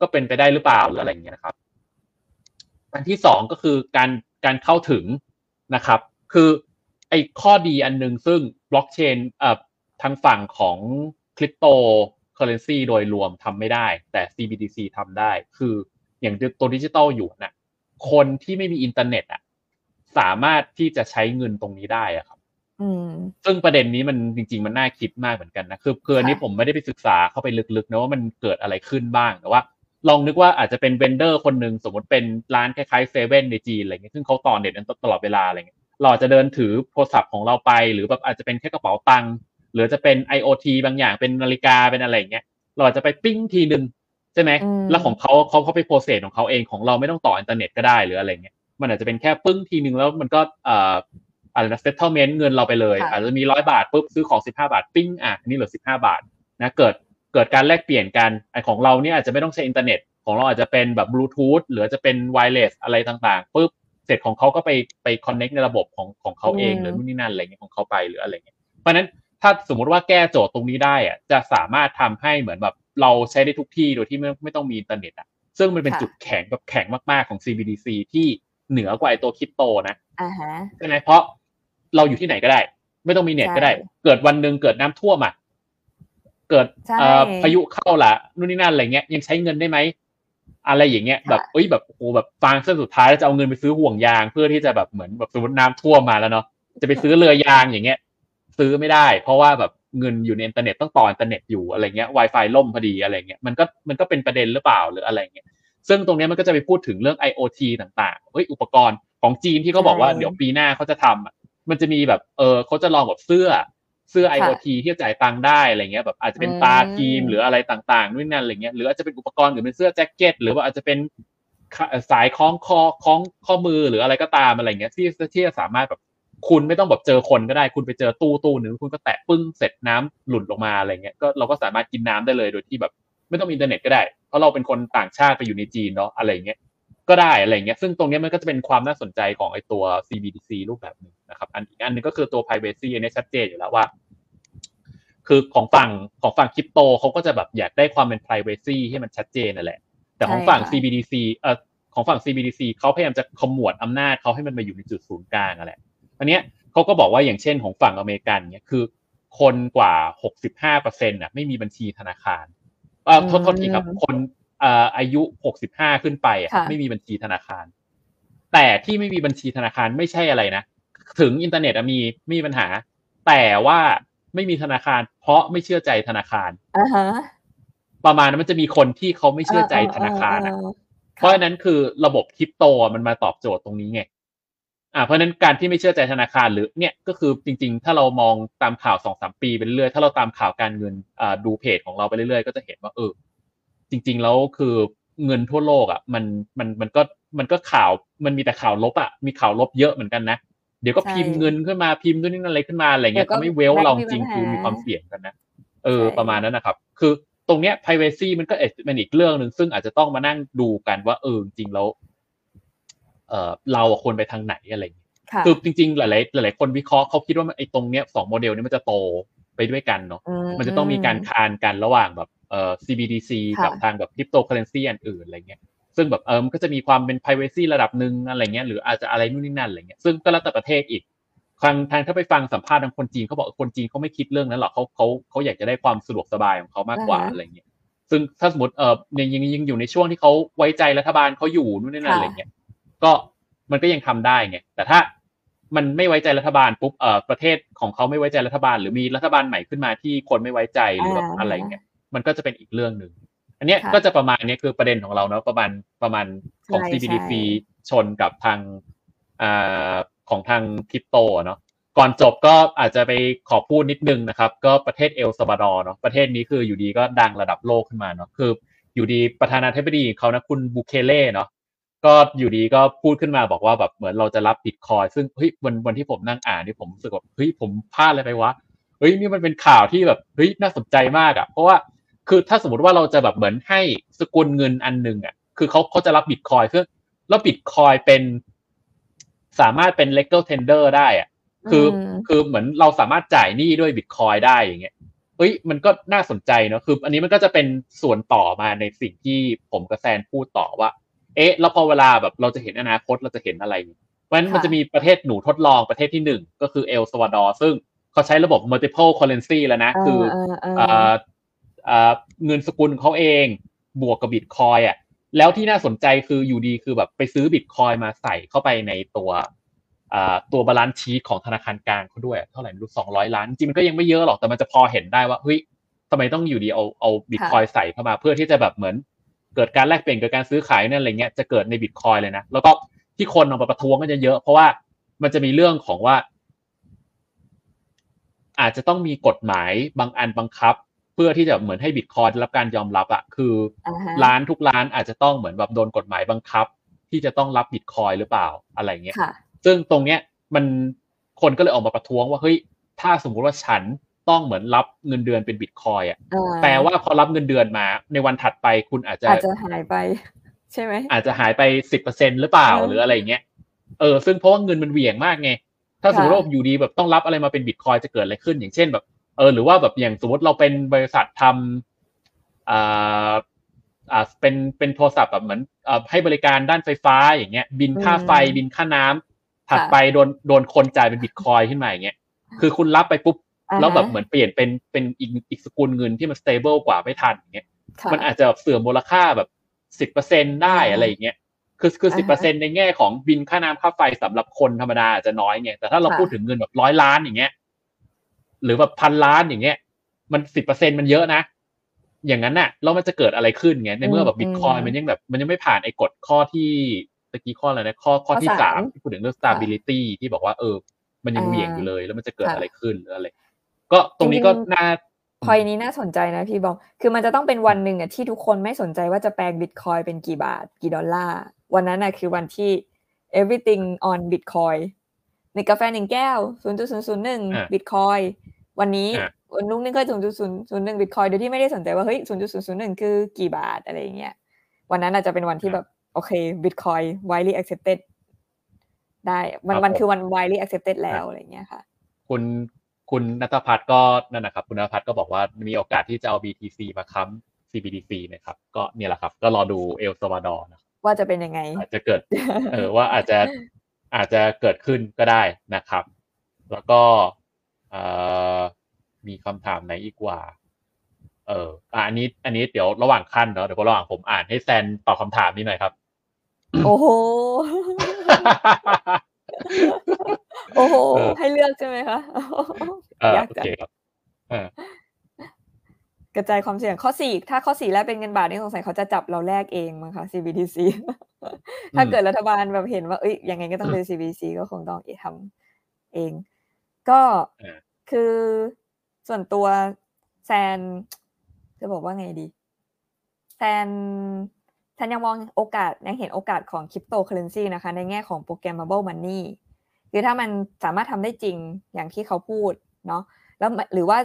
ก็เป็นไปได้หรือเปล่าหรืออะไรเงี้ยนะครับ อันที่สองก็คือการการเข้าถึงนะครับ คือไอ้ข้อดีอันหนึงซึ่งบล็อกเชนเอ่อทางฝั่งของคริปโตเคอเรนซีโดยรวมทำไม่ได้ แต่ CBDC ทำได้ คืออย่างตัวดิจิตอลหยวนน่ะคนที่ไม่มีอินเทอร์เน็ตอะสามารถที่จะใช้เงินตรงนี้ได้อะครับอืม ซึ่งประเด็นนี้มันจริง ๆ มันน่าคิดมากเหมือนกันนะคือคืออันนี้ค่ะผมไม่ได้ไปศึกษาเข้าไปลึกๆนะว่ามันเกิดอะไรขึ้นบ้างแต่ว่า ลองนึกว่าอาจจะเป็น vendor คนหนึ่งสมมติเป็นร้านคล้ายๆเซเว่นในจีนอะไรเงี้ยซึ่งเขาต่อเน็ตกันตลอดเวลาอะไรเงี้ยเราอาจจะเดินถือโทรศัพท์ของเราไปหรือแบบอาจจะเป็นแค่กระเป๋าตังค์หรือจะเป็น IoT บางอย่างเป็นนาฬิกาเป็นอะไรเงี้ยเราอาจจะไปปิ้งทีหนึ่งใช่ไหมอืมแล้วของเขาเขาเขาไป process ของเขาเองของเราไม่ต้องต่ออินเทอร์เน็ตก็ได้หรืออะไรเงี้ยมันอาจจะเป็นแค่ปึ้งทีหนึ่งแล้วมันก็เอ่อ อะไรนะ settlement เงินเราไปเลยค่ะอาจจะมีร้อยบาทปุ๊บซื้อของสิบห้าบาทปิ้งอะอันนี่เหลือสิบห้าบาทนะเกิดเกิดการแลกเปลี่ยนกันไอของเราเนี่ยอาจจะไม่ต้องใช้อินเทอร์เน็ตของเราอาจจะเป็นแบบบลูทูธหรือจะเป็น wireless อะไรต่างๆปุ๊บเสร็จของเขาก็ไปไป connect ในระบบของของเขาเองอืมหรือนู่นนี่นั่นอะไรเงี้ยของเขาไปหรืออะไรเงี้ยเพราะฉะนั้นถ้าสมมุติว่าแก้โจทย์ตรงนี้ได้อะจะสามารถทำให้เหมือนแบบเราใช้ได้ทุกที่โดยที่ไม่ไม่ต้องมีอินเทอร์เน็ตอะซึ่งมันเป็นจุดแข็งแบบแข็งมากๆของ CBDC ที่เหนือกว่าไอตัวคริปโตนะอ่าฮะใช่ไหมเพราะ เราอยู่ที่ไหนก็ได้ ไม่ต้องมีเน็ตใช่ก็ได้ เกิดวันหนึ่งเกิดน้ำท่วมอะเกิดใช่เอ่อพายุเข้าละนู่นนี่นั่นอะไรเงี้ยยังใช้เงินได้ไหมอะไรอย่างเงี้ยค่ะแบบเอ้ยแบบโอ้โหแบบฟางเส้นสุดท้ายแล้วจะเอาเงินไปซื้อห่วงยาง เพื่อที่จะแบบเหมือนแบบสมมติน้ำท่วมมาแล้วเนาะจะไปซื้อเรือยางอย่างเงี้ย ซื้อไม่ได้ เพราะว่าแบบเงินอยู่ในอินเทอร์เน็ตต้องต่ออินเทอร์เน็ตอยู่อะไรเงี้ย Wi-Fi ล่มพอดีอะไรเงี้ยมันก็มันก็เป็นประเด็นหรือเปล่าหรืออะไรเงี้ยซึ่งตรงเนี้ยมันก็จะไปพูดถึงเรื่อง IoT ต่างๆเฮ้ยอุปกรณ์ของจีนที่เขาบอกว่าใช่เดี๋ยวปีหน้าเขาจะทำอะ มันจะมีแบบเออเขาจะลองแบบเสื้อเสื้อค่ะ IoT ที่จะจ่ายตังค์ได้อะไรเงี้ยแบบอาจจะเป็นอืมตาครีมหรืออะไรต่างๆนู่นนั่นอะไรเงี้ยหรืออาจจะเป็นอุปกรณ์หรือเป็นเสื้อแจ็คเก็ต หรือว่าอาจจะเป็นขาสายคล้องคอคล้องข้อมือหรืออะไรก็ตามอะไรเงี้ยที่ที่จะสามารถแบบคุณไม่ต้องแบบเจอคนก็ได้ คุณไปเจอตู้ตู้หนึ่งคุณก็แตะปึ้งเสร็จน้ำหลุดลงมาอะไรเงี้ยก็เราก็สามารถกินน้ำได้เลยโดยที่แบบ ไม่ต้องมีอินเทอร์เน็ตก็ได้ เพราะเราเป็นคนต่างชาติไปอยู่ในจีนเนาะอะไรเงี้ย ก็ได้อะไรเงี้ยซึ่งตรงเนี้ยมันก็จะเป็นความน่าสนใจของไอตัว CBDC รูปแบบหนึ่งนะครับ อันอีกอันหนึงก็คือตัว privacy อันนี้ชัดเจนอยู่แล้วว่า คือของฝั่งของฝั่งคริปโตเขาก็จะแบบอยากได้ความเป็น privacy ให้มันชัดเจนนั่นแหละ แต่ของฝั่งใช่ค่ะ CBDC เอ่อของฝั่ง CBDC เขาพยายามจะขมวดอำนาจเขาให้มันมาอยู่ในจุดศูนย์กลางอะแหละอันเนี้ยเขาก็บอกว่าอย่างเช่นของฝั่งอเมริกันเนี่ยคือ คนกว่า 65เปอร์เซ็นต์น่ะไม่มีบัญชีธนาคารเอ่อโทษโทษทีครับคนเอ่ออายุ 65 ขึ้นไปอะค่ะไม่มีบัญชีธนาคาร แต่ที่ไม่มีบัญชีธนาคารไม่ใช่อะไรนะ ถึงอินเทอร์เน็ตอะมีไม่มีปัญหา แต่ว่าไม่มีธนาคาร เพราะไม่เชื่อใจธนาคารอ่าฮะประมาณนั้นมันจะมีคนที่เขาไม่เชื่อใจธนาคารอะเออเพราะฉะนั้นคือระบบคริปโตอะมันมาตอบโจทย์ตรงนี้ไงอ่าเพราะฉะนั้นการที่ไม่เชื่อใจธนาคารหรือเนี่ยก็คือจริง ๆ ถ้าเรามองตามข่าวสองสามปีไปเรื่อยๆถ้าเราตามข่าวการเงินอ่าดูเพจของเราไปเรื่อยๆ ก็จะเห็นว่าเออ จริง ๆ แล้วคือเงินทั่วโลกอะมันมันมันก็มันก็ข่าวมันมีแต่ข่าวลบอะมีข่าวลบเยอะเหมือนกันนะเดี๋ยวก็ใช่พิมพ์เงินขึ้นมาพิมพ์ด้วยนี่นั่นอะไรขึ้นมาอะไรเงี้ยเดี๋ยวก็ทำให้เวลเราจริงแบงค์มีปัญหาคือมีความเสี่ยงกันนะเออใช่ประมาณนั้นนะครับ คือตรงเนี้ย privacy มันก็เป็นอีกเรื่องหนึ่งซึ่งอาจจะต้องมานั่งดูกันว่าเออจริงๆแล้วเออเราอะควรไปทางไหนอะไรอย่างเงี้ยค่ะคือจริงๆ หลายๆหลายๆคนวิเคราะห์เขาคิดว่าไอ้ตรงเนี้ยสองโมเดลนี้มันจะโตไปด้วยกันเนาะมันจะต้องมีการคานกันระหว่างแบบ เอ่อ CBDC ค่ะกับทางแบบคริปโตเคอเรนซีอันอื่นอะไรเงี้ยซึ่งแบบเออมันก็จะมีความเป็น privacy ระดับหนึ่งอะไรเงี้ยหรืออาจจะอะไรนู่นนี่นั่นอะไรเงี้ยซึ่งก็แล้วแต่ประเทศอีกทางทางถ้าไปฟังสัมภาษณ์ทางคนจีนเขาบอกคนจีนเขาไม่คิดเรื่องนั้นหรอกเขาเขาเขาอยากจะได้ความสะดวกสบายของเขามากกว่าอ่าฮะอะไรเงี้ยซึ่งถ้าสมมติเออยังยังยังอยู่ในช่วงที่เขาไว้ใจรัฐบาลเขาอยู่นู่นนี่นั่นค่ะอะไรเงี้ยก็มันก็ยังทำได้ไงแต่ถ้ามันไม่ไว้ใจรัฐบาลปุ๊บเออประเทศของเขาไม่ไว้ใจรัฐบาล หรือมีรัฐบาลใหม่ขึ้นมาที่คนไม่ไว้ใจหรือแบบอ่าอะไรเงี้ย มันก็จะเป็นอีกเรื่องหนึ่งอันเนี้ยค่ะก็จะประมาณเนี้ยคือประเด็นของเราเนาะประมาณประมาณของใช่ CBDC ใช่ชนกับทางอ่าของทางคริปโตอะเนาะก่อนจบก็อาจจะไปขอพูดนิดนึงนะครับ ก็ประเทศเอลซาบาดอร์เนาะประเทศนี้คืออยู่ดีก็ดังระดับโลกขึ้นมาเนาะคือ อยู่ดีประธานาธิบดีเขานะคุณบุเคเล่เนาะก็อยู่ดีก็พูดขึ้นมาบอกว่าแบบเหมือนเราจะรับบิตคอยซึ่งเฮ้ยวันวันที่ผมนั่งอ่านนี่ผมรู้สึกว่าเฮ้ยผมพลาดอะไรไปวะเฮ้ยนี่มันเป็นข่าวที่แบบเฮ้ยน่าสนใจมากอะ่ะเพราะว่า คือถ้าสมมติว่าเราจะแบบเหมือนให้สกุลเงินอันหนึ่งอะ่ะ คือเขาเขาจะรับบิตคอยเพื่อแล้วบิตคอยเป็นสามารถเป็น legal tender ได้อะคืออมคือเหมือนเราสามารถจ่ายหนี้ด้วยบิตคอยได้อย่างเงี้ยเฮ้ยมันก็น่าสนใจเนอะคือ อันนี้มันก็จะเป็นส่วนต่อมาในสิ่งที่ผมกับแซนพูดต่อว่า เอ๊ะ แล้วพอเวลาแบบเราจะเห็นอนาคตเราจะเห็นอะไรเพราะฉะนั้นค่ะมันจะมีประเทศหนูทดลองประเทศที่หนึ่งก็คือเอลซัลวาดอร์ซึ่งเขาใช้ระบบ multiple currency แล้วนะ คือ เออเออเอ่อเอ่อเงินสกุลของเขาเองบวกกับบิตคอยน์อะแล้วที่น่าสนใจคืออยู่ดีคือแบบไปซื้อบิตคอยน์มาใส่เข้าไปในตัวอ่าตัว balance sheet ของธนาคารกลางเขาด้วย เท่าไหร่ไม่รู้สองร้อยล้าน จริงมันก็ยังไม่เยอะหรอกแต่มันจะพอเห็นได้ว่าเฮ้ยทำไมต้องอยู่ดีเอาเอาบิตคอยใส่เข้ามาเพื่อที่จะแบบเหมือน เกิดการแลกเปลี่ยนเกิดการซื้อขายนั่นอะไรเงี้ยจะเกิดในบิตคอยเลยนะแล้วก็ที่คนออกมาประท้วงก็จะเยอะ เพราะว่ามันจะมีเรื่องของว่า อาจจะต้องมีกฎหมายบางอันบังคับเพื่อที่จะเหมือนให้บิตคอยได้รับการยอมรับอะคืออ่าฮะร้านทุกร้านอาจจะต้องเหมือนแบบโดนกฎหมายบังคับ ที่จะต้องรับบิตคอยหรือเปล่าอะไรเงี้ยค่ะซึ่งตรงเนี้ยมันคนก็เลยออกมาประท้วงว่าเฮ้ยถ้าสมมุติว่าฉันต้องเหมือนรับเงินเดือนเป็นบิตคอยอะเออแปลว่าพอรับเงินเดือนมา ในวันถัดไปคุณอาจจะอาจจะหายไป ใช่ไหมอาจจะหายไปสิบเปอร์เซ็นหรือเปล่าเออหรืออะไรเงี้ยเออซึ่งเพราะว่าเงินมันเหวี่ยงมากไงถ้าสมมติค่ะว่าอยู่ดีแบบต้องรับอะไรมาเป็นบิตคอยจะเกิดอะไรขึ้น อย่างเช่นแบบเออหรือว่าแบบอย่างสมมติเราเป็นบริษัททำอ่าอ่าเป็นเป็นโทรศัพท์แบบเหมือนอ่าให้บริการด้านไฟฟ้าอย่างเงี้ย บินค่าไฟอืมบินค่าน้ำถัดค่ะไปโดนโดนคนจ่ายเป็นบิตคอยขึ้นมาอย่างเงี้ยคือคุณรับไปปุ๊บอ่าฮะแล้วแบบเหมือนเปลี่ยนเป็นเป็นอีกอีกสกุลเงินที่มัน stable กว่าไม่ทันอย่างเงี้ยค่ะมันอาจจะแบบเสื่อมมูลค่าแบบสิบเปอร์เซ็นได้อ่าอะไรอย่างเงี้ยคือคือสิบอ่าเปอร์ฮะเซ็นในแง่ของบินค่าน้ำค่าไฟสำหรับคนธรรมดาอาจจะน้อยไงแต่ถ้าเราค่ะพูดถึงเงินแบบร้อยล้านอย่างเงี้ย หรือแบบพันล้านอย่างเงี้ย มันสิบเปอร์เซ็นมันเยอะนะ อย่างนั้นน่ะแล้วมันจะเกิดอะไรขึ้นไงในเมื่อแบบบิตคอยมันยังแบบมันยังไม่ผ่านไอ้กฎข้อที่ตะกี้ข้ออะไรนะข้อข้อที่ข้อสาสามมที่พูดถึงเรื่อง stability ที่บอกว่าเออ มันยังอ่าเหวี่ยงอยู่เลย แล้วมันจะเกิดค่ะอะไรขึ้นหรืออะไรก็ตรงนี้ก็จริงๆน่าพอยนี้น่าสนใจนะพี่บอง คือมันจะต้องเป็นวันหนึ่งอะที่ทุกคนไม่สนใจว่าจะแปลงบิตคอยเป็นกี่บาท กี่ดอลลาร์ วันนั้นน่ะคือวันที่ everything on bitcoin ในกาแฟหนึ่งแก้ว0.001อะบิตคอยวันนี้อะวันรุ่งนี้ก็0.001บิตคอยโดยที่ไม่ได้สนใจว่าเฮ้ย0.001คือกี่บาทอะไรอย่างเงี้ยวันนั้นอาจจะเป็นวันที่แบบโอเคบิตคอย widely accepted ได้มันครับมันผมคือวัน widely accepted แล้วอะอะไรอย่างเงี้ยค่ะ คุณคุณนัทพัฒน์ก็นั่นนะครับ คุณนัทพัฒน์ก็บอกว่ามีโอกาสที่จะเอา BTC มาค้ำ CBDC ไหมครับ ก็เนี่ยแหละครับ ก็รอดูเอลซาวาดอร์นะครับว่าจะเป็นยังไง อาจจะเกิด เออว่าอาจจะ อาจจะเกิดขึ้นก็ได้นะครับ แล้วก็เอ่อมีคำถามไหนอีกว่า เอออะอันนี้ อันนี้เดี๋ยวระหว่างขั้นเนาะเดี๋ยวระหว่างผมอ่านให้แซนตอบคำถามนี้หน่อยครับ โอ้โห โอ้โหเออให้เลือกใช่ไหมคะเออยากโอจังเคครับเออ กระจายความเสี่ยงข้อสี่ถ้าข้อสี่แรกเป็นเงินบาทนี่สงสัยเขาจะจับเราแลกเองมั้งคะ CBDC ถ้าเกิดรัฐบาลแบบเห็นว่าเอ้ยยังไงก็ต้องเป็น CBDC ก็คงต้องทำเอง ก็เออคือส่วนตัวแซน จะบอกว่าไงดี แซนแซนยังมองโอกาสยังเห็นโอกาสของคริปโตเคอเรนซีนะคะ ในแง่ของ programmable money คือถ้ามันสามารถทำได้จริงอย่างที่เขาพูดเนาะแล้วมันหรือว่า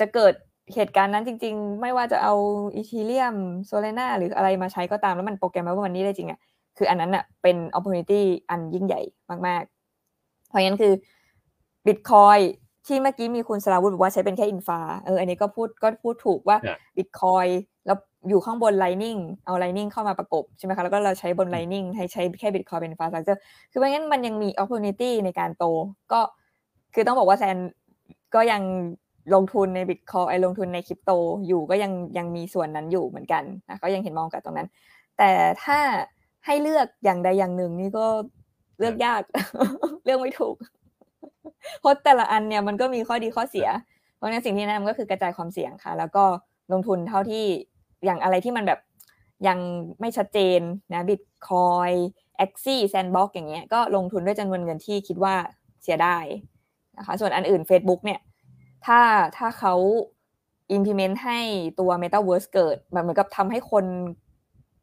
จะเกิด เหตุการณ์นั้นจริง ๆ ไม่ว่าจะเอา Ethereum Solana หรืออะไรมาใช้ก็ตามแล้วมันโปรแกรมว่าวันนี้ได้จริงอะ่ะคืออันนั้นอะเป็น opportunity อันยิ่งใหญ่มากๆ เพราะงั้นคือ Bitcoin ที่เมื่อกี้มีคุณสราวุธบอกว่าใช้เป็นแค่อินฟาเอออันนี้ก็พูดก็พูดถูกว่าเนี่ยบิตคอยแล้วอยู่ข้างบน Lightning เอา Lightning เข้ามาประกบใช่ไหมคะแล้วก็เราใช้บน Lightning ให้ใช้แค่บิตคอยเป็น infrastructure คือเพราะงั้นมันยังมี opportunity ในการโต ก็คือต้องบอกว่าแซนก็ยัง ลงทุนในบิตคอยลงทุนในคริปโตอยู่ก็ยังยังมีส่วนนั้นอยู่เหมือนกันนะก็ยังเห็นมองกับตรงนั้น แต่ถ้าให้เลือกอย่างใดอย่างหนึ่งนี่ก็เลือกยาก เลือกไม่ถูกเพราะแต่ละอันเนี่ยมันก็มีข้อดีข้อเสีย เพราะฉะนั้นสิ่งที่แนะนำก็คือกระจายความเสี่ยงค่ะ แล้วก็ลงทุนเท่าที่อย่างอะไรที่มันแบบยังไม่ชัดเจนนะบิตคอยแอ็กซี่แซนบ็อกอย่างเงี้ยก็ลงทุนด้วยจำนวนเงินที่คิดว่าเสียได้นะคะส่วนอันอื่น Facebook เนี่ย ถ้าถ้าเขา implement ให้ตัว Metaverse เกิดแบบเหมือนกับทำให้คน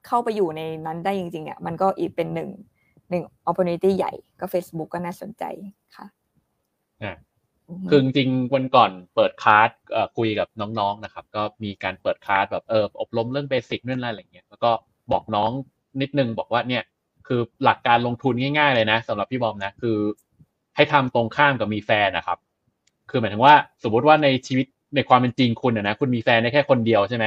เข้าไปอยู่ในนั้นได้จริงๆเนี่ยมันก็อีกเป็นหนึ่งหนึ่ง opportunity ใหญ่ก็ Facebook ก็น่าสนใจค่ะอะอือฮึคือจริงๆวันก่อนเปิดคลาสเอ่อคุยกับน้องๆนะครับ ก็มีการเปิดคลาสแบบเอออบรมเรื่องเบสิกนู่นนั่นอะไรอย่างเงี้ยแล้วก็บอกน้องนิดนึงบอกว่าเนี่ยคือหลักการลงทุนง่ายๆเลยนะสำหรับพี่บอมนะ คือ ให้ทำตรงข้ามกับมีแฟนนะครับ คือหมายถึงว่าสมมติว่าในชีวิตในความเป็นจริงคุณนะนะคุณมีแฟนได้แค่คนเดียวใช่ไหม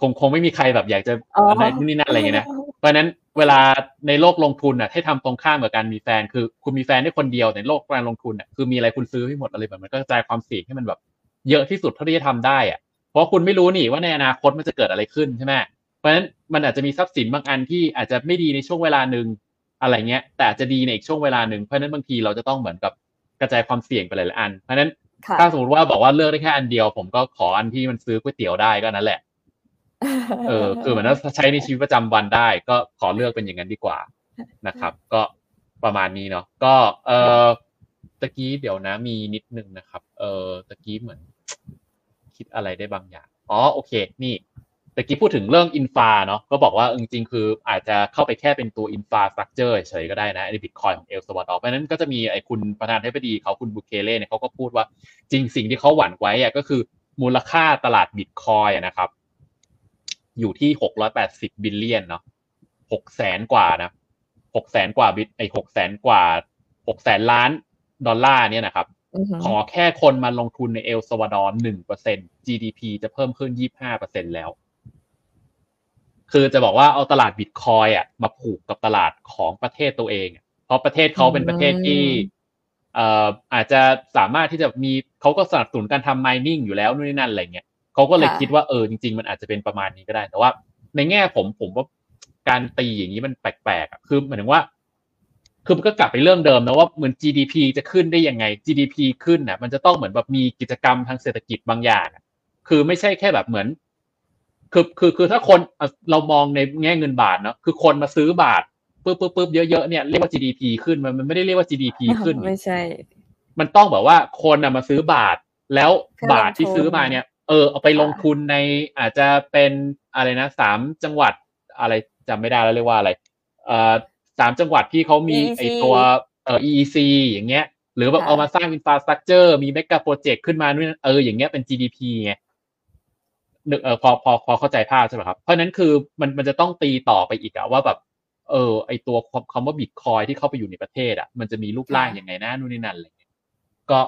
คงคงไม่มีใครแบบอยากจะอ๋อออะไรนู่นนี่นั่นอะไรอย่างเงี้ยนะเพราะฉะนั้นเวลาในโลกลงทุนน่ะให้ทำตรงข้ามกับการมีแฟน คือคุณมีแฟนได้คนเดียวในโลกการลงทุนน่ะคือมีอะไรคุณซื้อให้หมดอะไรแบบมันก็กระจายความเสี่ยงให้มันแบบเยอะที่สุดเท่าที่จะทำได้อะเพราะคุณไม่รู้นี่ว่าในอนาคตมันจะเกิดอะไรขึ้นใช่ไหมเพราะฉะนั้นมันอาจจะมีทรัพย์สินบางอันที่อาจจะไม่ดีในช่วงเวลาหนึ่งอะไรเงี้ย แต่อาจจะดีในอีกช่วงเวลาหนึ่งเพราะฉะนั้นบางทีเราจะต้องเหมือนกับ กระจายความเสี่ยงไปหลายๆอัน เพราะฉะนั้นค่ะถ้าสมมติว่าบอกว่าเลือกได้แค่อันเดียว ผมก็ขออันที่มันซื้อก๋วยเตี๋ยวได้ก็นั่นแหละ เออ คือเหมือนว่าใช้ในชีวิตประจำวันได้ ก็ขอเลือกเป็นอย่างนั้นดีกว่านะครับ ก็ประมาณนี้เนาะก็เออตะกี้เดี๋ยวนะมีนิดนึงนะครับ เออตะกี้เหมือน คิดอะไรได้บางอย่างอ๋อโอเค นี่ ตะกี้พูดถึงเรื่อง infra เนาะก็บอกว่าเออจริงๆคืออาจจะเข้าไปแค่เป็นตัว infrastructure เฉยๆก็ได้นะในบิตคอยน์ของเอลซัลวาดอร์เพราะฉะนั้นก็จะมีไอ้คุณประธานาธิบดีเขาคุณบุเคเล่เนี่ยเขาก็พูดว่าจริงสิ่งที่เขาหวั่นไว้อะก็คือมูลค่าตลาดบิตคอยน์อะนะครับ อยู่ที่หกร้อยแปดสิบ billion เนาะหกแสนกว่านะหกแสนกว่าบิตไอหกแสนกว่าหกแสนล้านดอลลาร์เนี่ยนะครับอือฮึขอแค่คนมาลงทุนในเอลซัลวาดอร์หนึ่งเปอร์เซ็น GDP จะเพิ่มขึ้นยี่ห้าเปอร์เซ็นแล้ว คือจะบอกว่าเอาตลาดบิตคอยอะมาผูกกับตลาดของประเทศตัวเองอะเพราะประเทศเขาเป็นประเทศที่เอ่ออาจจะสามารถที่จะมีเขาก็สนับสนุนการทำ mining อยู่แล้วนู่นนี่นั่นอะไรเงี้ยเขาก็เลยคิดว่าเออจริง ๆ มันอาจจะเป็นประมาณนี้ก็ได้ แต่ว่าในแง่ผมผมว่าการตีอย่างนี้มันแปลกๆอะคือหมายถึงว่า คือมันก็กลับไปเรื่องเดิมนะว่าเหมือน GDP จะขึ้นได้ยังไง GDP ขึ้นน่ะมันจะต้องเหมือนแบบมีกิจกรรมทางเศรษฐกิจบางอย่างอะคือไม่ใช่แค่แบบเหมือน คือคือคือถ้าคนอะเรามองในแง่เงินบาทเนาะคือคนมาซื้อบาทปุ๊บปุ๊บปุ๊บเยอะๆเนี่ยเรียกว่า GDP ขึ้นมันมันไม่ได้เรียกว่า GDP ขึ้นไม่ใช่ มันต้องแบบว่าคนน่ะมาซื้อบาทแล้วเพื่อลงทุนบาทที่ซื้อมาเนี่ย เออเอาไปลงทุนในอาจจะเป็นอะไรนะสามจังหวัดอะไรจำไม่ได้แล้วเรียกว่าอะไรเอ่อสามจังหวัดที่เขามี EEC ไอตัวเอ่อ EEC อย่างเงี้ย หรือแบบค่ะเอามาสร้าง infrastructure มี mega project ขึ้นมาด้วยเอออย่างเงี้ยเป็น GDP ไง นึกเออพอพอพอเข้าใจภาพใช่ไหมครับเพราะฉะนั้นคือมันมันจะต้องตีต่อไปอีกอะว่าแบบเออไอตัวคำว่าบิตคอยน์ที่เข้าไปอยู่ในประเทศอะมันจะมีรูปร่างยังไงนะนู่นนี่นั่นอะไรเงี้ยก็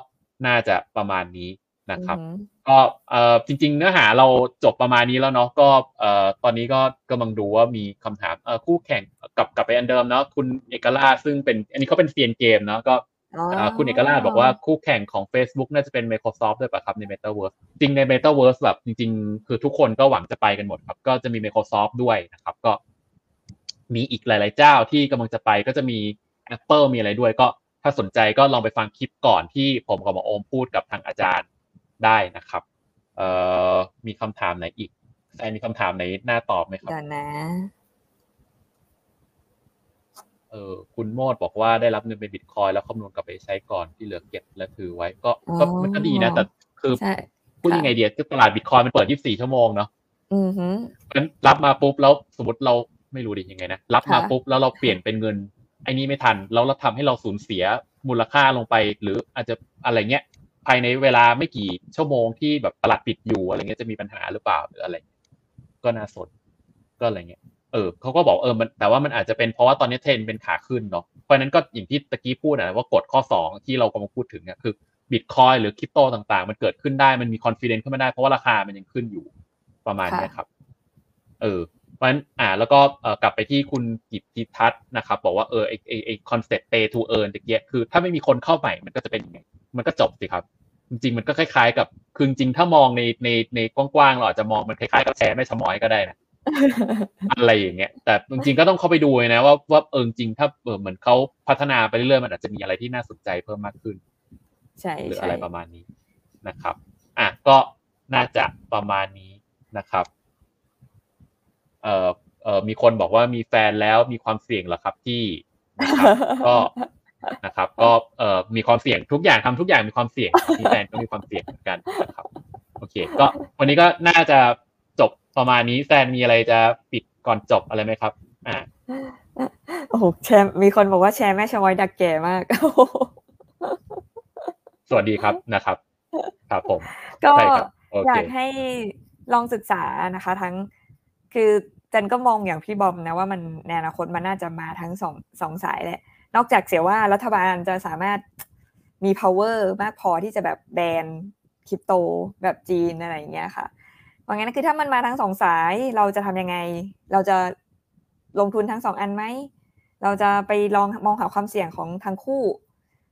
น่าจะประมาณนี้นะครับอือฮึก็เอ่อจริง ๆ เนื้อหาเราจบประมาณนี้แล้วเนาะก็เอ่อตอนนี้ก็กำลังดูว่ามีคำถามเอ่อคู่แข่งกลับกลับไปอันเดิมเนาะคุณเอกราชซึ่งเป็นอันนี้เขาเป็นเซียนเกมเนาะก็อ๋อเอ่อ คุณเอกราชบอกว่าคู่แข่งของ Facebook น่าจะเป็น Microsoft ด้วยป่ะครับใน Metaverse จริงใน Metaverse แบบจริง ๆ คือทุกคนก็หวังจะไปกันหมดครับ ก็จะมี Microsoft ด้วยนะครับ ก็มีอีกหลาย ๆ เจ้าที่กำลังจะไปก็จะมี Apple มีอะไรด้วยก็ถ้าสนใจก็ลองไปฟังคลิปก่อนที่ผมกับหมอโอมพูดกับทางอาจารย์ได้นะครับเอ่อมีคำถามไหนอีกแซนมีคำถามไหนน่าตอบไหมครับเดี๋ยวนะ เออคุณโมดบอกว่าได้รับเงินเป็นบิตคอยแล้วคำนวณกลับไปใช้ก่อนที่เหลือเก็บและถือไว้ก็ก็อ๋อมันก็ดีนะ แต่คือใช่พูดยังไงเดียก็ตลาดบิตคอยมันเปิด 24 ชั่วโมงเนาะอือฮึงั้นรับมาปุ๊บแล้วสมมติเราไม่รู้ดิยังไงนะรับมาค่ะปุ๊บแล้วเราเปลี่ยนเป็นเงินไอ้นี่ไม่ทันแล้วเราทำให้เราสูญเสียมูลค่าลงไป หรืออาจจะอะไรเงี้ยภายในเวลาไม่กี่ชั่วโมงที่แบบตลาดปิดอยู่อะไรเงี้ยจะมีปัญหาหรือเปล่าหรืออะไร ก็น่าสนก็อะไรเงี้ย เออเขาก็บอกเออมันแต่ว่ามันอาจจะเป็นเพราะว่าตอนนี้เทรนด์เป็นขาขึ้นเนาะเพราะฉะนั้นก็อย่างที่ตะกี้พูดนะว่ากฎข้อสองที่เรากำลังพูดถึงเนี่ยคือบิตคอยหรือคริปโตต่างๆ มันเกิดขึ้นได้มันมีคอนฟ idence ขึ้นมาได้เพราะว่าราคามันยังขึ้นอยู่ประมาณนี้ครับ เออเพราะฉะนั้นอ่าแล้วก็เอ่อกลับไปที่คุณกิตติทัศน์นะครับ บอกว่าเออไอไอไอคอนเซ็ปต์ pay to earn ตะเกียคือ ถ้าไม่มีคนเข้าใหม่มันก็จะเป็นยังไงมันก็จบสิครับ จริงๆมันก็คล้ายๆ กับคือจริงๆถ้ามองในในในกว้างๆเราอาจจะมองมันคล้ายๆกับแชร์แม่ชม้อยก็ได้นะ อะไรอย่างเงี้ยแต่จริงๆก็ต้องเข้าไปดูนะว่าว่าเออจริงถ้าเออเหมือนเขาพัฒนาไปเรื่อยๆมันอาจจะมีอะไรที่น่าสนใจเพิ่มมากขึ้นใช่หรือใช่อะไรประมาณนี้นะครับ อะก็น่าจะประมาณนี้นะครับ เอ่อเอ่อมีคนบอกว่ามีแฟนแล้วมีความเสี่ยงเหรอครับที่นะครับก็นะครับ ก็เอ่อมีความเสี่ยงทุกอย่างทำทุกอย่างมีความเสี่ยงมีแฟนก็มีความเสี่ยงเหมือนกันนะครับ โอเค ก็วันนี้ก็น่าจะจบ ประมาณนี้แฟนมีอะไรจะปิดก่อนจบอะไรไหมครับ อ่าโอ้โหแชร์มีคนบอกว่าแชร์แม่ชะมอยดักแก่มากสวัสดีครับนะครับ ครับผม ก็ใช่ครับโออเคยากให้ลองศึกษานะคะ ทั้งคือเจนก็มองอย่างพี่บอมนะว่ามันในอนาคตมันน่าจะมาทั้งสองสองสายแหละ นอกจากเสียว่ารัฐบาลจะสามารถมี power มากพอที่จะแบบแบนคริปโตแบบจีนอะไรอย่างเงี้ยค่ะ เพราะงั้นคือถ้ามันมาทั้งสองสายเราจะทำยังไง เราจะลงทุนทั้งสองอันไหม เราจะไปลองมองหาความเสี่ยงของทั้งคู่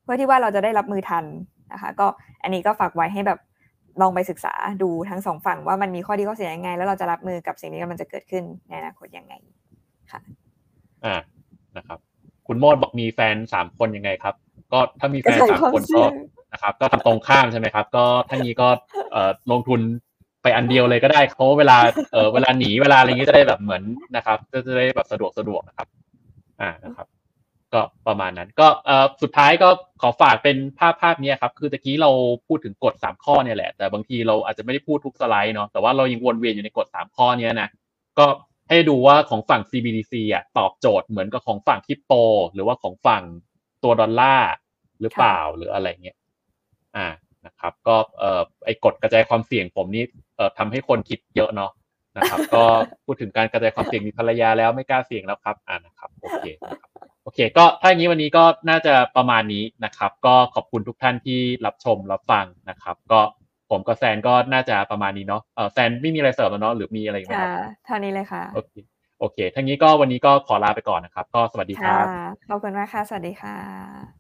เพื่อที่ว่าเราจะได้รับมือทันนะคะ ก็อันนี้ก็ฝากไว้ให้แบบลองไปศึกษาดูทั้งสองฝั่งว่ามันมีข้อดีข้อเสียยังไง แล้วเราจะรับมือกับสิ่งนี้มันจะเกิดขึ้นในอนาคตยังไงค่ะอ่านะครับ คุณโมดบอกมีแฟนสามคนยังไงครับ ก็ถ้ามีแฟนก็ใส่สามความคนเสี่ก็ยงนะครับ ก็ทำตรงข้ามใช่ไหมครับ ก็ท่านนี้ก็เอ่อลงทุนไป อันเดียวเลยก็ได้เพราเวลาเออเวลาหนีเวลาอะไรอย่างนี้จะได้แบบเหมือนนะครับจะจะได้แบบสะดวกสะดวกนะครับ อ่านะครับ ก็ประมาณนั้น ก็เอ่อสุดท้ายก็ขอฝากเป็นภาพภาพนี้ครับ คือตะกี้เราพูดถึงกฎสามข้อเนี่ยแหละ แต่บางทีเราอาจจะไม่ได้พูดทุกสไลด์เนาะแต่ว่าเรายังวนเวียนอยู่ในกฎสามข้อเนี้ยนะก็ให้ดูว่าของฝั่ง CBDC อะตอบโจทย์เหมือนกับของฝั่งคริปโต หรือว่าของฝั่งตัวดอลลาร์หรือเปล่าหรืออะไรเงี้ย อ่านะครับ ก็เอ่อไอ้กฎกระจายความเสี่ยงผมนี่ เอ่อทำให้คนคิดเยอะเนาะนะครับ ก็พูดถึงการกระจายความเสี่ยงมีภรรยาแล้วไม่กล้าเสี่ยงแล้วครับอ่านะครับโอเคนะครับโอเค ก็ถ้าอย่างนี้วันนี้ก็น่าจะประมาณนี้นะครับ ก็ขอบคุณทุกท่านที่รับชมรับฟังนะครับ ก็ผมกับแซนก็น่าจะประมาณนี้เนาะเออแซนไม่มีอะไรเสริมแล้วเนาะหรือมีอะไรอีกไหมคค่ะรับเท่านี้เลยค่ะโอเคโอเคทั้งนี้ก็วันนี้ก็ขอลาไปก่อนนะครับ ก็สวัสดีคค่ะรับขอบคุณมากค่ะ สวัสดีค่ะ